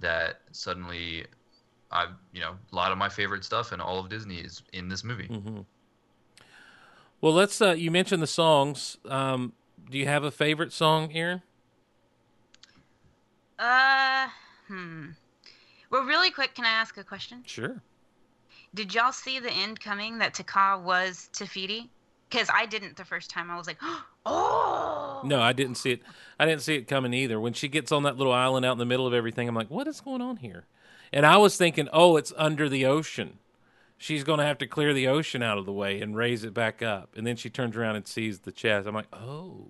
that suddenly I, you know, a lot of my favorite stuff in all of Disney is in this movie. Mm-hmm. Well, let's. Uh, you mentioned the songs. Um, do you have a favorite song, Aaron? Uh, hmm. Well, really quick, can I ask a question? Sure. Did y'all see the end coming that Te Kā was Te Fiti? Because I didn't the first time. I was like, oh. No, I didn't see it. I didn't see it coming either. When she gets on that little island out in the middle of everything, I'm like, what is going on here? And I was thinking, oh, it's under the ocean. She's going to have to clear the ocean out of the way and raise it back up. And then she turns around and sees the chest. I'm like, oh.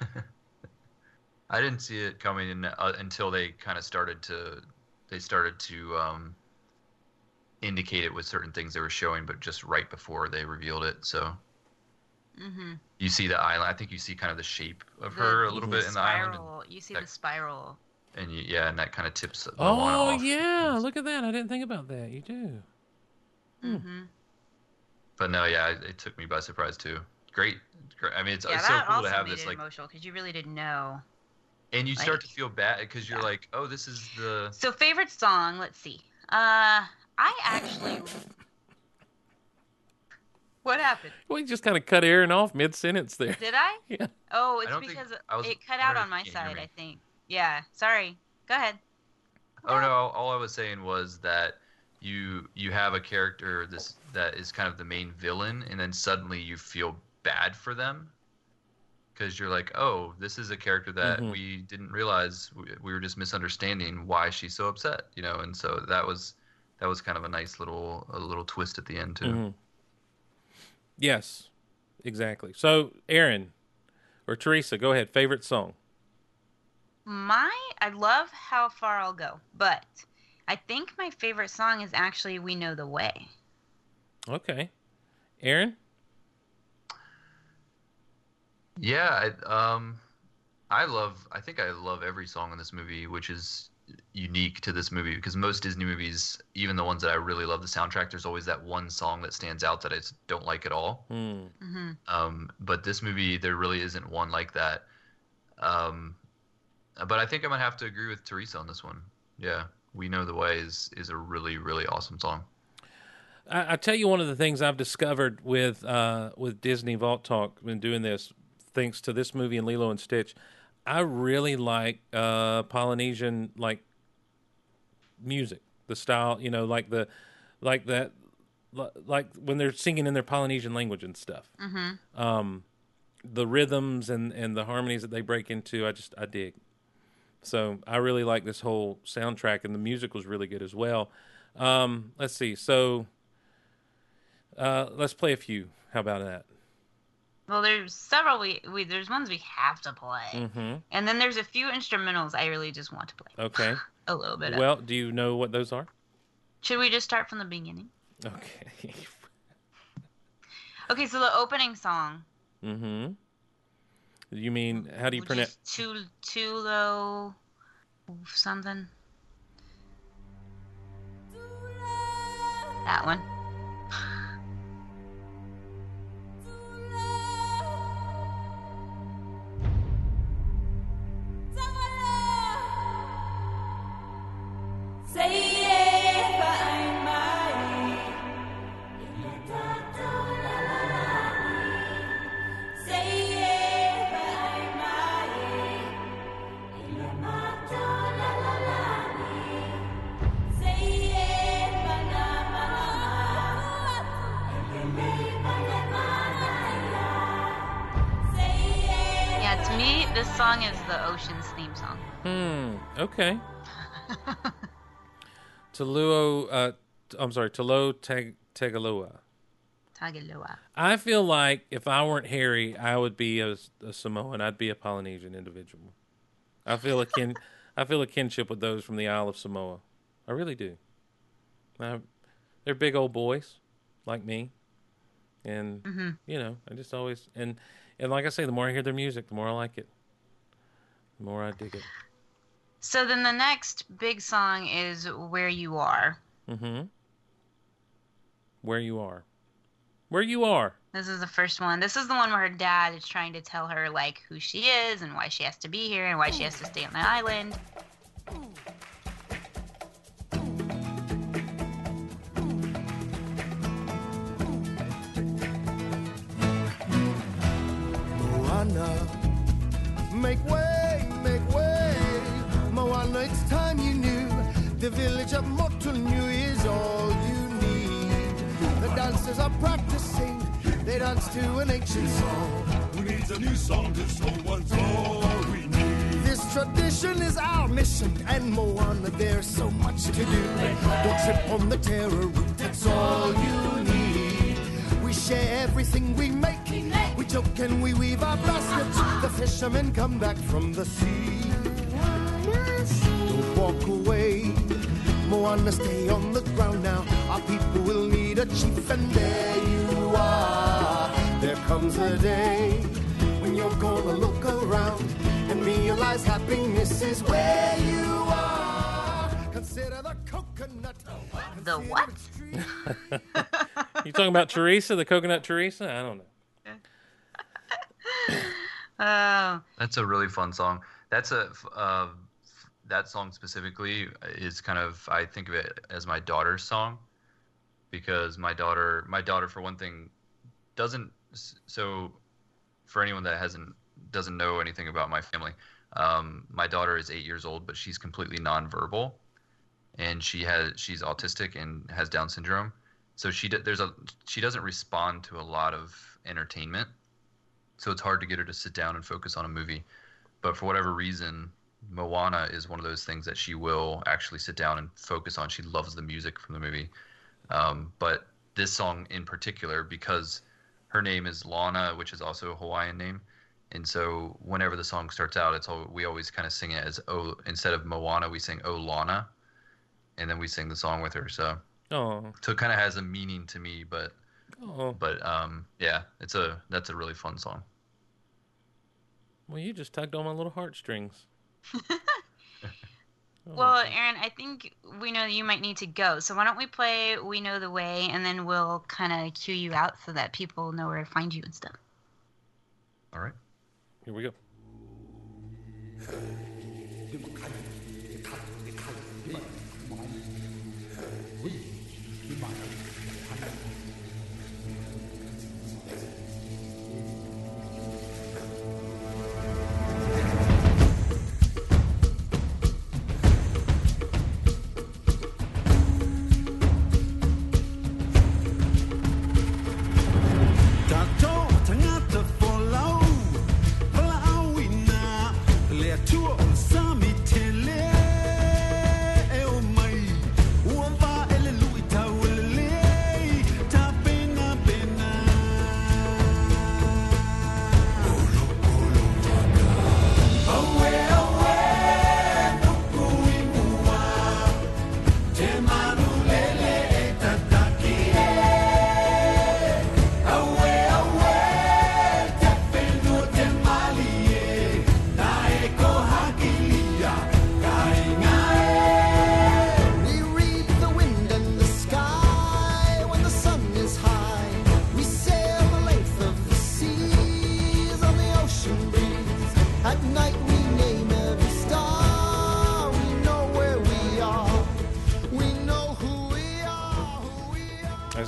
I didn't see it coming in, uh, until they kind of started to they started to um, indicate it with certain things they were showing, but just right before they revealed it. So Mm-hmm. you see the island. I think you see kind of the shape of her a little bit in the island, spiral. You see that- the spiral. and, and you, yeah, and that kind of tips the one Oh, off. yeah. Look at that. I didn't think about that. You do. Mm-hmm. But no, yeah, it, it took me by surprise too. Great, great. I mean, it's, yeah, it's so cool to have this like, emotional because you really didn't know. and you like- start to feel bad because you're like, oh, this is the So favorite song? Let's see. Uh, I actually. what happened? We just kind of cut Aaron off mid sentence there. Did I? Yeah. Oh, it's because was it cut out on my if you can't hear side. I think. Yeah. Sorry. Go ahead. Oh no! All I was saying was that you you have a character this that is kind of the main villain, and then suddenly you feel bad for them because you're like, oh, this is a character that Mhm. we didn't realize we, we were just misunderstanding why she's so upset, you know. And so that was that was kind of a nice little a little twist at the end too. Mhm. Yes, exactly. So, Aaron or Teresa, go ahead. Favorite song? My, I love how far I'll go, but I think my favorite song is actually "We Know the Way." Okay. Aaron? Yeah, I, um, I love. I think I love every song in this movie, which is unique to this movie because most Disney movies, even the ones that I really love the soundtrack, there's always that one song that stands out that I don't like at all. Hmm. Mm-hmm. Um, but this movie, there really isn't one like that. Um, but I think I'm gonna have to agree with Teresa on this one. Yeah, "We Know the Way" is is a really really awesome song. I, I tell you, one of the things I've discovered with uh, with Disney Vault Talk when doing this, thanks to this movie and Lilo and Stitch, I really like uh, Polynesian like music, the style, you know, like the like that, like when they're singing in their Polynesian language and stuff. Mm-hmm. Um, the rhythms and and the harmonies that they break into, I just I dig. So I really like this whole soundtrack, and the music was really good as well. Um, let's see. So uh, let's play a few. How about that? Well, there's several we, we there's ones we have to play, Mm-hmm. and then there's a few instrumentals I really just want to play Okay. a little bit. of. Well, do you know what those are? should we just start from the beginning? Okay. Okay, so the opening song, mm-hmm. You mean how do you pronounce? Tu Tulo something. That one. To me, this song is the Ocean's theme song. Hmm. Okay. Tuluo. Uh, t- I'm sorry. Talo Teg Tegaloa. Tagaloa. I feel like if I weren't Harry, I would be a, a Samoan. I'd be a Polynesian individual. I feel a kin. I feel a kinship with those from the Isle of Samoa. I really do. I, they're big old boys, like me, and Mhm. you know, I just always and and like I say, the more I hear their music, the more I like it. The more I dig it. So then the next big song is Where You Are. Mm-hmm. Where you are. Where you are. This is the first one. This is the one where her dad is trying to tell her like who she is and why she has to be here and why she has to stay on the island. Moana, make way, make way. Moana, it's time you knew. The village of Motunui is all you need. The dancers are practicing. They dance to an ancient song. Who needs a new song? This old one's all we need. This tradition is our mission, and Moana, there's so much to do. Don't trip on the taro root, that's all you need. We share everything we make. We joke and we weave our baskets. Uh-huh. The fishermen come back from the sea. Don't walk away. Moana, stay on the ground now. Our people will need a chief, and there you are. There comes a day when you're gonna look around and realize happiness is where you are. Consider the coconut. The what? You talking about Teresa, the coconut Teresa? I don't know. Oh, That's a really fun song. That's a uh, that song specifically is kind of I think of it as my daughter's song because my daughter my daughter for one thing doesn't so for anyone that hasn't doesn't know anything about my family um, my daughter is eight years old but she's completely nonverbal and she has she's autistic and has Down syndrome so she there's a she doesn't respond to a lot of entertainment so it's hard to get her to sit down and focus on a movie. But for whatever reason, Moana is one of those things that she will actually sit down and focus on. She loves the music from the movie. Um, but this song in particular, because her name is Lana, which is also a Hawaiian name, and so whenever the song starts out, it's all we always kind of sing it as oh instead of Moana, we sing Oh Lana, and then we sing the song with her. So Oh, so it kind of has a meaning to me, but oh. but um yeah, it's a that's a really fun song. Well, you just tugged on my little heartstrings. well, Aaron, I think we know that you might need to go. So why don't we play We Know the Way and then we'll kind of cue you out so that people know where to find you and stuff. All right. Here we go.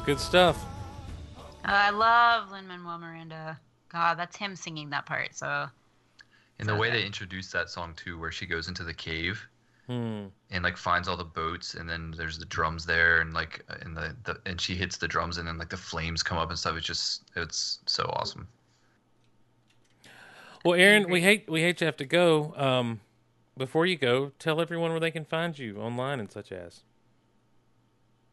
good stuff. Uh, I love Lin Manuel Miranda. God, that's him singing that part. So And the way they introduce that song too, where she goes into the cave Hmm. and like finds all the boats, and then there's the drums there, and like and the, the and she hits the drums, and then like the flames come up and stuff. It's just it's so awesome. Well, Aaron, we hate we hate to have to go. Um, before you go, tell everyone where they can find you online and such as.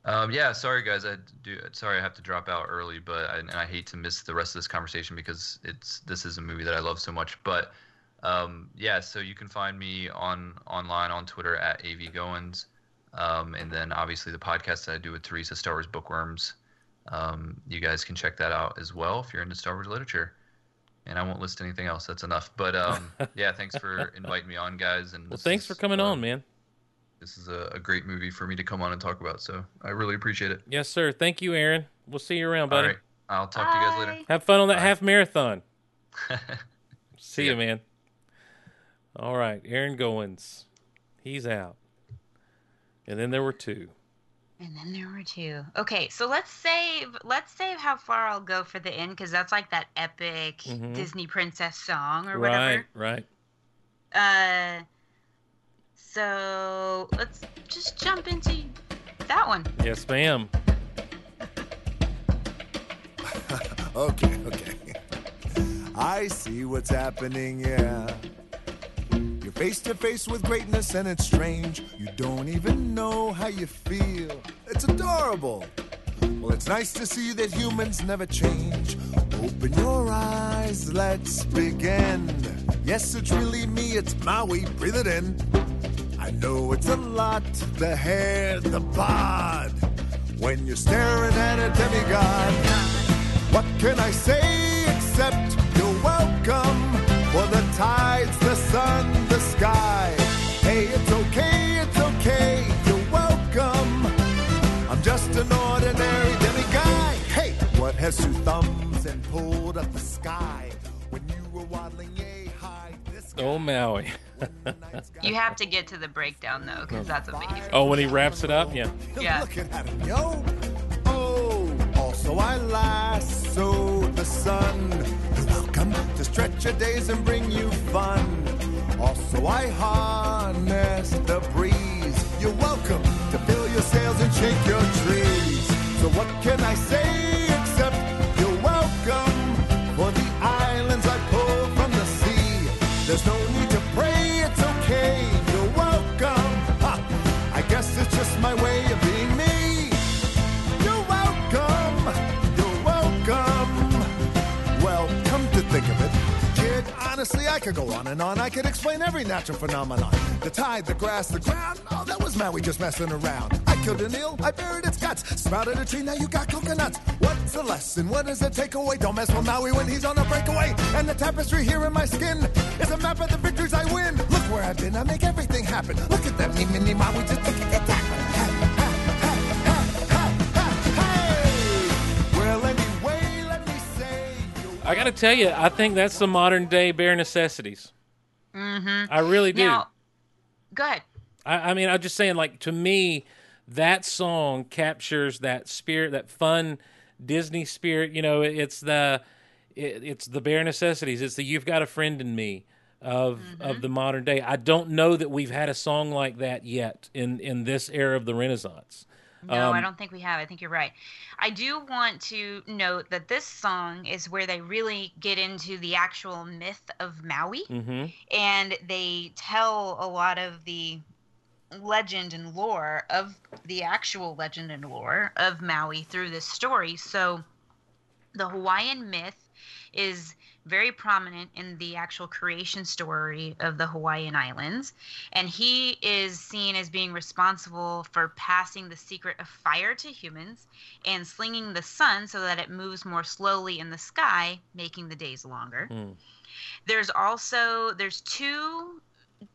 Um, yeah, sorry guys, I do. Sorry, I have to drop out early, but I, and I hate to miss the rest of this conversation because it's this is a movie that I love so much. But um, yeah, so you can find me on online on Twitter at avgoins, um, and then obviously the podcast that I do with Teresa Star Wars Bookworms. Um, you guys can check that out as well if you're into Star Wars literature. And I won't list anything else. That's enough. But um, yeah, thanks for inviting me on, guys. And Well, thanks for coming uh, on, man. This is a, a great movie for me to come on and talk about. So I really appreciate it. Yes, sir. Thank you, Aaron. We'll see you around, buddy. right. I'll talk to you guys later. Have fun on that half marathon. See you, man. All right, Aaron Goins, he's out, and then there were two. And then there were two. Okay, so let's save let's save how far I'll go for the end because that's like that epic Mhm. Disney princess song or Right, whatever. right. Uh, so let's just jump into that one. Yes, ma'am. okay, okay. I see what's happening, yeah. You're face to face with greatness and it's strange. You don't even know how you feel. It's adorable. Well, it's nice to see that humans never change. Open your eyes, let's begin. Yes, it's really me, it's Maui, breathe it in. Know it's a lot the hair, the bod. When you're staring at a demigod, what can I say except you're welcome for the tides, the sun, the sky? Hey, it's okay, it's okay, you're welcome. I'm just an ordinary demiguy. Hey, what has two thumbs and pulled up the sky when you were waddling yay high? This Oh Maui. You have to get to the breakdown though because that's amazing. oh, when he wraps it up, yeah. Yeah. Looking at him, yo. Oh, also I lassoed the sun. You're welcome to stretch your days and bring you fun. Also I harness the breeze. You're welcome to fill your sails and shake your trees. So what can I say except you're I could go on and on. I could explain every natural phenomenon. The tide, the grass, the ground. Oh, that was Maui just messing around. I killed an eel, I buried its guts. Sprouted a tree, now you got coconuts. What's the lesson? What is the takeaway? Don't mess with Maui when he's on a breakaway. And the tapestry here in my skin is a map of the victories I win. Look where I've been, I make everything happen. Look at that, me, me, me, Maui, just that. Well, I got to tell you, I think that's the modern day bare necessities. Mm-hmm. I really do. Now, go ahead. I, I mean, I'm just saying, like to me, that song captures that spirit, that fun Disney spirit. You know, it's the it, it's the bare necessities. It's the "You've Got a Friend in Me" of of the modern day. I don't know that we've had a song like that yet in in this era of the Renaissance. No, Um, I don't think we have. I think you're right. I do want to note that this song is where they really get into the actual myth of Maui, mhm. and they tell a lot of the legend and lore of the actual legend and lore of Maui through this story. So the Hawaiian myth is very prominent in the actual creation story of the Hawaiian Islands. And he is seen as being responsible for passing the secret of fire to humans and slinging the sun so that it moves more slowly in the sky, making the days longer. Hmm. There's also there's two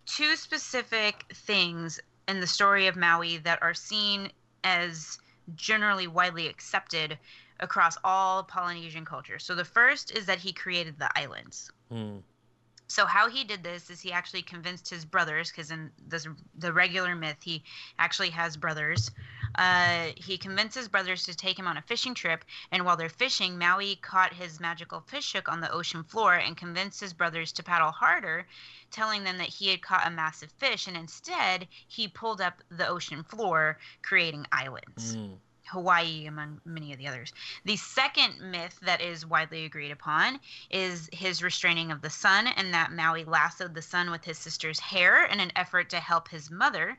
two specific things in the story of Maui that are seen as generally widely accepted across all Polynesian cultures. So the first is that he created the islands. Hmm. So how he did this is he actually convinced his brothers, because in this, the regular myth he actually has brothers. Uh, he convinced his brothers to take him on a fishing trip, and while they're fishing, Maui caught his magical fish hook on the ocean floor and convinced his brothers to paddle harder, telling them that he had caught a massive fish, and instead he pulled up the ocean floor, creating islands. Hmm. Hawaii, among many of the others. The second myth that is widely agreed upon is his restraining of the sun, and that Maui lassoed the sun with his sister's hair in an effort to help his mother,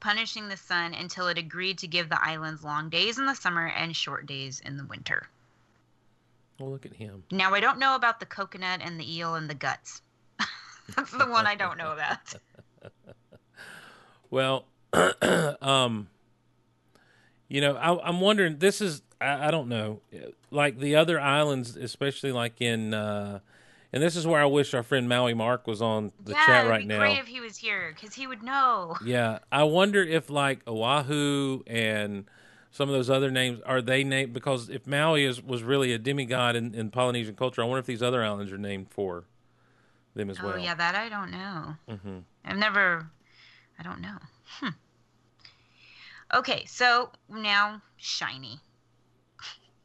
punishing the sun until it agreed to give the islands long days in the summer and short days in the winter. Well, look at him. Now, I don't know about the coconut and the eel and the guts. That's the one I don't know about. Well, um, you know, I, I'm wondering. This is I, I don't know, like the other islands, especially like in, uh, and this is where I wish our friend Maui Mark was on the yeah, chat it'd right be now. great if he was here because he would know. Yeah, I wonder if like Oahu and some of those other names are they named because if Maui is was really a demigod in, in Polynesian culture, I wonder if these other islands are named for them as well. oh well. yeah, that I don't know. hmm I've never. I don't know. Hmm. Okay, so now shiny.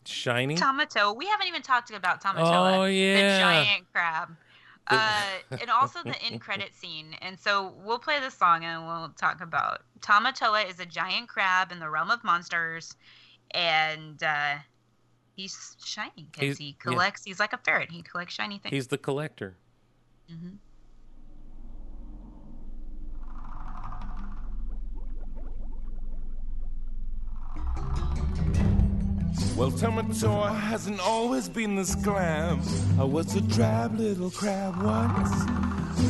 Shiny. Tomato. We haven't even talked about Tamatoa. Oh, yeah. The giant crab. Uh, and also the end credit scene. And so we'll play the song and we'll talk about Tamatoa is a giant crab in the realm of monsters, and uh, he's shiny because he yeah. collects. He's like a ferret. He collects shiny things. He's the collector. Mhm. Well, Tamatoa hasn't always been this glam. I was a drab little crab once.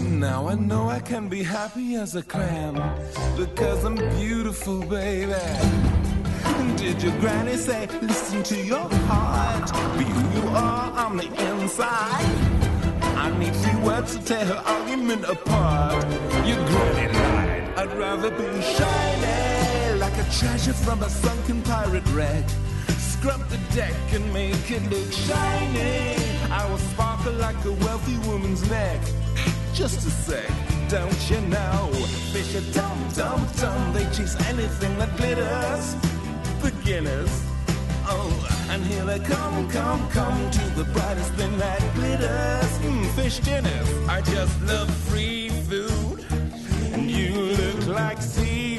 Now I know I can be happy as a clam because I'm beautiful, baby. Did your granny say, listen to your heart, be who you are on the inside? I need three words to tear her argument apart. Your granny lied. I'd rather be shiny, like a treasure from a sunken pirate wreck. Scrub the deck and make it look shiny. I will sparkle like a wealthy woman's neck. Just a sec, don't you know? Fish are dumb, dumb, dumb. They chase anything that glitters. Beginners. Oh, and here they come, come, come to the brightest thing that glitters. Mm, fish dinners. I just love free food. And you look like seafood.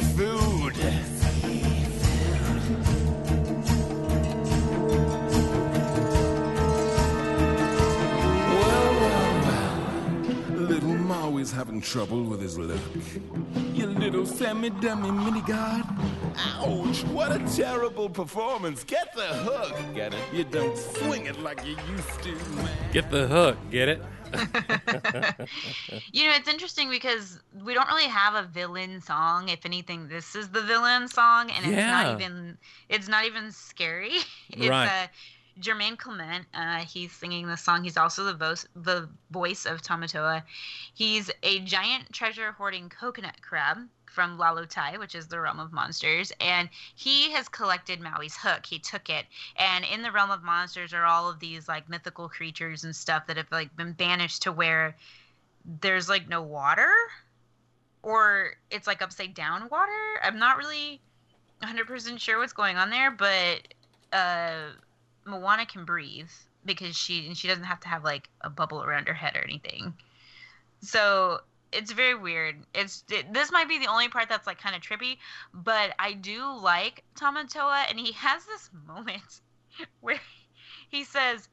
Little Maui's having trouble with his look. You little semi-dummy mini-god. Ouch, what a terrible performance. Get the hook. Get it? You don't swing it like you used to, man. Get the hook. Get it? You know, it's interesting because we don't really have a villain song. If anything, this is the villain song, and it's Yeah. not even it's not even scary. It's Right. uh, Jermaine Clement. Uh, he's singing the song. He's also the voice the voice of Tamatoa. He's a giant treasure hoarding coconut crab from Lalotai, which is the realm of monsters, and he has collected Maui's hook. He took it, and in the realm of monsters are all of these like mythical creatures and stuff that have like been banished to where there's like no water or it's like upside down water. I'm not really 100% sure what's going on there, but uh Moana can breathe because she and she doesn't have to have like a bubble around her head or anything. So it's very weird. It's it, this might be the only part that's like kind of trippy, but I do like Tamatoa, and he has this moment where he says,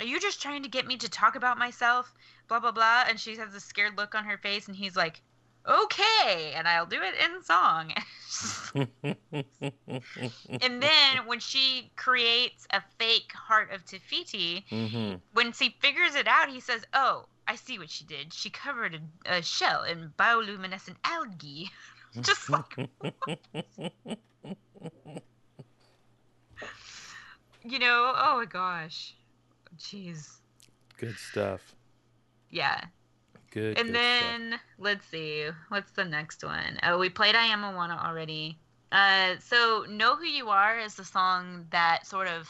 "Are you just trying to get me to talk about myself?" Blah blah blah, and she has a scared look on her face, and he's like, "Okay," and I'll do it in song. and then when she creates a fake heart of Te Fiti, Mhm. when she figures it out, he says, "Oh, I see what she did. She covered a, a shell in bioluminescent algae." Just like you know, oh my gosh, jeez, Good stuff. yeah. Good. and good then let's see, what's the next one? Oh, we played I Am Moana already. Uh, so Know Who You Are is the song that sort of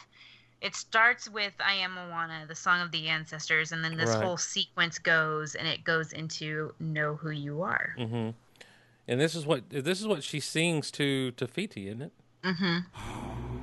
it starts with I Am Moana, the song of the ancestors, and then this Right. whole sequence goes and it goes into Know Who You Are. Mm-hmm. And this is what this is what she sings to Te Fiti, isn't it? Mm-hmm.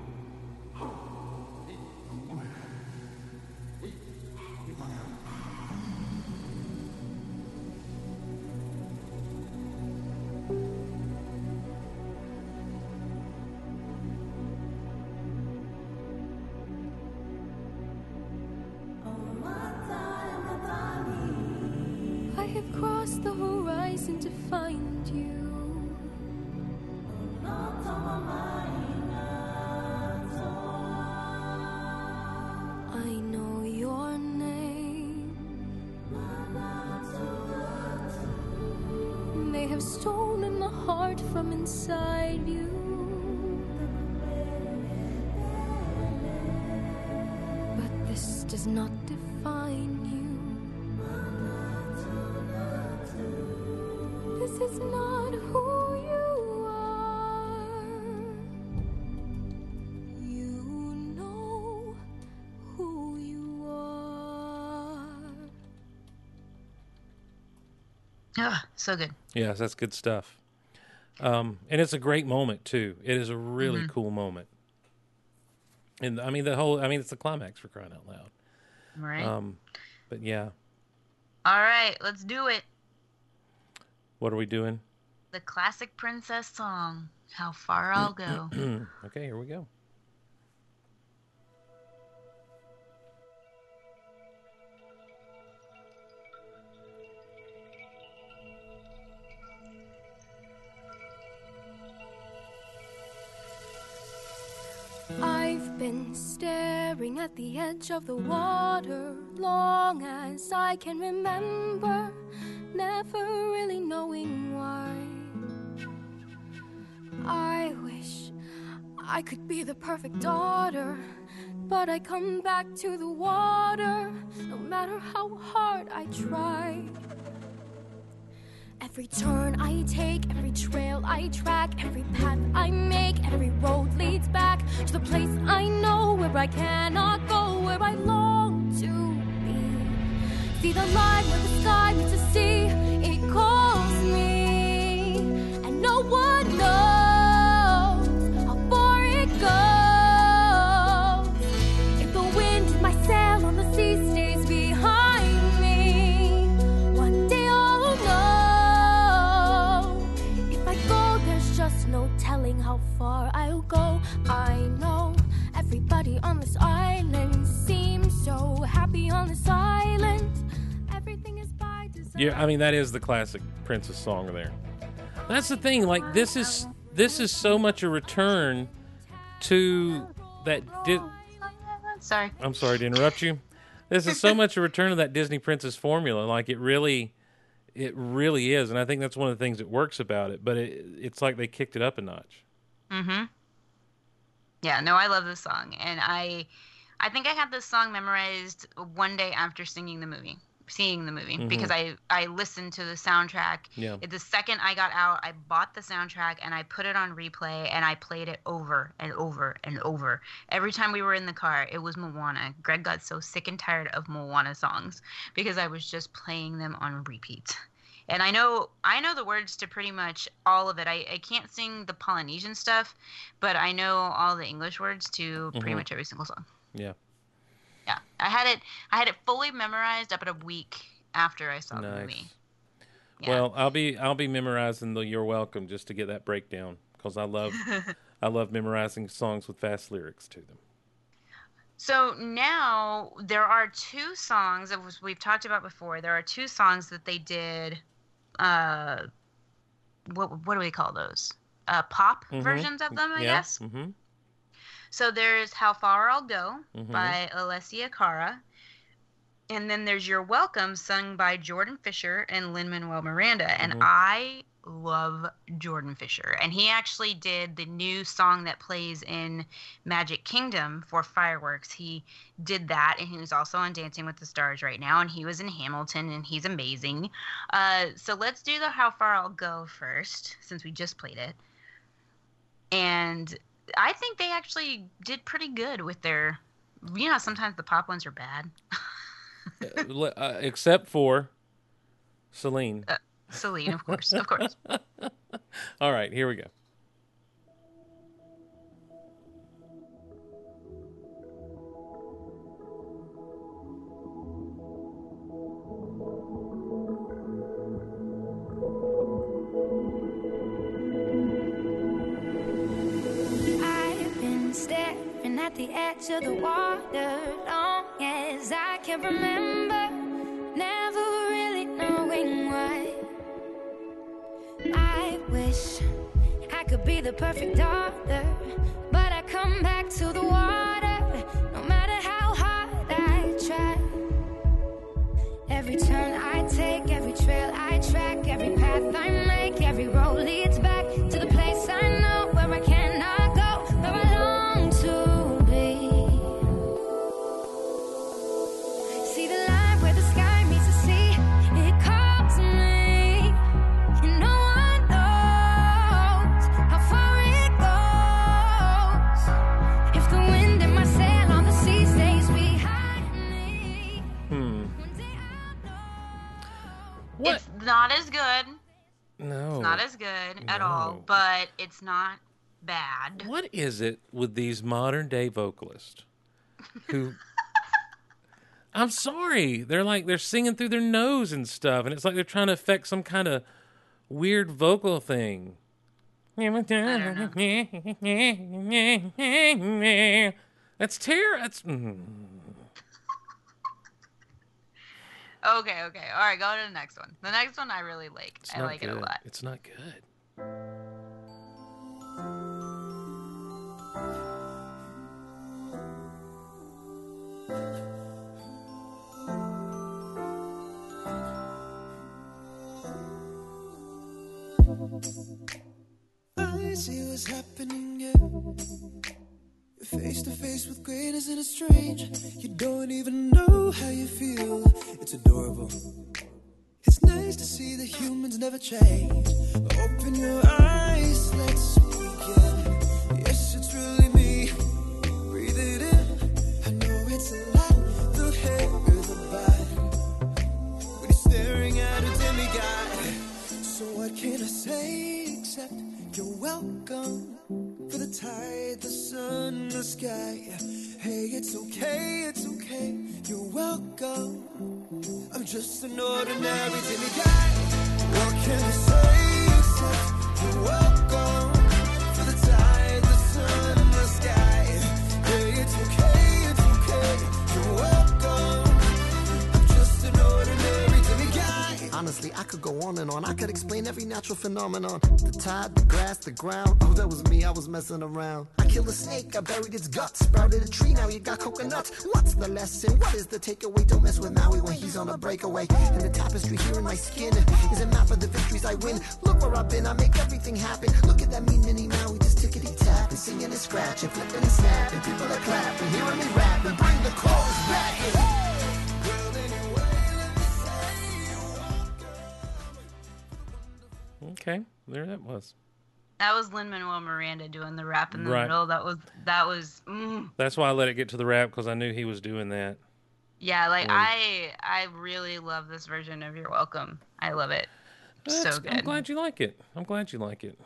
So good. Yes, that's good stuff. Um, and it's a great moment too. It is a really Mhm. cool moment. And I mean the whole I mean it's the climax for crying out loud. Right. Um but yeah, All right, let's do it. what are we doing? The classic princess song, How Far I'll Go. okay, here we go. I've been staring at the edge of the water long as I can remember, never really knowing why. I wish I could be the perfect daughter, but I come back to the water no matter how hard I try. Every turn I take, every trail I track, every path I make, every road leads back to the place I know where I cannot go, where I long to be. See the line where the sky meets the sea, Yeah, I mean that is the classic princess song there. That's the thing. Like this is this is so much a return to that. Di- Sorry. I'm sorry to interrupt you. This is so much a return to that Disney princess formula. Like it really, it really is, and I think that's one of the things that works about it. But it, it's like they kicked it up a notch. Mm-hmm. Yeah, no, I love this song, and I, I think I had this song memorized one day after singing the movie, seeing the movie, Mhm. because I I listened to the soundtrack. Yeah. The second I got out, I bought the soundtrack and I put it on replay and I played it over and over and over. Every time we were in the car, it was Moana. Greg got so sick and tired of Moana songs because I was just playing them on repeat. And I know I know the words to pretty much all of it. I, I can't sing the Polynesian stuff, but I know all the English words to pretty Mhm. much every single song. Yeah, Yeah. I had it I had it fully memorized up at a week after I saw the nice. movie. Well, I'll be I'll be memorizing the "You're Welcome" just to get that breakdown because I love I love memorizing songs with fast lyrics to them. So now there are two songs that we've talked about before. There are two songs that they did. Uh, what what do we call those? Uh, pop Mhm. versions of them, I yeah. guess. hmm So there's How Far I'll Go Mhm. by Alessia Cara. And then there's You're Welcome, sung by Jordan Fisher and Lin Manuel Miranda. And Mhm. I love Jordan Fisher. And he actually did the new song that plays in Magic Kingdom for Fireworks. He did that, and he was also on Dancing with the Stars right now. And he was in Hamilton, and he's amazing. Uh, so let's do the How Far I'll Go first, since we just played it. And I think they actually did pretty good with their. You know, sometimes the pop ones are bad. Uh, uh, except for Celine. Uh, Celine, of course, of course. All right, here we go. At the edge of the water long as I can remember, never really knowing why. I wish I could be the perfect daughter, but I come back to the water no matter how hard I try. Every turn I take, every trail I track, every path I make, every road leads not as good at all, but it's not bad. What is it with these modern day vocalists who I'm sorry, they're like they're singing through their nose and stuff and it's like they're trying to affect some kind of weird vocal thing. That's terrible. That's mm. Okay, okay. All right, go to the next one. The next one I really like. It's I not like good. it a lot. It's not good. I see what's happening, yeah. Face to face with greatness and it's strange. You don't even know how you feel. It's adorable. It's nice to see that humans never change. Open your eyes, let's begin. Yes, it's really me. Breathe it in. I know it's a lot. The hair, the body. When you're staring at a demigod. So what can I say except you're welcome for the tide, the sun, the sky. Hey, it's okay, it's okay. You're welcome. I'm just an ordinary demigod. What can I say except you're Honestly, I could go on and on. I could explain every natural phenomenon. The tide, the grass, the ground. Oh, that was me, I was messing around. I killed a snake, I buried its guts. Sprouted a tree, now you got coconuts. What's the lesson? What is the takeaway? Don't mess with Maui when he's on a breakaway. And the tapestry here in my skin is a map of the victories I win. Look where I've been, I make everything happen. Look at that mean mini Maui, just tickety tap and singing and scratching, flipping and snapping. People are clapping, hearing me rap and bring the chorus back in. Okay, there that was. That was Lin Manuel Miranda doing the rap in the Right. middle. That was that was mm. That's why I let it get to the rap because I knew he was doing that. yeah. Like I I really love this version of You're Welcome. I love it. so good. I'm glad you like it. I'm glad you like it.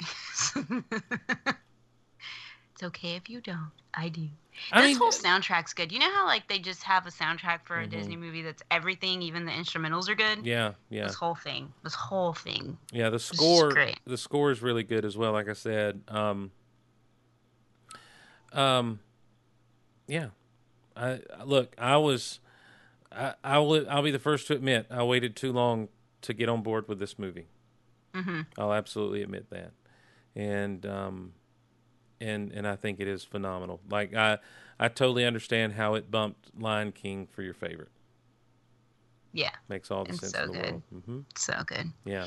It's okay if you don't. I do. I this mean- whole soundtrack's good. You know how like they just have a soundtrack for a Mhm. Disney movie that's everything, even the instrumentals are good. Yeah, yeah. This whole thing. This whole thing. Yeah, the score great. the score is really good as well, like I said. Um um yeah. I look, I was I I will I'll be the first to admit I waited too long to get on board with this movie. hmm I'll absolutely admit that. And um and and I think it is phenomenal. Like I I totally understand how it bumped Lion King for your favorite. Yeah. Makes all the It's sense so in the good. world. hmm So good. Yeah.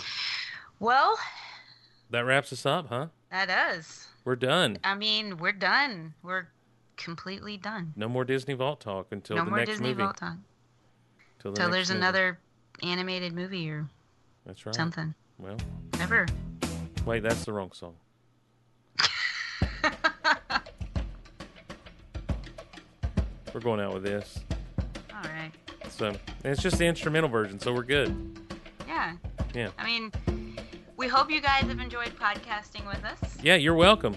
Well, That wraps us up, huh? that does. We're done. I mean, we're done. We're completely done. No more Disney Vault talk until no the more next Disney movie. Vault time. Till the Till there's movie. another animated movie or That's right. something. Well, Never. wait, that's the wrong song. We're going out with this. All right. So it's just the instrumental version, so we're good. Yeah. Yeah. I mean, we hope you guys have enjoyed podcasting with us. Yeah, you're welcome.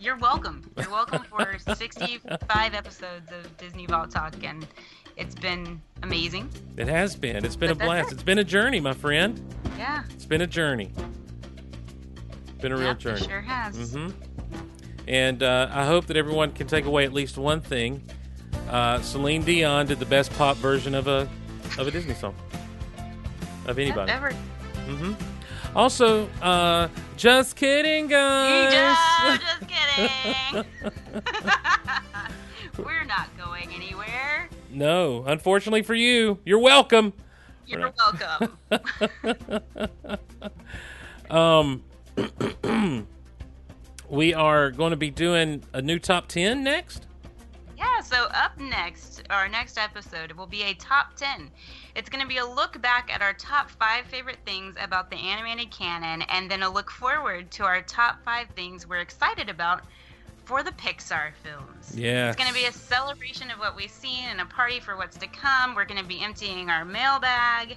You're welcome. You're welcome for 65 episodes of Disney Vault Talk, and it's been amazing. It has been. It's been a But that's blast. it. It's been a journey, my friend. Yeah. It's been a journey. It's been a real Yep, it journey. sure has. Mm-hmm. And uh, I hope that everyone can take away at least one thing. Uh, Celine Dion did the best pop version of a of a Disney song of anybody. Ever. Mm-hmm. Also, uh, just kidding, guys. just, just kidding. We're not going anywhere. no, unfortunately for you, you're welcome. You're welcome. Um, we are going to be doing a new top ten next. Yeah, so up next, our next episode will be a top 10. It's going to be a look back at our top five favorite things about the animated canon, and then a look forward to our top five things we're excited about for the Pixar films. Yeah. It's going to be a celebration of what we've seen and a party for what's to come. We're going to be emptying our mailbag.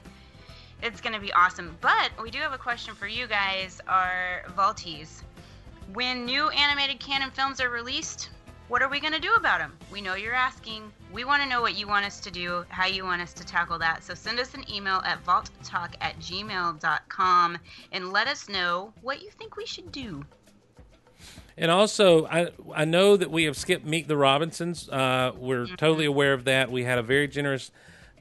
It's going to be awesome. But we do have a question for you guys, our Vaulties. When new animated canon films are released, what are we going to do about them? We know you're asking. We want to know what you want us to do, how you want us to tackle that. So send us an email at vaulttalk at gmail.com and let us know what you think we should do. And also, I I know that we have skipped Meet the Robinsons. Uh, we're totally aware of that. We had a very generous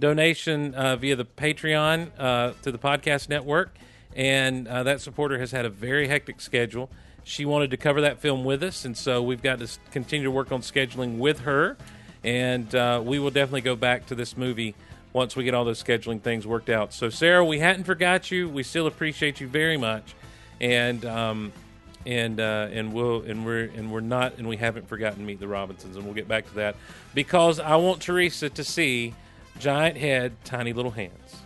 donation uh, via the Patreon uh, to the podcast network, and uh, that supporter has had a very hectic schedule. She wanted to cover that film with us, and so we've got to continue to work on scheduling with her. And uh, we will definitely go back to this movie once we get all those scheduling things worked out. So, Sarah, we hadn't forgot you. We still appreciate you very much, and um, and uh, and we'll and we're and we're not and we haven't forgotten Meet the Robinsons, and we'll get back to that because I want Teresa to see giant head, tiny little hands,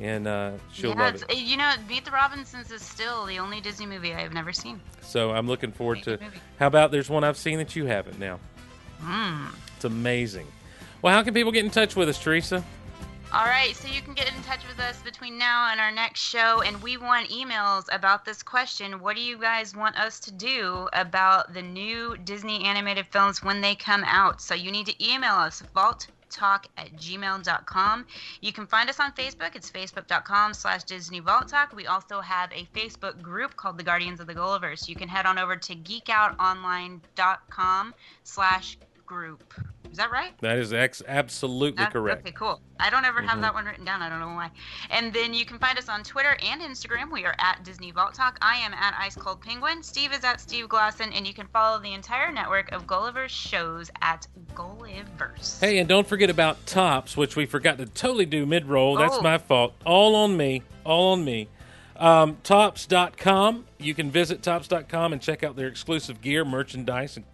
and uh, she'll yeah, love it. You know, Meet the Robinsons is still the only Disney movie I have never seen. So I'm looking forward to. How about there's one I've seen that you haven't now? Mm. It's amazing. Well, how can people get in touch with us, Teresa? All right, so you can get in touch with us between now and our next show, and we want emails about this question. What do you guys want us to do about the new Disney animated films when they come out? So you need to email us, vaulttalk at gmail.com. You can find us on Facebook. It's facebook.com slash Disney Vault Talk. We also have a Facebook group called the Guardians of the Gulliverse. You can head on over to geekoutonline.com slash group. Is that right? That is ex- absolutely correct. Okay, cool. I don't ever have Mhm. that one written down. I don't know why. And then you can find us on Twitter and Instagram. We are at Disney Vault Talk. I am at Ice Cold Penguin. Steve is at Steve Glosson, and you can follow the entire network of Gulliver's shows at Gulliverse. Hey, and don't forget about Topps, which we forgot to totally do mid roll. That's Oh. my fault. All on me. All on me. Um, topps.com. You can visit topps.com and check out their exclusive gear, merchandise, and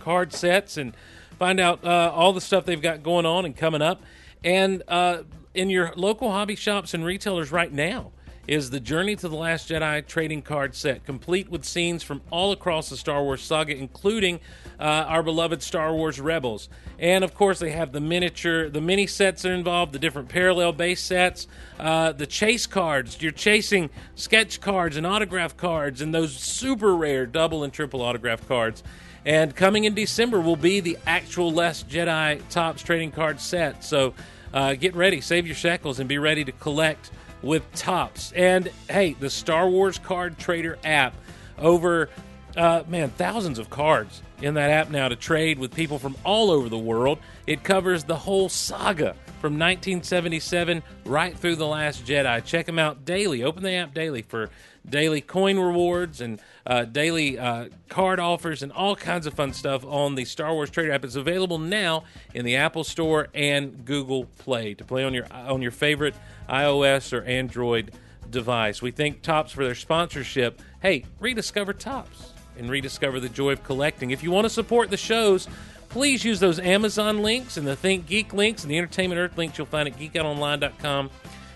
card sets, and find out uh, all the stuff they've got going on and coming up. And uh, in your local hobby shops and retailers right now is the Journey to the Last Jedi trading card set, complete with scenes from all across the Star Wars saga, including uh, our beloved Star Wars Rebels. And of course, they have the miniature, the mini sets are involved, the different parallel base sets, uh, the chase cards. You're chasing sketch cards and autograph cards, and those super rare double and triple autograph cards. And coming in December will be the actual Last Jedi Topps trading card set. So uh, get ready, save your shekels, and be ready to collect with Topps. And hey, the Star Wars Card Trader app, over uh, man, thousands of cards in that app now to trade with people from all over the world. It covers the whole saga from 1977 right through The Last Jedi. Check them out daily. Open the app daily for daily coin rewards and uh, daily uh, card offers and all kinds of fun stuff on the Star Wars Trader app. It's available now in the Apple Store and Google Play to play on your on your favorite iOS or Android device. We thank Topps for their sponsorship. Hey, rediscover Topps and rediscover the joy of collecting. If you want to support the shows, please use those Amazon links and the Think Geek links and the Entertainment Earth links you'll find at geekoutonline.com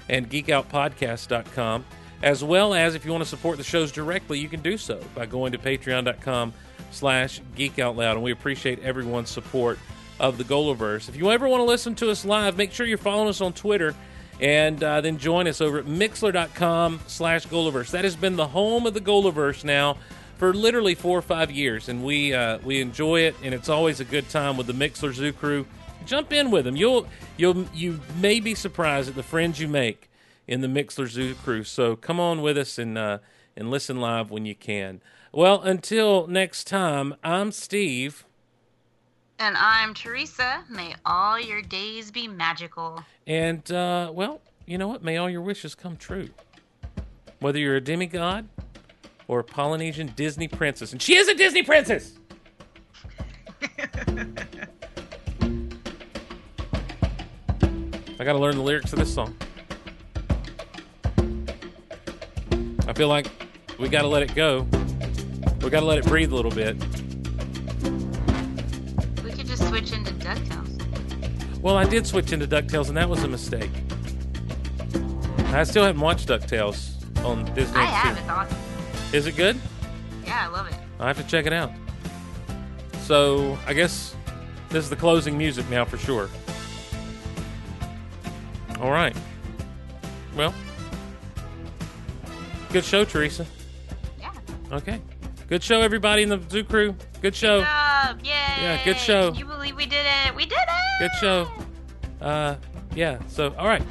and geekoutpodcast.com. As well as if you want to support the shows directly, you can do so by going to patreon.com slash geekoutloud. And we appreciate everyone's support of the Golaverse. If you ever want to listen to us live, make sure you're following us on Twitter and uh, then join us over at mixlr.com slash Golaverse. That has been the home of the Golaverse now for literally four or five years, and we uh, we enjoy it, and it's always a good time with the Mixlr Zoo crew. Jump in with them. You'll you'll you may be surprised at the friends you make in the Mixlr Zoo crew. So come on with us and uh, and listen live when you can. Well, until next time, I'm Steve. And I'm Teresa. May all your days be magical. And, uh, well, you know what? May all your wishes come true. Whether you're a demigod or a Polynesian Disney princess. And she is a Disney princess! I gotta learn the lyrics of this song. I feel like we gotta let it go. We gotta let it breathe a little bit. We could just switch into DuckTales. Well, I did switch into DuckTales, and that was a mistake. I still haven't watched DuckTales on Disney. I have. It's awesome. Is it good? Yeah, I love it. I have to check it out. So I guess this is the closing music now for sure. All right. Well, Good show, Teresa. Yeah. Okay. Good show, everybody in the zoo crew. Good show. Good job. Yay. Yeah, good show. Can you believe we did it? We did it. Good show. Uh, yeah. So, all right.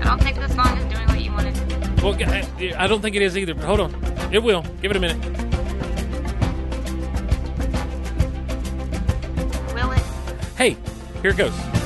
I don't think this song is doing what you wanted. Well, g- I I don't think it is either. But hold on. It will. Give it a minute. Will it? Hey, here it goes.